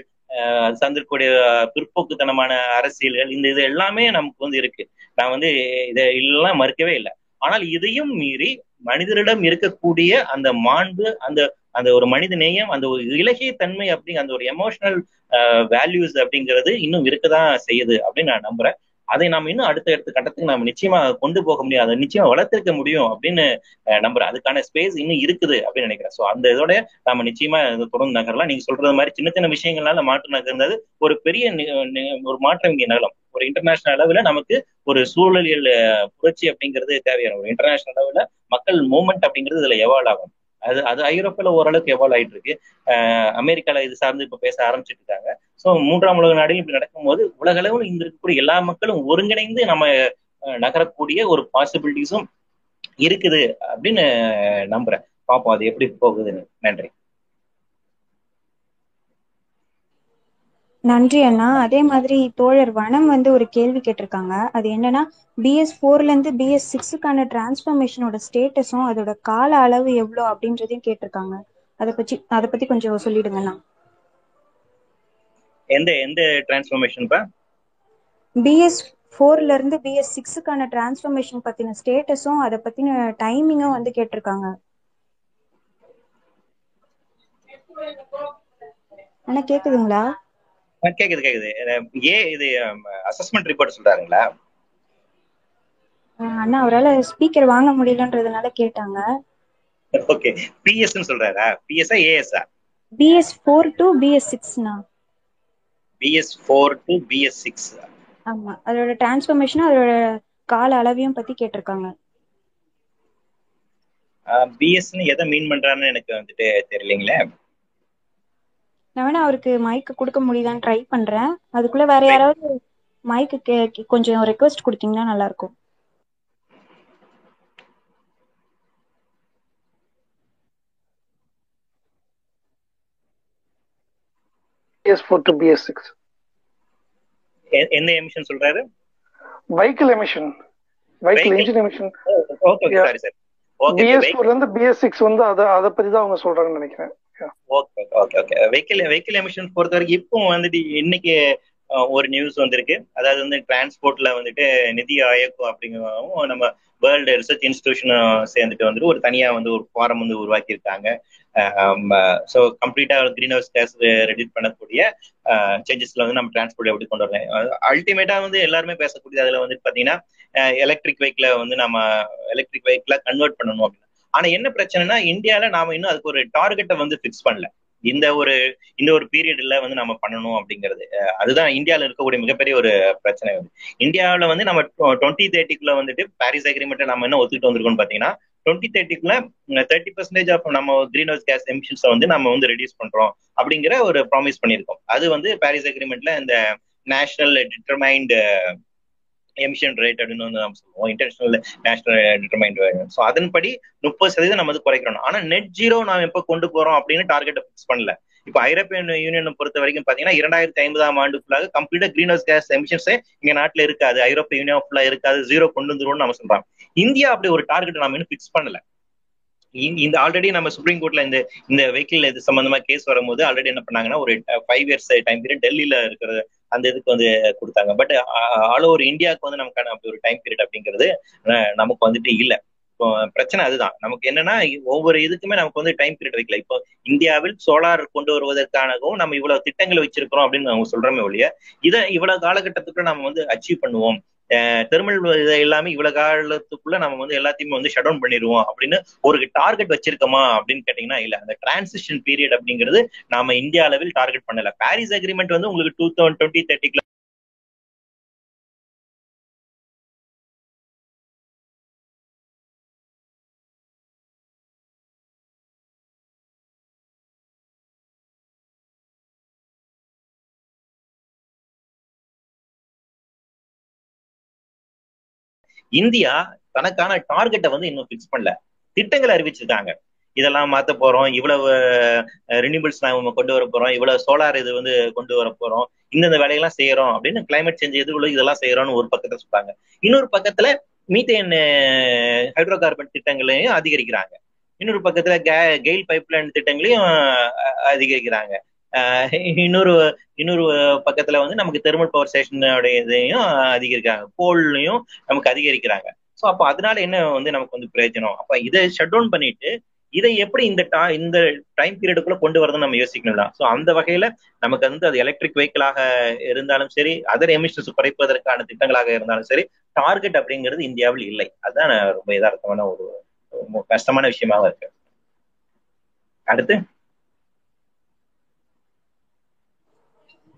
சந்திருக்கூடிய பிற்போக்குத்தனமான அரசியல்கள் இந்த இது எல்லாமே நமக்கு வந்து இருக்கு. நான் வந்து இதை எல்லாம் மறுக்கவே இல்லை. ஆனால் இதையும் மீறி மனிதரிடம் இருக்கக்கூடிய அந்த மாண்பு அந்த அந்த ஒரு மனித நேயம் அந்த ஒரு இலகிய தன்மை அப்படிங்க அந்த ஒரு எமோஷனல் வேல்யூஸ் அப்படிங்கிறது இன்னும் இருக்கதான் செய்யுது அப்படின்னு நான் நம்புறேன். அதை நாம் இன்னும் அடுத்த அடுத்த கட்டத்துக்கு நாம் நிச்சயமா கொண்டு போக முடியும். அதை நிச்சயமா வளர்த்திருக்க முடியும் அப்படின்னு நம்புறேன். அதுக்கான ஸ்பேஸ் இன்னும் இருக்குது அப்படின்னு நினைக்கிறேன். ஸோ அந்த இதோட நாம நிச்சயமா தொடர்ந்து நகரலாம். நீங்க சொல்றது மாதிரி சின்ன சின்ன விஷயங்கள்னால மாற்றம் நகர்ந்தது ஒரு பெரிய ஒரு மாற்றம் இங்கே நகலம் ஒரு இன்டர்நேஷனல் அளவுல நமக்கு ஒரு சூழலியல் புரட்சி அப்படிங்கிறது தேவையான ஒரு இன்டர்நேஷனல் அளவுல மக்கள் மூவ்மெண்ட் அப்படிங்கிறது இதுல எவால்வ் ஆகும். அது அது ஐரோப்பால ஓரளவுக்கு எவால்வ் ஆயிட்டு இருக்கு. அமெரிக்கால இது சார்ந்து இப்ப பேச ஆரம்பிச்சுட்டு இருக்காங்க. ஸோ மூன்றாம் உலக நாடுகள் இப்படி நடக்கும்போது உலக அளவில் இங்க இருக்கக்கூடிய எல்லா மக்களும் ஒருங்கிணைந்து நம்ம நகரக்கூடிய ஒரு பாசிபிலிட்டிஸும் இருக்குது அப்படின்னு நம்புறேன். பாப்போம் அது எப்படி போகுதுன்னு. நன்றி. நன்றி அண்ணா. அதே மாதிரி தோழர் வனம் வந்து ஒரு கேள்வி கேட்டிருக்காங்க. அது என்னன்னா பிஎஸ் ஃபோர்ல இருந்து பிஎஸ் சிக்ஸுக்கான டிரான்ஸ்ஃபர்மேஷனோட ஸ்டேட்டஸும் அதோட கால அளவு எவ்வளோ அப்படின்றதையும் கேட்டிருக்காங்க. அதை பத்தி அதை பத்தி கொஞ்சம் சொல்லிடுங்கண்ணா எந்த எந்த டிரான்ஸ்ஃபர்மேஷன் பிஎஸ் ஃபோர்ல இருந்து பிஎஸ் சிக்ஸுக்கான டிரான்ஸ்ஃபர்மேஷன் பத்தின ஸ்டேட்டஸும் அதை பத்தின டைமிங்கும் வந்து கேட்டிருக்காங்க. அண்ணா கேக்குதுங்களா? கேக்குது கேக்குது. ஏ இது அசஸ்மெண்ட் ரிப்போர்ட் சொல்றாருங்களா? அண்ணா அவரால் ஸ்பீக்கர் வாங்க முடியலன்றதுனால கேட்டாங்க. ஓகே பிஎஸ் சொல்றாரா? பிஎஸ்ஆ ஏஎஸ்ஆ BS four to BS சிக்ஸ்ண்ணா BS four to BS six ஆமா அதோட டிரான்ஸ்ஃபர்மேஷனும் அதோட கால அளவையும் பத்தி கேட்டிருக்காங்க. பிஎஸ்ன்னு எதை மீன் பண்றான்னு எனக்கு வந்துட்டு தெரியலீங்களே. நான் வேணா அவருக்கு மைக்கு கொடுக்க முடியுதான்னு ட்ரை பண்றேன். அதுக்குள்ள வேற யாராவது மைக்கு கொஞ்சம் ரெக்வஸ்ட் கொடுத்தீங்கன்னா நல்லா இருக்கும் பிஎஸ் டு பிஎஸ் சிக்ஸ் எ- எந்த எமிஷன் சொல்றாரு? Vehicle emission vehicle Vehicle. Engine emission okay. Sorry sir BS ஃபோர்ல இருந்து பிஎஸ் சிக்ஸ் வந்து அதை அதை பத்தி தான் அவங்க சொல்றாங்கன்னு நினைக்கிறேன். Okay okay okay vehicle vehicle emission பொறுத்த வரைக்கும் இப்போ வந்துட்டு இன்னைக்கு ஒரு நியூஸ் வந்திருக்கு. அதாவது வந்து டிரான்ஸ்போர்ட்ல வந்துட்டு நிதி ஆயோக் அப்படிங்கிறவும் நம்ம வேர்ல்டு ரிசர்ச் இன்ஸ்டிடியூஷனும் சேர்ந்துட்டு வந்துட்டு ஒரு தனியா வந்து ஒரு ஃபாரம் வந்து உருவாக்கியிருக்காங்க. ஸோ கம்ப்ளீட்டா கிரீன் ஹவுஸ் கேஸ் ரெடியூட் பண்ணக்கூடிய சேஞ்சஸ்ல வந்து நம்ம டிரான்ஸ்போர்ட் எப்படி கொண்டு வரலாம் அல்டிமேட்டா வந்து எல்லாருமே பேசக்கூடிய அதுல வந்து பாத்தீங்கன்னா எலக்ட்ரிக் வெஹிக்கிள வந்து நம்ம எலக்ட்ரிக் வெஹிக்கிளா கன்வெர்ட் பண்ணணும் அப்படின்னு. ஆனா என்ன பிரச்சனைனா இந்தியால நாம இன்னும் அதுக்கு ஒரு டார்கெட்டை வந்து ஃபிக்ஸ் பண்ணல. இந்த ஒரு இந்த ஒரு பீரியட்ல வந்து நம்ம பண்ணணும் அப்படிங்கிறது. அதுதான் இந்தியாவில் இருக்கக்கூடிய மிகப்பெரிய ஒரு பிரச்சனை வந்து. இந்தியாவில் வந்து நம்ம டுவெண்ட்டி தேர்ட்டிக்குள்ள வந்துட்டு பாரிஸ் அக்ரிமெண்ட்டை நம்ம என்ன ஒத்துக்கிட்டு வந்திருக்கோம்னு பாத்தீங்கன்னா டுவெண்ட்டி தேர்ட்டிக்குள்ள தேர்ட்டி பர்சன்டேஜ் ஆஃப் நம்ம கிரீன் ஹவுஸ் கேஸ் எமிஷன்ஸை வந்து நம்ம வந்து ரெடியூஸ் பண்றோம் அப்படிங்கிற ஒரு ப்ராமிஸ் பண்ணியிருக்கோம். அது வந்து பாரிஸ் அக்ரிமெண்ட்ல இந்த நேஷனல் டிட்டர்மைண்ட் எமிஷன் ரேட் அப்படின்னு வந்து நம்ம சொல்லுவோம். இன்டர்நேஷனல் நேஷனல் டிட்டர்மைண்ட் ஸோ அதன்படி முப்பது சதவீதம் நம்ம வந்து குறைக்கிறோம். ஆனா நெட் ஜீரோ நாம் எப்போ கொண்டு போறோம் அப்படின்னு டார்கெட்டை ஃபிக்ஸ் பண்ணல. இப்போ ஐரோப்பியன் யூனியன் பொறுத்த வரைக்கும் பாத்தீங்கன்னா இரண்டாயிரத்தி ஐம்பதாம் ஆண்டுக்குள்ளாக கம்ப்ளீட்டா கிரீன் ஹவுஸ் கேஸ் எமிஷன்ஸே இங்க நாட்டுல இருக்காது. ஐரோப்பிய யூனியன் ஃபுல்லா இருக்காது. ஜீரோ கொண்டு வந்துருவோம்னு நம்ம சொல்றாங்க. இந்தியா அப்படி ஒரு டார்கெட் நம்ம இன்னும் ஃபிக்ஸ் பண்ணல. இந்த- இந்த ஆல்ரெடி நம்ம சுப்ரீம் கோர்ட்ல இந்த இந்த வெஹிக்கிள் இது சம்பந்தமா கேஸ் வரும்போது ஆல்ரெடி என்ன பண்ணாங்கன்னா ஒரு ஃபைவ் இயர்ஸ் டைம் பீரியட் டெல்லியில இருக்கிற அந்த இதுக்கு வந்து கொடுத்தாங்க. பட் ஆல் ஓவர் இந்தியாவுக்கு வந்து நமக்கான அப்படி ஒரு டைம் பீரியட் அப்படிங்கிறது நமக்கு வந்துட்டு இல்ல. பிரச்சனை அதுதான். நமக்கு என்னன்னா ஒவ்வொரு இதுக்குமே நமக்கு வந்து டைம் பீரியட் வைக்கல. இப்போ இந்தியாவில் சோலார் கொண்டு வருவதற்கானவும் நம்ம இவ்வளவு திட்டங்கள் வச்சிருக்கிறோம் அப்படின்னு அவங்க சொல்றோமே ஒழிய இதை இவ்வளவு காலகட்டத்துக்குள்ள நம்ம வந்து அச்சீவ் பண்ணுவோம். தெர்மல் இதை எல்லாமே இவ்வளவு காலத்துக்குள்ள நம்ம வந்து எல்லாத்தையுமே வந்து ஷட் டவுன் பண்ணிடுவோம் அப்படின்னு ஒரு டார்கெட் வச்சிருக்கோமா அப்படின்னு கேட்டீங்கன்னா இல்ல. அந்த டிரான்சிஷன் பீரியட் அப்படிங்கிறது நாம இந்தியா அளவில் டார்கெட் பண்ணல. பாரிஸ் அக்ரிமெண்ட் வந்து உங்களுக்கு டூ தௌசண்ட் டுவெண்ட்டி தேர்ட்டிக்குள்ள இந்தியா தனக்கான டார்கெட்டை வந்து இன்னும் ஃபிக்ஸ் பண்ணல. திட்டங்களை அறிவிச்சிருக்காங்க. இதெல்லாம் மாத்த போறோம். இவ்வளவு ரினியூபிள்ஸ் நாம கொண்டு வர போறோம். இவ்வளவு சோலார் இது வந்து கொண்டு வர போறோம். இந்தந்த வேலையெல்லாம் செய்யறோம் அப்படின்னு கிளைமேட் சேஞ்ச் எதுக்குள்ள இதெல்லாம் செய்யறோம்னு ஒரு பக்கத்துல சொல்றாங்க. இன்னொரு பக்கத்துல மீத்தேன் ஹைட்ரோ கார்பன் திட்டங்களையும் அதிகரிக்கிறாங்க. இன்னொரு பக்கத்துல கெயில் பைப்லைன் திட்டங்களையும் அதிகரிக்கிறாங்க. இன்னொரு இன்னொரு பக்கத்துல வந்து நமக்கு தெர்மல் பவர் ஸ்டேஷனுடைய இதையும் அதிகரிக்கிறாங்க. கோல்லையும் நமக்கு அதிகரிக்கிறாங்க. ஸோ அப்போ அதனால என்ன வந்து நமக்கு வந்து பிரயோஜனம்? அப்ப இதை ஷட் டவுன் பண்ணிட்டு இதை எப்படி இந்த டா இந்த டைம் பீரியடுக்குள்ள கொண்டு வரதுன்னு நம்ம யோசிக்கணும்ல. ஸோ அந்த வகையில நமக்கு வந்து அது எலக்ட்ரிக் வெஹிக்கிளாக இருந்தாலும் சரி அதர் எமிஷன்ஸ் குறைப்பதற்கான திட்டங்களாக இருந்தாலும் சரி டார்கெட் அப்படிங்கிறது இந்தியாவில் இல்லை. அதுதான் ரொம்ப யதார்த்தமான ஒரு கஷ்டமான விஷயமாக இருக்கு. அடுத்து?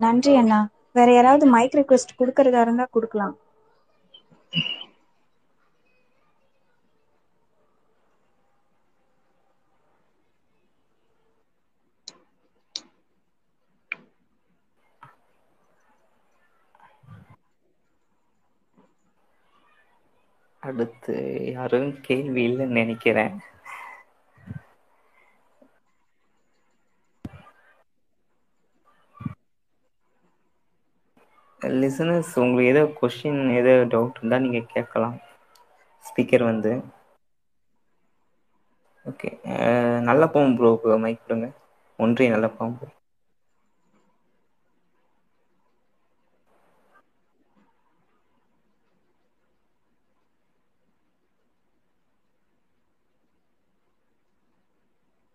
நன்றி அண்ணா. வேற யாராவது மைக் ரிக்வெஸ்ட் கொடுக்கறதா இருந்தா கொடுக்கலாம். அடுத்து யாரும் கேள்வி இல்லைன்னு நினைக்கிறேன். லிசனர்ஸ் உங்களுக்கு ஏதோ கொஷின் ஏதோ டவுட் இருந்தால் நீங்கள் கேட்கலாம். ஸ்பீக்கர் வந்து. ஓகே நல்ல பாம்பு ப்ரோ மைக் கொடுங்க. ஒன்றே நல்ல பாம்பு.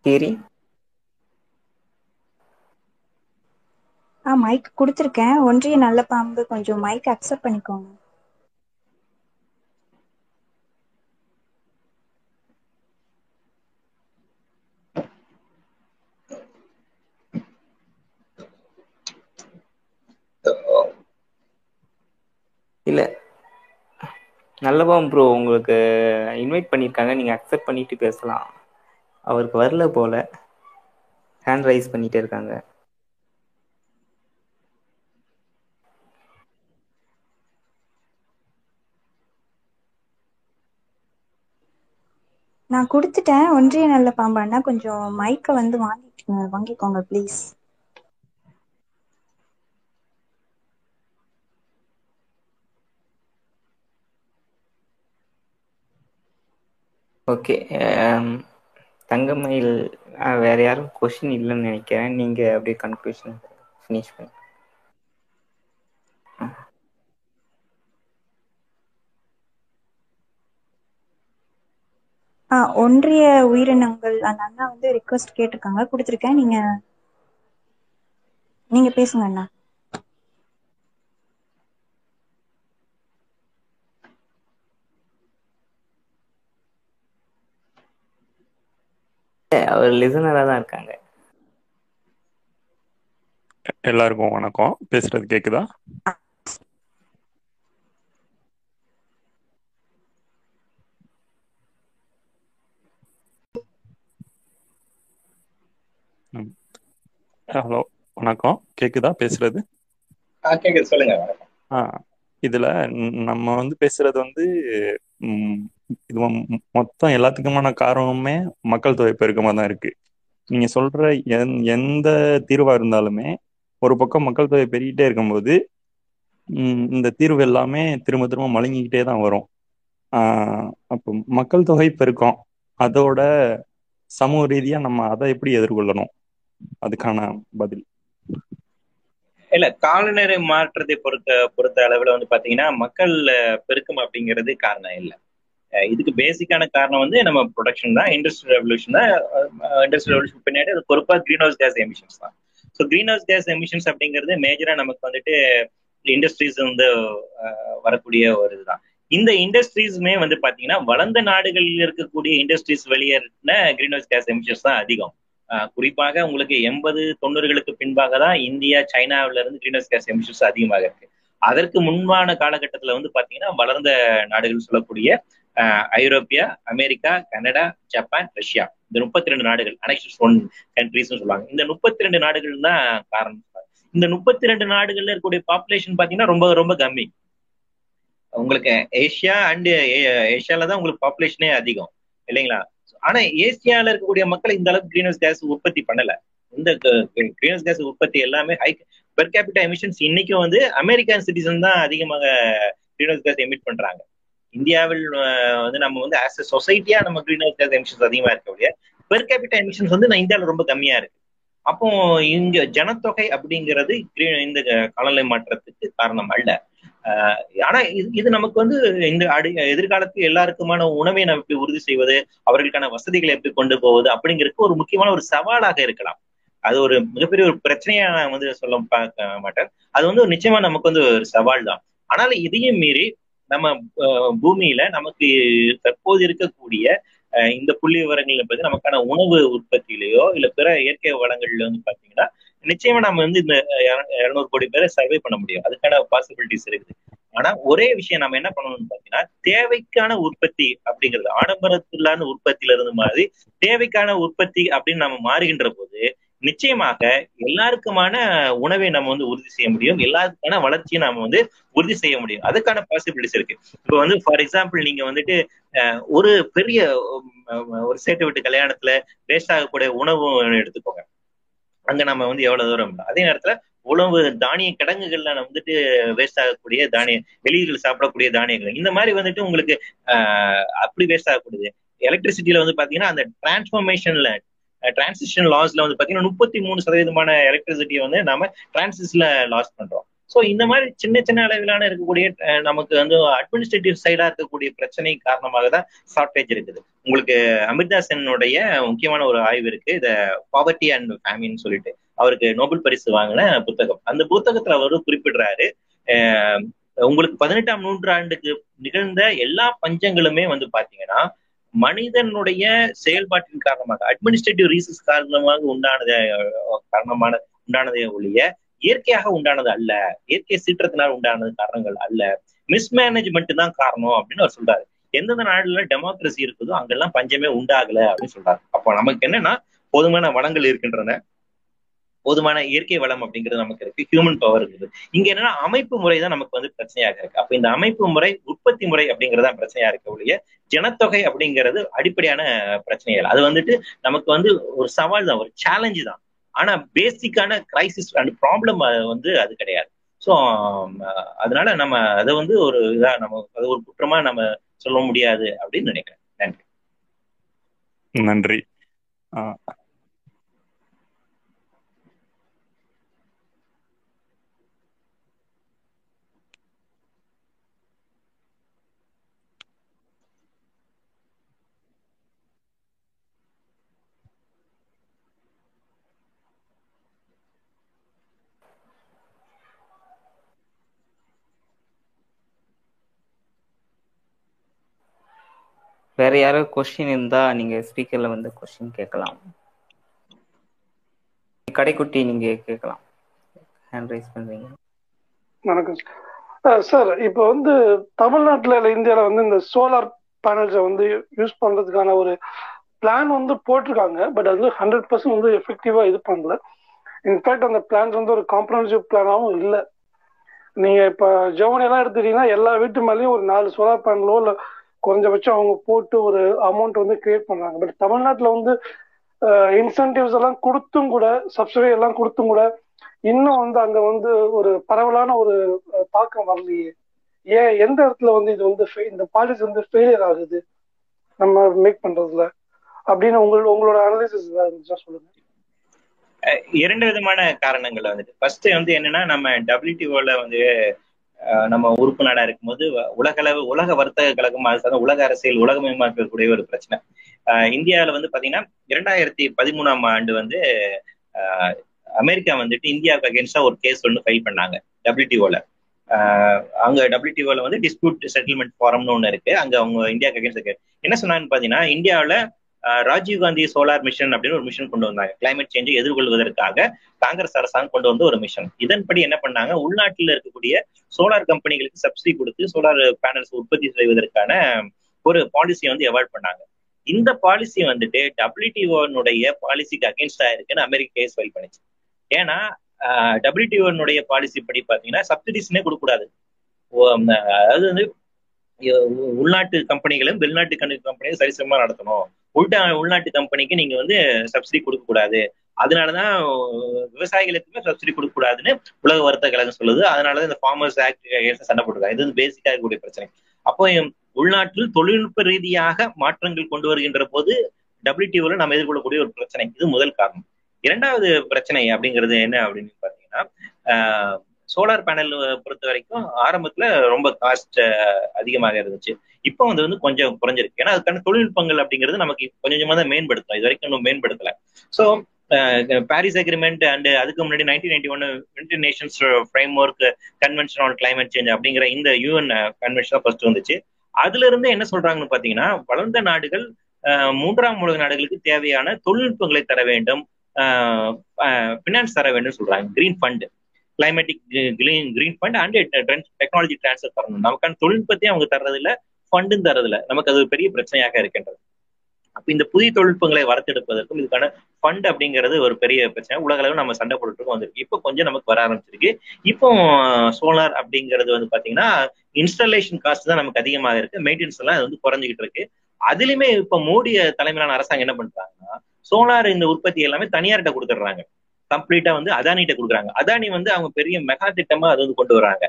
சரி ஆ மைக் கொடுத்துருக்கேன். ஒன்றிய நல்ல பாம்பு கொஞ்சம் மைக் அக்செப்ட் பண்ணிக்கோங்க. இல்லை. நல்லவன் ப்ரோ உங்களுக்கு இன்வைட் பண்ணியிருக்காங்க நீங்கள் அக்செப்ட் பண்ணிட்டு பேசலாம். அவருக்கு வரல போல. ஹேண்ட் ரைஸ் பண்ணிட்டே இருக்காங்க. நான் கொடுத்துட்டேன். ஒன்றிய நல்ல பாம்பாண்ணா கொஞ்சம் மைக்கை வந்து வாங்கி வாங்கிக்கோங்க ப்ளீஸ் ஓகே um, தங்கமயில் வேற யாரும் கொஷின் இல்லைன்னு நினைக்கிறேன். நீங்க அப்படியே கன்க்ளூஷன் ஃபினிஷ் பண்ணி. ஒன்றிய உயிரினங்கள் அந்த அண்ணா வந்து ரிக்வஸ்ட் கேட்டிருக்காங்க. கொடுத்துருக்கேன். நீங்க நீங்க பேசுங்க அண்ணா. அவர் லிசனரா தான் இருக்காங்க. எல்லாருக்கும் வணக்கம். பேசுறது கேக்குதா? ஹலோ வணக்கம். கேக்குதா பேசுறது? கேக்குது. சொல்லுங்க ஆ இதுல நம்ம வந்து பேசுறது வந்து இது மொத்தம் எல்லாத்துக்குமான காரணமே மக்கள் தொகை பெருக்கமா தான் இருக்கு. நீங்க சொல்ற எந்- எந்த தீர்வா இருந்தாலுமே ஒரு பக்கம் மக்கள் தொகை பெருகிட்டே இருக்கும்போது இந்த தீர்வு எல்லாமே திரும்ப திரும்ப மழுங்கிக்கிட்டே தான் வரும். அப்போ மக்கள் தொகை பெருக்கம் அதோட சமூக ரீதியா நம்ம அதை எப்படி எதிர்கொள்ளணும்? அதுக்கான பதில். இல்ல காலநிலை மாற்றத்தை பொறுத்த பொறுத்த அளவுல வந்து பாத்தீங்கன்னா மக்கள் பெருக்கம் அப்படிங்கிறது காரணம் இல்லை. இதுக்கு பேசிக்கான காரணம் வந்து நம்ம ப்ரொடக்ஷன் தான் இண்டஸ்ட்ரியல் ரெவல்யூஷன் தான் இண்டஸ்ட்ரியல் ரெவல்யூஷன் பின்னாடி அது பொறுப்பா கிரீன் ஹவுஸ் கேஸ் எமிஷன்ஸ் தான். So green house gas emissions அப்படிங்கிறது மேஜரா நமக்கு வந்துட்டு இண்டஸ்ட்ரீஸ் வந்து அஹ், வரக்கூடிய ஒரு இதுதான். இந்த இண்டஸ்ட்ரீஸுமே வந்து பாத்தீங்கன்னா வளர்ந்த நாடுகளில் இருக்கக்கூடிய இண்டஸ்ட்ரீஸ் வெளியேறின கிரீன் ஹவுஸ் கேஸ் எமிஷன்ஸ் தான் அதிகம். குறிப்பாக உங்களுக்கு எண்பது தொண்ணூறுகளுக்கு பின்பாக தான் இந்தியா சைனாவில இருந்து கிரீன் ஹவுஸ் கேஸ் எமிஷன்ஸ் அதிகமாக இருக்கு. அதற்கு முன்பான காலகட்டத்துல வந்து பாத்தீங்கன்னா வளர்ந்த நாடுகள் சொல்லக்கூடிய ஐரோப்பியா அமெரிக்கா கனடா ஜப்பான் ரஷ்யா. இந்த முப்பத்தி ரெண்டு நாடுகள் அனெக்ஷன்ஸ் ஒன் கண்ட்ரிஸ் சொல்லுவாங்க. இந்த முப்பத்தி ரெண்டு நாடுகள் தான் காரணம். இந்த முப்பத்தி ரெண்டு நாடுகள்ல இருக்கக்கூடிய பாப்புலேஷன் பாத்தீங்கன்னா ரொம்ப ரொம்ப கம்மி. உங்களுக்கு ஏஷியா அண்ட் ஏஷியால தான் உங்களுக்கு பாப்புலேஷனே அதிகம். இல்லைங்களா? ஆனா ஏசியால இருக்கக்கூடிய மக்கள் இந்த அளவுக்கு கிரீன் ஹவுஸ் கேஸ் உற்பத்தி பண்ணல. இந்த கிரீன் ஹவுஸ் கேஸ் உற்பத்தி எல்லாமே ஹை பெர் கேபிட்டா எமிஷன்ஸ் இன்னைக்கும் வந்து அமெரிக்கன் சிட்டிசன் தான் அதிகமாக கிரீன் ஹவுஸ் கேஸ் எமிட் பண்றாங்க. இந்தியாவில் வந்து நம்ம வந்து ஆஸ் எ சொசைட்டியா நம்ம கிரீன் ஹவுஸ் கேஸ் எமிஷன்ஸ் அதிகமா இருக்கக்கூடிய பெர் கேபிட்டா எமிஷன்ஸ் வந்து நான் இந்தியாவில் ரொம்ப கம்மியா இருக்கு. அப்போ இங்க ஜனத்தொகை அப்படிங்கிறது இந்த காலநிலை மாற்றத்துக்கு காரணம் அல்ல. ஆனா இது இது நமக்கு வந்து இந்த அடி எதிர்காலத்தில் எல்லாருக்குமான உணவை நம்ம எப்படி உறுதி செய்வது அவர்களுக்கான வசதிகளை எப்படி கொண்டு போவது அப்படிங்கிறதுக்கு ஒரு முக்கியமான ஒரு சவாலாக இருக்கலாம். அது ஒரு மிகப்பெரிய ஒரு பிரச்சனையா நான் வந்து சொல்ல பார்க்க மாட்டேன். அது வந்து ஒரு நிச்சயமா நமக்கு வந்து ஒரு சவால் தான். ஆனால் இதையும் மீறி நம்ம பூமியில நமக்கு தற்போது இருக்கக்கூடிய இந்த புள்ளி விவரங்கள் பத்தி நமக்கான உணவு உற்பத்தியிலேயோ இல்ல பிற இயற்கை வளங்கள்ல வந்து பாத்தீங்கன்னா நிச்சயமா நம்ம வந்து இந்த இருநூறு கோடி பேரை சர்வே பண்ண முடியும். அதுக்கான பாசிபிலிட்டிஸ் இருக்குது. ஆனா ஒரே விஷயம் நம்ம என்ன பண்ணணும்னு பாத்தீங்கன்னா தேவைக்கான உற்பத்தி அப்படிங்கிறது ஆடம்பரத்திலான உற்பத்தியில இருந்து மாதிரி தேவைக்கான உற்பத்தி அப்படின்னு நம்ம மாறுகின்ற போது நிச்சயமாக எல்லாருக்குமான உணவை நம்ம வந்து உறுதி செய்ய முடியும். எல்லாருக்கான வளர்ச்சியை நாம வந்து உறுதி செய்ய முடியும். அதுக்கான பாசிபிலிட்டிஸ் இருக்கு. இப்போ வந்து ஃபார் எக்ஸாம்பிள் நீங்க வந்துட்டு ஒரு பெரிய ஒரு சேட்டு விட்டு கல்யாணத்துல வேஸ்ட் ஆகக்கூடிய உணவு எடுத்துக்கோங்க. அங்க நம்ம வந்து எவ்வளவு தூரம் அதே நேரத்துல உணவு தானிய கிடங்குகள்ல வந்துட்டு வேஸ்ட் ஆகக்கூடிய தானிய வெளியில் சாப்பிடக்கூடிய தானியங்கள். இந்த மாதிரி வந்துட்டு உங்களுக்கு ஆஹ் அப்படி வேஸ்ட் ஆகக்கூடியது. எலக்ட்ரிசிட்டியில வந்து பாத்தீங்கன்னா அந்த டிரான்ஸ்ஃபர்மேஷன்ல டிரான்சிஷன் லாஸ்ல வந்து பாத்தீங்கன்னா முப்பத்தி மூணு சதவீதமான எலக்ட்ரிசிட்டியை வந்து நம்ம டிரான்சிஸ்ல லாஸ் பண்றோம். ஸோ இந்த மாதிரி சின்ன சின்ன அளவிலான இருக்கக்கூடிய நமக்கு வந்து அட்மினிஸ்ட்ரேட்டிவ் சைடா இருக்கக்கூடிய பிரச்சனை காரணமாக தான் ஷார்டேஜ் இருக்குது. உங்களுக்கு அமிர்தாசனுடைய முக்கியமான ஒரு ஆய்வு இருக்கு. இத பாவர்ட்டி அண்ட் ஃபேமின்னு சொல்லிட்டு. அவருக்கு நோபல் பரிசு வாங்கின புத்தகம். அந்த புத்தகத்துல அவரு குறிப்பிடுறாரு உங்களுக்கு பதினெட்டாம் நூற்றாண்டுக்கு நிகழ்ந்த எல்லா பஞ்சங்களுமே வந்து பாத்தீங்கன்னா மனிதனுடைய செயல்பாட்டின் காரணமாக அட்மினிஸ்ட்ரேட்டிவ் ரீசன்ஸ் காரணமாக உண்டானது காரணமான உண்டானதே ஒழிய இயற்கையாக உண்டானது அல்ல. இயற்கை சீற்றத்தினால் உண்டானது காரணங்கள் அல்ல. மிஸ்மேனேஜ்மெண்ட் தான் காரணம் அப்படின்னு அவர் சொல்றாரு. எந்தெந்த நாடுல டெமோக்ரஸி இருக்குதோ அங்கெல்லாம் பஞ்சமே உண்டாகல அப்படின்னு சொல்றாரு. அப்போ நமக்கு என்னன்னா போதுமான வளங்கள் இருக்கின்றன. போதுமான இயற்கை வளம் அப்படிங்கிறது நமக்கு இருக்கு. ஹியூமன் பவர் இருக்குது. இங்க என்னன்னா அமைப்பு முறை தான் நமக்கு வந்து பிரச்சனையாக இருக்கு. அப்ப இந்த அமைப்பு முறை உற்பத்தி முறை அப்படிங்கறதான் பிரச்சனையா இருக்க ஒழிய ஜனத்தொகை அப்படிங்கிறது அடிப்படையான பிரச்சனைகள். அது வந்துட்டு நமக்கு வந்து ஒரு சவால் தான் ஒரு சேலஞ்சு தான். ஆனா பேசிக்கான கிரைசிஸ் அண்ட் ப்ராப்ளம் வந்து அது கிடையாது. ஸோ um, அதனால நம்ம அதை வந்து ஒரு இதா நம்ம அது ஒரு குற்றமா நம்ம சொல்ல முடியாது அப்படின்னு நினைக்கிறேன். நன்றி. நன்றி வேற யாரோ கொஸ்டின் இருந்தா நீங்க ஸ்பீக்கர்ல வந்து கொஸ்டின் கேட்கலாம். கடைக்குட்டி நீங்க கேட்கலாம். ஹேண்ட் ரைஸ் பண்றீங்க. வணக்கம். சார் இப்போ வந்து தமிழ்நாட்டில் இல்லை இந்தியாவில் வந்து இந்த சோலார் பேனல்ஸை வந்து யூஸ் பண்ணுறதுக்கான ஒரு பிளான் வந்து போட்டிருக்காங்க. பட் அது வந்து ஹண்ட்ரட் பர்சன்ட் வந்து எஃபெக்டிவாக இது பண்ணல. இன்ஃபேக்ட் அந்த பிளான்ஸ் வந்து ஒரு காம்ப்ரமைசிவ் பிளானாகவும் இல்லை. நீங்கள் இப்போ ஜெர்மனியெல்லாம் எடுத்துட்டீங்கன்னா எல்லா வீட்டு மேலேயும் ஒரு நாலு சோலார் பேனலோ இல்லை குறைஞ்சபட்சம் அவங்க போட்டு ஒரு அமௌண்ட் வந்து கிரியேட் பண்றாங்க. பட் தமிழ்நாட்டில் வந்து இன்சென்டிவ்ஸ் எல்லாம் கொடுத்தும் கூட சப்சிடி எல்லாம் கொடுத்தும் கூட இன்னும் வந்து அங்க வந்து ஒரு பரவலான ஒரு தாக்கம் வரலையே. ஏன்? எந்த இடத்துல வந்து இது வந்து இந்த பாலிசி வந்து ஃபெயிலியர் ஆகுது? நம்ம மேக் பண்றதுல. அப்படின்னு உங்களோட உங்களோட அனாலிசிஸ் இருந்துச்சா சொல்லுங்க. இரண்டு விதமான காரணங்கள் வந்துட்டு. ஃபர்ஸ்ட் வந்து என்னன்னா நம்ம டபிள்யூடிஓல வந்து நம்ம உறுப்பு நாடா இருக்கும்போது உலகளவு உலக வர்த்தக கழகம் அது உலக அரசியல் உலகமயமாக்கக்கூடிய ஒரு பிரச்சனை. இந்தியாவில வந்து பாத்தீங்கன்னா இரண்டாயிரத்தி பதிமூணாம் ஆண்டு வந்து அமெரிக்கா வந்துட்டு இந்தியாவுக்கு அகேன்ஸ்டா ஒரு கேஸ் ஒன்று ஃபைல் பண்ணாங்க டபிள்யூடிஓல அங்க டபிள்யூடிஓல வந்து டிஸ்பியூட் செட்டில்மெண்ட் ஃபாரம்னு ஒன்று இருக்கு. அங்க அவங்க இந்தியாவுக்கு அகேன்ஸ்ட் என்ன சொன்னாங்கன்னு பாத்தீங்கன்னா இந்தியாவில ராஜீவ் காந்தி சோலார் மிஷன் அப்படின்னு ஒரு மிஷன் கொண்டு வந்தாங்க. கிளைமேட் சேஞ்சை எதிர்கொள்வதற்காக காங்கிரஸ் அரசாங்கம் கொண்டு வந்த ஒரு மிஷன் இதன்படி என்ன பண்ணாங்க? உள்நாட்டில் இருக்கக்கூடிய சோலார் கம்பெனிகளுக்கு சப்சிடி கொடுத்து சோலார் பேனல்ஸ் உற்பத்தி செய்வதற்கான ஒரு பாலிசியை வந்து எவால்வ் பண்ணாங்க. இந்த பாலிசி வந்துட்டு டபிள்யூடிஓனுடைய பாலிசிக்கு அகேன்ஸ்டா இருக்குன்னு அமெரிக்க கேஸ் ஃபைல் பண்ணிச்சு. ஏன்னா டபிள்யூடிஓனுடைய பாலிசி படி பாத்தீங்கன்னா சப்சிடிஸ்னே கொடுக்கூடாது அதாவது வந்து உள்நாட்டு கம்பெனிகளும் வெளிநாட்டு கம்பெனியும் சரிசமமா நடத்தணும். உள்டா உள்நாட்டு கம்பெனிக்கு நீங்க வந்து சப்சிடி கொடுக்க கூடாது. அதனாலதான் விவசாயிகளுக்குமே சப்சிடி கொடுக்க கூடாதுன்னு உலக வர்த்தக கழகம் சொல்லுது. அதனாலதான் இந்த ஃபார்மர்ஸ் ஆக்ட் சண்டை போட்டுருக்காங்க. இது வந்து பேசிக்கா இருக்கக்கூடிய பிரச்சனை. அப்போ உள்நாட்டில் தொழில்நுட்ப ரீதியாக மாற்றங்கள் கொண்டு வருகின்ற போது டபிள்யூடிஓல நம்ம எதிர்கொள்ளக்கூடிய ஒரு பிரச்சனை. இது முதல் காரணம். இரண்டாவது பிரச்சனை அப்படிங்கிறது என்ன அப்படின்னு பாத்தீங்கன்னா சோலார் பேனல் பொறுத்த வரைக்கும் ஆரம்பத்துல ரொம்ப காஸ்ட் அதிகமாக இருந்துச்சு. இப்போ வந்து வந்து கொஞ்சம் குறைஞ்சிருக்கு. ஏன்னா அதுக்கான தொழில்நுட்பங்கள் அப்படிங்கிறது நமக்கு கொஞ்சம் கொஞ்சமா தான் மேம்படுத்தும். இது வரைக்கும் இன்னும் மேம்படுத்தல. ஸோ பாரிஸ் அக்ரிமெண்ட் அண்ட் அதுக்கு முன்னாடி nineteen ninety one United Nations framework convention on climate change அப்படிங்கிற இந்த யூஎன் கன்வென்ஷன் தான் ஃபர்ஸ்ட் வந்துச்சு. அதுல இருந்து என்ன சொல்றாங்கன்னு பாத்தீங்கன்னா வளர்ந்த நாடுகள் மூன்றாம் உலக நாடுகளுக்கு தேவையான தொழில்நுட்பங்களை தர வேண்டும். பினான்ஸ் தர வேண்டும் சொல்றாங்க. Green fund climatic green green fund and technology transfer தரணும். நமக்கான தொழில்நுட்பத்தையும் அவங்க தர்றது ஃபண்டும் தரது நமக்கு அது பெரிய பிரச்சனையாக இருக்கின்றது. அப்ப இந்த புதிய தொழில்நுட்பங்களை வளர்த்தெடுப்பதற்கும் இதுக்கான ஃபண்ட் அப்படிங்கிறது ஒரு பெரிய பிரச்சனை. உலக அளவு நம்ம சண்டை போட்டுட்டு வந்திருக்கு. இப்போ கொஞ்சம் நமக்கு வர ஆரம்பிச்சிருக்கு. இப்போ சோலார் அப்படிங்கிறது வந்து பாத்தீங்கன்னா இன்ஸ்டாலேஷன் காஸ்ட் தான் நமக்கு அதிகமாக இருக்கு. மெயின்டெனன்ஸ் எல்லாம் வந்து குறைஞ்சிக்கிட்டு இருக்கு. அதுலயுமே இப்ப மோடி தலைமையிலான அரசாங்கம் என்ன பண்றாங்கன்னா சோலார் இந்த உற்பத்தி எல்லாமே தனியார்கிட்ட கொடுத்துடுறாங்க. கம்ப்ளீட்டா வந்து அதானிட்ட கொடுக்குறாங்க. அதானி வந்து அவங்க பெரிய மெகா திட்டமா அது வந்து கொண்டு வராங்க.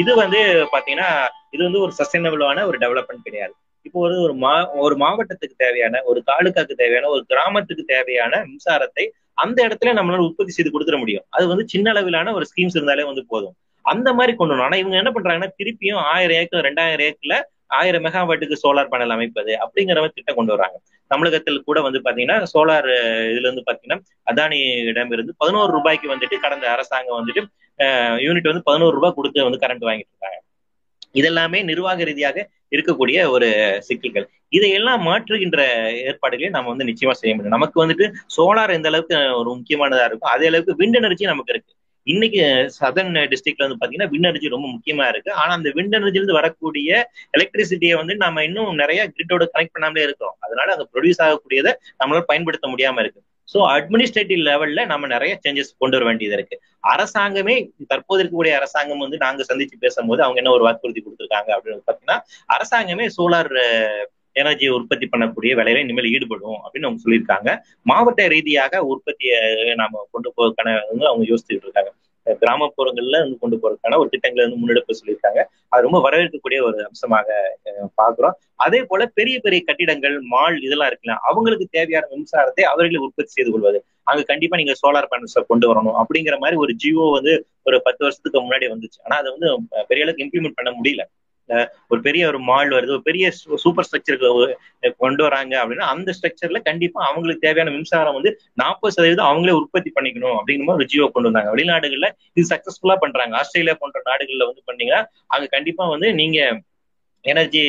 இது வந்து பாத்தீங்கன்னா இது வந்து ஒரு சஸ்டைனபிளான ஒரு டெவலப்மெண்ட் கிடையாது. இப்போ ஒரு ஒரு மா ஒரு மாவட்டத்துக்கு தேவையான ஒரு தாலுக்காக்கு தேவையான ஒரு கிராமத்துக்கு தேவையான மின்சாரத்தை அந்த இடத்துல நம்மளால உற்பத்தி செய்து கொடுத்துட முடியும். அது வந்து சின்ன அளவிலான ஒரு ஸ்கீம்ஸ் இருந்தாலே வந்து போதும். அந்த மாதிரி கொண்டு வரணும். ஆனா இவங்க என்ன பண்றாங்கன்னா திருப்பியும் ஆயிரம் ஏக்கர் ரெண்டாயிரம் ஏக்கர்ல ஆயிரம் மெகாவாட்டுக்கு சோலார் பேனல் அமைப்பது அப்படிங்கிற மாதிரி திட்டம் கொண்டு வராங்க தமிழகத்தில் கூட வந்து பாத்தீங்கன்னா சோலார் இதுல இருந்து பாத்தீங்கன்னா அதானியிடம் இருந்து பதினோரு ரூபாய்க்கு வந்துட்டு கடந்த அரசாங்கம் வந்துட்டு யூனிட் வந்து பதினோரு ரூபாய் கொடுத்து வந்து கரண்ட் வாங்கிட்டு இருக்காங்க. இதெல்லாமே நிர்வாக ரீதியாக இருக்கக்கூடிய ஒரு சிக்கல்கள். இதையெல்லாம் மாற்றுகின்ற ஏற்பாடுகளை நம்ம வந்து நிச்சயமா செய்ய முடியும். நமக்கு வந்துட்டு சோலார் எந்த அளவுக்கு ஒரு முக்கியமானதா இருக்கும் அதே அளவுக்கு விண்ட் எனர்ஜி நமக்கு இருக்கு. இன்னைக்கு சதர்ன் டிஸ்ட்ரிக்ட்ல வந்து பாத்தீங்கன்னா விண்ட் எனர்ஜி ரொம்ப முக்கியமா இருக்கு. ஆனா அந்த விண்ட் எனர்ஜில இருந்து வரக்கூடிய எலக்ட்ரிசிட்டியை வந்து நம்ம இன்னும் நிறைய கிரிட்டோட கனெக்ட் பண்ணாமலே இருக்கோம் அதனால அந்த ப்ரொடியூஸ் ஆகக்கூடியதை நம்மளால பயன்படுத்த முடியாம இருக்கு. ஸோ அட்மினிஸ்ட்ரேட்டிவ் லெவல்ல நம்ம நிறைய சேஞ்சஸ் கொண்டு வர வேண்டியது இருக்கு. அரசாங்கமே தற்போது இருக்கக்கூடிய அரசாங்கம் வந்து நாங்க சந்திச்சு பேசும்போது அவங்க என்ன ஒரு வாக்குறுதி கொடுத்துருக்காங்க அப்படின்னு பாத்தீங்கன்னா அரசாங்கமே சோலார் எனர்ஜியை உற்பத்தி பண்ணக்கூடிய வேலையில இனிமேல் ஈடுபடும் அப்படின்னு அவங்க சொல்லியிருக்காங்க. மாவட்ட ரீதியாக உற்பத்தியை நாம கொண்டு போவதற்கான வந்து அவங்க யோசிச்சுட்டு இருக்காங்க. கிராமப்புறங்கள்ல வந்து கொண்டு போறதுக்கான ஒரு திட்டங்களை வந்து முன்னெடுப்பு சொல்லியிருக்காங்க. அது ரொம்ப வரவேற்கக்கூடிய ஒரு அம்சமாக பாக்குறோம் அதே போல பெரிய பெரிய கட்டிடங்கள் மால் இதெல்லாம் இருக்குல்ல அவங்களுக்கு தேவையான மின்சாரத்தை அவர்களே உற்பத்தி செய்து கொள்வது. அங்க கண்டிப்பா நீங்க சோலார் பேனல்ஸை கொண்டு வரணும் அப்படிங்கிற மாதிரி ஒரு ஜியோ வந்து ஒரு பத்து வருஷத்துக்கு முன்னாடி வந்துச்சு. ஆனா அதை வந்து பெரிய அளவுக்கு இம்ப்ளிமெண்ட் பண்ண முடியல. ஒரு பெரிய ஒரு மால் வருது ஒரு பெரிய சூப்பர் ஸ்ட்ரக்சருக்கு கொண்டு வராங்க அப்படின்னா அந்த ஸ்ட்ரக்சர்ல கண்டிப்பா அவங்களுக்கு தேவையான மின்சாரம் வந்து நாற்பது சதவீதம் அவங்களே உற்பத்தி பண்ணிக்கணும் அப்படிங்கிற மாதிரி ஒரு ஜியோ கொண்டு வந்தாங்க. வெளிநாடுகள்ல இது சக்சஸ்ஃபுல்லா பண்றாங்க. ஆஸ்திரேலியா போன்ற நாடுகள்ல வந்து பண்ணீங்கன்னா அங்க கண்டிப்பா வந்து நீங்க எனர்ஜி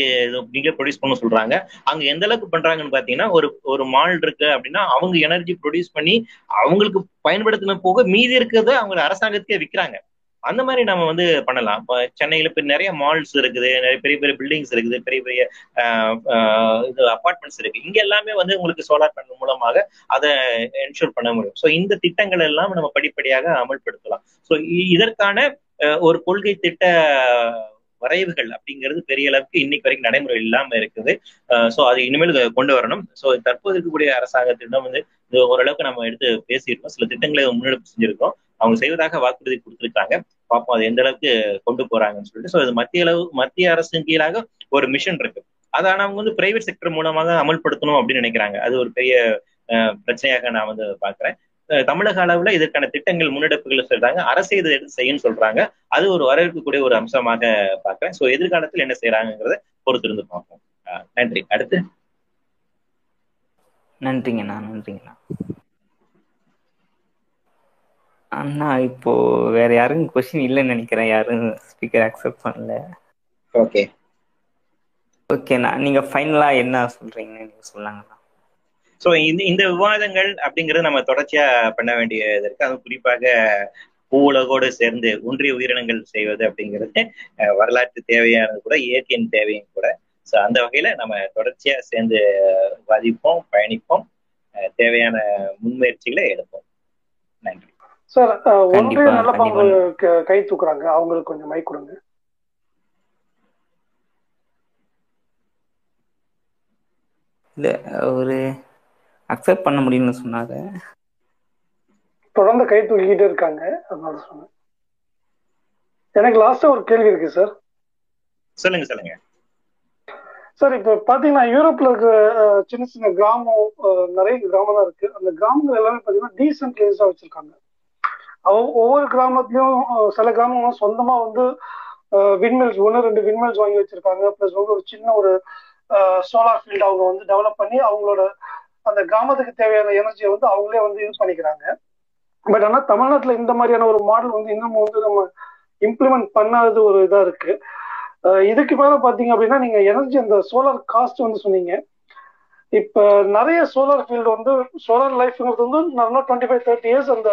நீங்களே ப்ரொடியூஸ் பண்ண சொல்றாங்க. அங்க எந்த அளவுக்கு பண்றாங்கன்னு பாத்தீங்கன்னா ஒரு ஒரு மால் இருக்கு அப்படின்னா அவங்க எனர்ஜி ப்ரொடியூஸ் பண்ணி அவங்களுக்கு பயன்படுத்தின போக மீதி இருக்கிறத அவங்க அரசாங்கத்துக்கே விற்கிறாங்க அந்த மாதிரி நம்ம வந்து பண்ணலாம். இப்போ சென்னையில இப்போ நிறைய மால்ஸ் இருக்குது நிறைய பெரிய பெரிய பில்டிங்ஸ் இருக்குது பெரிய பெரிய இது அப்பார்ட்மெண்ட்ஸ் இருக்கு இங்க எல்லாமே வந்து உங்களுக்கு சோலார் பேனல் மூலமாக அதை என்ஷூர் பண்ண முடியும். ஸோ இந்த திட்டங்கள் எல்லாம் நம்ம படிப்படியாக அமல்படுத்தலாம். ஸோ இதற்கான ஒரு கொள்கை திட்ட வரைவுகள் அப்படிங்கிறது பெரிய அளவுக்கு இன்னைக்கு வரைக்கும் நடைமுறை இல்லாம இருக்குது. ஸோ அது இனிமேல் கொண்டு வரணும். ஸோ தற்போது இருக்கக்கூடிய அரசாங்கத்திடம் வந்து இது ஓரளவுக்கு நம்ம எடுத்து பேசியிருக்கோம். சில திட்டங்களை முன்னெடுப்பு செஞ்சிருக்கோம். அவங்க செய்வதாக வாக்குறுதி கொடுத்துருக்காங்க. பார்ப்போம் அது எந்த அளவுக்கு கொண்டு போறாங்கன்னு சொல்லிட்டு. ஸோ இது மத்திய அளவு மத்திய அரசின் கீழாக ஒரு மிஷன் இருக்கு. அதை ஆனா அவங்க வந்து பிரைவேட் செக்டர் மூலமாக அமல்படுத்தணும் அப்படின்னு நினைக்கிறாங்க. அது ஒரு பெரிய பிரச்சனையாக நான் வந்து பாக்குறேன் தமிழக அளவுல இதற்கான திட்டங்கள் முன்னெடுப்புகள் சொல்றாங்க. அரசு இதை எடுத்து செய்யணும்னு சொல்றாங்க. அது ஒரு வரவேற்கக்கூடிய ஒரு அம்சமாக பாக்குறேன் ஸோ எதிர்காலத்தில் என்ன செய்யறாங்கிறத பொறுத்திருந்து பார்ப்போம். நன்றி. அடுத்து? நன்றிங்கண்ணா நன்றிங்கண்ணா. அண்ணா இப்போ வேற யாரும் கொஸ்டின் இல்லைன்னு நினைக்கிறேன். யாரும் ஸ்பீக்கர் அக்செப்ட் பண்ணல. ஓகே ஓகேண்ணா நீங்க ஃபைனலா என்ன சொல்றீங்கன்னு நீங்க சொல்லாங்கண்ணா ஸோ இந்த இந்த விவாதங்கள் அப்படிங்கிறது நம்ம தொடர்ச்சியா பண்ண வேண்டியது இருக்கு. அது குறிப்பாக பூவுலகோடு சேர்ந்து ஒன்றிய உயிரினங்கள் செய்வது அப்படிங்கிறது வரலாற்று தேவையானது கூட இயற்கையின் தேவையும் கூட. ஸோ அந்த வகையில நம்ம தொடர்ச்சியா சேர்ந்து வாதிப்போம் பயணிப்போம் தேவையான முன்முயற்சிகளை எடுப்போம். நன்றி. சார் ஒன்றிய நல்ல பாம்பு கை தூக்குறாங்க. அவங்களுக்கு கொஞ்சம் மைக் கொடுங்க. இல்ல ஒரு அக்செப்ட் பண்ண முடியும்னு சொன்னாங்க. தொடர்ந்து கை தூக்கிட்டே இருக்காங்க. அதனால சொன்னேன். எனக்கு லாஸ்டா ஒரு கேள்வி இருக்கு சார். சொல்லுங்க சொல்லுங்க. சார் இப்போ பாத்தீங்கன்னா யூரோப்ல இருக்க சின்ன சின்ன கிராமம் நிறைய கிராமம் தான் இருக்கு. அந்த கிராமங்கள் எல்லாமே பாத்தீங்கன்னா டீசென்ட்ரைஸ்டா வச்சிருக்காங்க. ஒவ்வொரு கிராமத்துலயும் சில கிராமங்களும் சொந்தமா வந்து விண்மில்ஸ் ஒன்று ரெண்டு விண்மில்ஸ் வாங்கி வச்சிருக்காங்க. பிளஸ் வந்து ஒரு சின்ன ஒரு சோலார் ஃபீல்டு அவங்க வந்து டெவலப் பண்ணி அவங்களோட அந்த கிராமத்துக்கு தேவையான எனர்ஜியை வந்து அவங்களே வந்து யூஸ் பண்ணிக்கிறாங்க. பட் ஆனால் தமிழ்நாட்டில் இந்த மாதிரியான ஒரு மாடல் வந்து இன்னமும் வந்து நம்ம இம்ப்ளிமெண்ட் பண்ணாதது ஒரு இதாக இருக்கு. இதுக்கு மேலே பார்த்தீங்க அப்படின்னா நீங்கள் எனர்ஜி அந்த சோலார் காஸ்ட் வந்து சொன்னீங்க. இப்போ நிறைய சோலார் ஃபீல்டு வந்து சோலார் லைஃப்ங்கிறது வந்து நல்லா டுவெண்ட்டி ஃபைவ் தேர்ட்டி இயர்ஸ் அந்த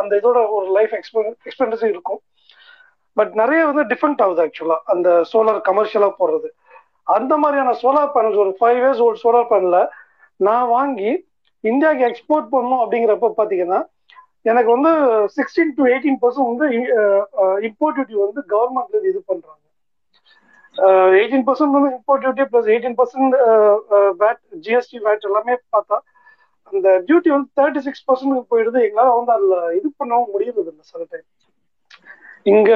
அந்த இதோட ஒரு லைஃப் எக்ஸ்பென் எக்ஸ்பென்டிஸ் இருக்கும். பட் நிறைய வந்து டிஃபரெண்ட் ஆகுது ஆக்சுவலா அந்த சோலார் கமர்ஷியலா போடுறது அந்த மாதிரியான சோலார் பேனல்ஸ் ஒரு ஃபைவ் இயர்ஸ் ஓல்டு சோலார் பேனல நான் வாங்கி இந்தியாவுக்கு எக்ஸ்போர்ட் பண்ணணும் அப்படிங்கிறப்ப பாத்தீங்கன்னா எனக்கு வந்து சிக்ஸ்டீன் டு எயிட்டீன் பர்சன்ட் வந்து இம்போர்ட் டியூட்டி வந்து கவர்மெண்ட்ல இது பண்றாங்க. எயிட்டீன் பர்சன்ட் வந்து import duty plus eighteen percent VAT GST VAT எல்லாமே பார்த்தா அந்த டியூட்டி வந்து தேர்ட்டி சிக்ஸ் பர்சன்ட் போயிடுது. எங்களால வந்து அதுல இது பண்ணவும் முடியறது இல்லை சில டைம் இங்க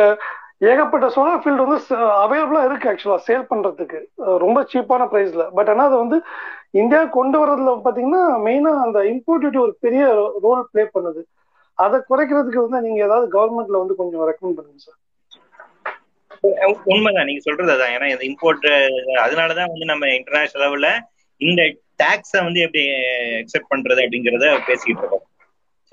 ஏகப்பட்ட சோலார் ஃபீல்டு வந்து அவைலபிளா இருக்கு ஆக்சுவலா சேல் பண்றதுக்கு. ரொம்ப சீப்பான பிரைஸ்ல பட் ஆனா அதை வந்து இந்தியா கொண்டு வர்றதுல பாத்தீங்கன்னா மெயினா அந்த இம்போர்ட் டியூட்டி ஒரு பெரிய ரோல் பிளே பண்ணுது. அதை குறைக்கிறதுக்கு வந்து நீங்க ஏதாவது கவர்மெண்ட்ல வந்து கொஞ்சம் ரெக்கமெண்ட் பண்ணுங்க சார் உண்மைதான். நீங்க சொல்றது அதான். ஏன்னா இந்த இம்போர்ட் அதனாலதான் வந்து நம்ம இன்டர்நேஷனல் லெவல்ல இந்த டாக்ஸ வந்து எப்படி அக்செப்ட் பண்றது அப்படிங்கறத பேசிக்கிட்டு இருக்கோம்.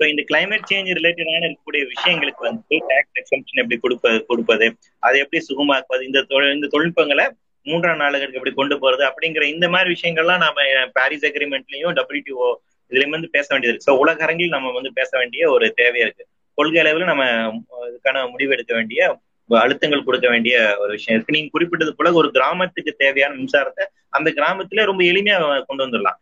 ஸோ இந்த கிளைமேட் சேஞ்ச் ரிலேட்டடான இருக்கக்கூடிய விஷயங்களுக்கு வந்து டாக்ஸ் எக்ஸம்ஷன் எப்படி கொடுப்பது கொடுப்பது அதை எப்படி சுகமாக்குவது இந்த தொழில் இந்த தொழில்நுட்பங்களை மூன்றாம் நாடுகளுக்கு எப்படி கொண்டு போறது அப்படிங்கிற இந்த மாதிரி விஷயங்கள்லாம் நம்ம பாரிஸ் அக்ரிமெண்ட்லயும் டபிள்யூடிஓ இதுலயும் வந்து பேச வேண்டியது இருக்கு. ஸோ உலக அரங்கில் நம்ம வந்து பேச வேண்டிய ஒரு தேவையா இருக்கு. கொள்கை அளவில் நம்ம இதுக்கான முடிவு எடுக்க வேண்டிய அழுத்தங்கள் கொடுக்க வேண்டிய ஒரு விஷயம் இருக்கு. நீங்க குறிப்பிட்டது போல ஒரு கிராமத்துக்கு தேவையான மின்சாரத்தை அந்த கிராமத்துல ரொம்ப எளிமையா கொண்டு வந்துடலாம்.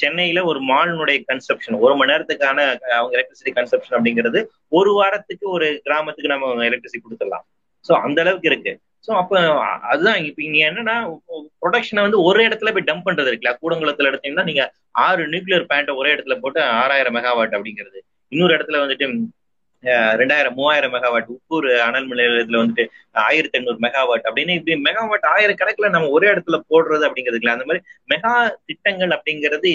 சென்னையில ஒரு மாலினுடைய கன்சப்ஷன் ஒரு மணி நேரத்துக்கான அவங்க எலக்ட்ரிசிட்டி கன்சப்ஷன் அப்படிங்கிறது ஒரு வாரத்துக்கு ஒரு கிராமத்துக்கு நம்ம எலக்ட்ரிசிட்டி கொடுத்துடலாம். ஸோ அந்த அளவுக்கு இருக்கு. ஸோ அப்போ அதுதான் இப்போ இங்க என்னன்னா ப்ரொடக்ஷனை வந்து ஒரு இடத்துல போய் டம்ப் பண்றது இருக்குல்ல. கூடங்குளத்துல எடுத்தீங்கன்னா நீங்க ஆறு நியூக்ளியர் பிளான்ட்டை ஒரே இடத்துல போட்டு ஆறாயிரம் மெகாவாட் அப்படிங்கிறது. இன்னொரு இடத்துல வந்துட்டு ரெண்டாயிரம் மூவாயிரம் மெகாவாட் உப்பூர் அனல் நிலையத்துல வந்துட்டு ஆயிரத்தி எண்ணூறு மெகாவாட் அப்படின்னு இப்படி மெகாவாட் ஆயிரக்கணக்கில் நம்ம ஒரே இடத்துல போடுறது அப்படிங்கிறதுல அந்த மாதிரி மெகா திட்டங்கள் அப்படிங்கிறது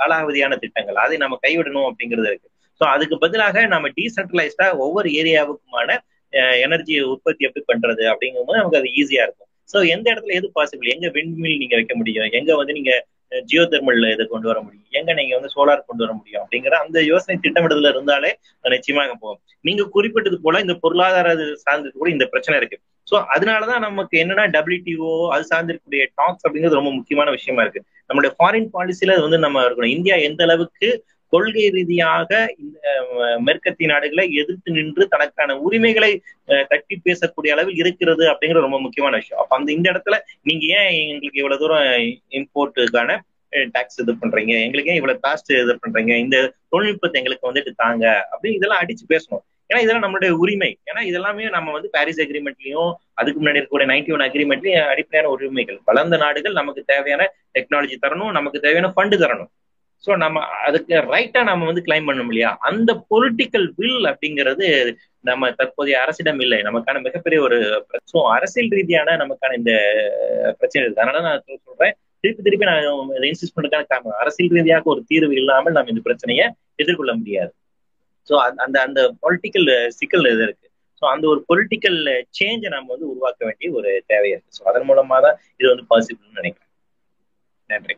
காலாவதியான திட்டங்கள். அதை நம்ம கைவிடணும் அப்படிங்கிறது இருக்கு. ஸோ அதுக்கு பதிலாக நம்ம டீசென்ட்ரலைஸ்டா ஒவ்வொரு ஏரியாவுக்குமான எனர்ஜி உற்பத்தி எப்படி பண்றது அப்படிங்கும்போது நமக்கு அது ஈஸியா இருக்கும். ஸோ எந்த இடத்துல எது பாசிபிள் எங்க விண்மில் நீங்க வைக்க முடியும்? எங்க வந்து நீங்க ஜியோ தெர்மல் இதை கொண்டு வர முடியும். எங்க நீங்க வந்து சோலார் கொண்டு வர முடியும் அப்படிங்கிற அந்த யோசனை திட்டமிடுதல இருந்தாலே நிச்சயமாக போகும். நீங்க குறிப்பிட்டது போல இந்த பொருளாதார சார்ந்தது கூட இந்த பிரச்சனை இருக்கு. ஸோ அதனாலதான் நமக்கு என்னன்னா டபிள்யூடிஓ அது சார்ந்திருக்கக்கூடிய டாக்ஸ் அப்படிங்கிறது ரொம்ப முக்கியமான விஷயமா இருக்கு. நம்மளுடைய ஃபாரின் பாலிசியில வந்து நம்ம இருக்கணும். இந்தியா எந்த அளவுக்கு கொள்கை ரீதியாக இந்த மேற்கத்திய நாடுகளை எதிர்த்து நின்று தனக்கான உரிமைகளை தட்டி பேசக்கூடிய அளவில் இருக்கிறது அப்படிங்கிற ரொம்ப முக்கியமான விஷயம். அப்ப அந்த இந்த இடத்துல நீங்க ஏன் எங்களுக்கு இவ்வளவு தூரம் இம்போர்ட்டுக்கான டாக்ஸ் இது பண்றீங்க? எங்களுக்கு ஏன் இவ்வளவு காஸ்ட் இது பண்றீங்க? இந்த தொழில்நுட்பத்தை எங்களுக்கு வந்துட்டு தாங்க அப்படின்னு இதெல்லாம் அடிச்சு பேசணும். ஏன்னா இதெல்லாம் நம்மளுடைய உரிமை. ஏன்னா இதெல்லாமே நம்ம வந்து பாரிஸ் அக்ரிமெண்ட்லயும் அதுக்கு முன்னாடி இருக்கக்கூடிய நைன்டி ஒன் அக்ரிமெண்ட்லயும் அடிப்படையான உரிமைகள். வளர்ந்த நாடுகள் நமக்கு தேவையான டெக்னாலஜி தரணும் நமக்கு தேவையான ஃபண்டு தரணும். ஸோ நம்ம அதுக்கு ரைட்டா நம்ம வந்து கிளைம் பண்ண முடியா அந்த பொலிட்டிக்கல் வில் அப்படிங்கிறது நம்ம தற்போதைய அரசிடம் இல்லை. நமக்கான மிகப்பெரிய ஒரு ஸோ அரசியல் ரீதியான நமக்கான இந்த பிரச்சனை இருக்கு அதனால நான் சொல்றேன். திருப்பி திருப்பி நான் இதை இன்சிஸ்ட் பண்ணுறதுக்கான காரணம். அரசியல் ரீதியாக ஒரு தீர்வு இல்லாமல் நம்ம இந்த பிரச்சனையை எதிர்கொள்ள முடியாது. ஸோ அந்த அந்த பொலிட்டிக்கல் சிக்கல் இது இருக்கு. ஸோ அந்த ஒரு பொலிட்டிக்கல் சேஞ்சை நம்ம வந்து உருவாக்க வேண்டிய ஒரு தேவை இருக்கு. ஸோ அதன் மூலமா தான் இது வந்து பாசிபிள்னு நினைக்கிறேன். நன்றி.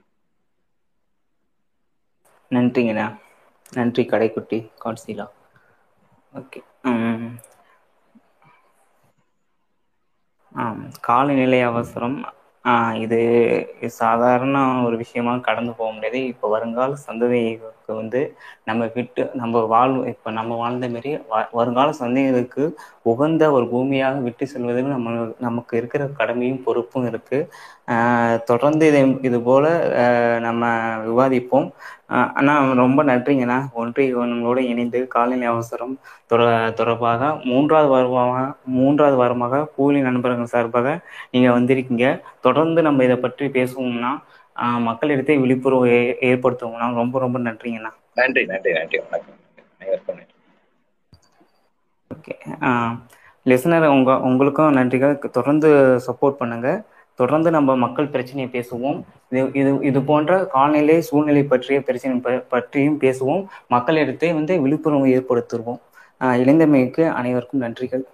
நன்றிங்கண்ணா. நன்றி கடைக்குட்டி கான்சிலா ஓகே காலநிலை அவசரம். இது சாதாரண ஒரு விஷயமா கடந்து போக முடியாது. இப்போ வருங்கால சந்ததியை இப்போ வந்து நம்ம விட்டு நம்ம வாழ் இப்போ நம்ம வாழ்ந்த மாரி வருங்கால சந்ததிகளுக்கு உகந்த ஒரு பூமியாக விட்டு செல்வதில் நம்ம நமக்கு இருக்கிற கடமையும் பொறுப்பும் இருக்கு. தொடர்ந்து இதை இது போல நம்ம விவாதிப்போம். அண்ணா ரொம்ப நன்றிங்கண்ணா ஒன்றியங்களோடு இணைந்து காலநிலை அவசரம் தொடர்பாக மூன்றாவது வாரமாக மூன்றாவது வாரமாக கூலி நண்பர்கள் சார்பாக நீங்க வந்திருக்கீங்க. தொடர்ந்து நம்ம இதை பற்றி பேசுவோம்னா மக்களிடத்தை விழிப்புணர்வு ஏற்படுத்துவோம்னா ரொம்ப ரொம்ப நன்றிங்கண்ணா. நன்றி நன்றி நன்றி. வணக்கம். ஓகே. லிசனர் உங்க உங்களுக்கும் நன்றிகள். தொடர்ந்து சப்போர்ட் பண்ணுங்க. தொடர்ந்து நம்ம மக்கள் பிரச்சனையை பேசுவோம். இது இது இது போன்ற காலநிலை சூழ்நிலை பற்றிய பிரச்சனை பற்றியும் பேசுவோம். மக்களிடத்தை வந்து விழிப்புணர்வு ஏற்படுத்துவோம். இளைஞமைக்கு அனைவருக்கும் நன்றிகள்.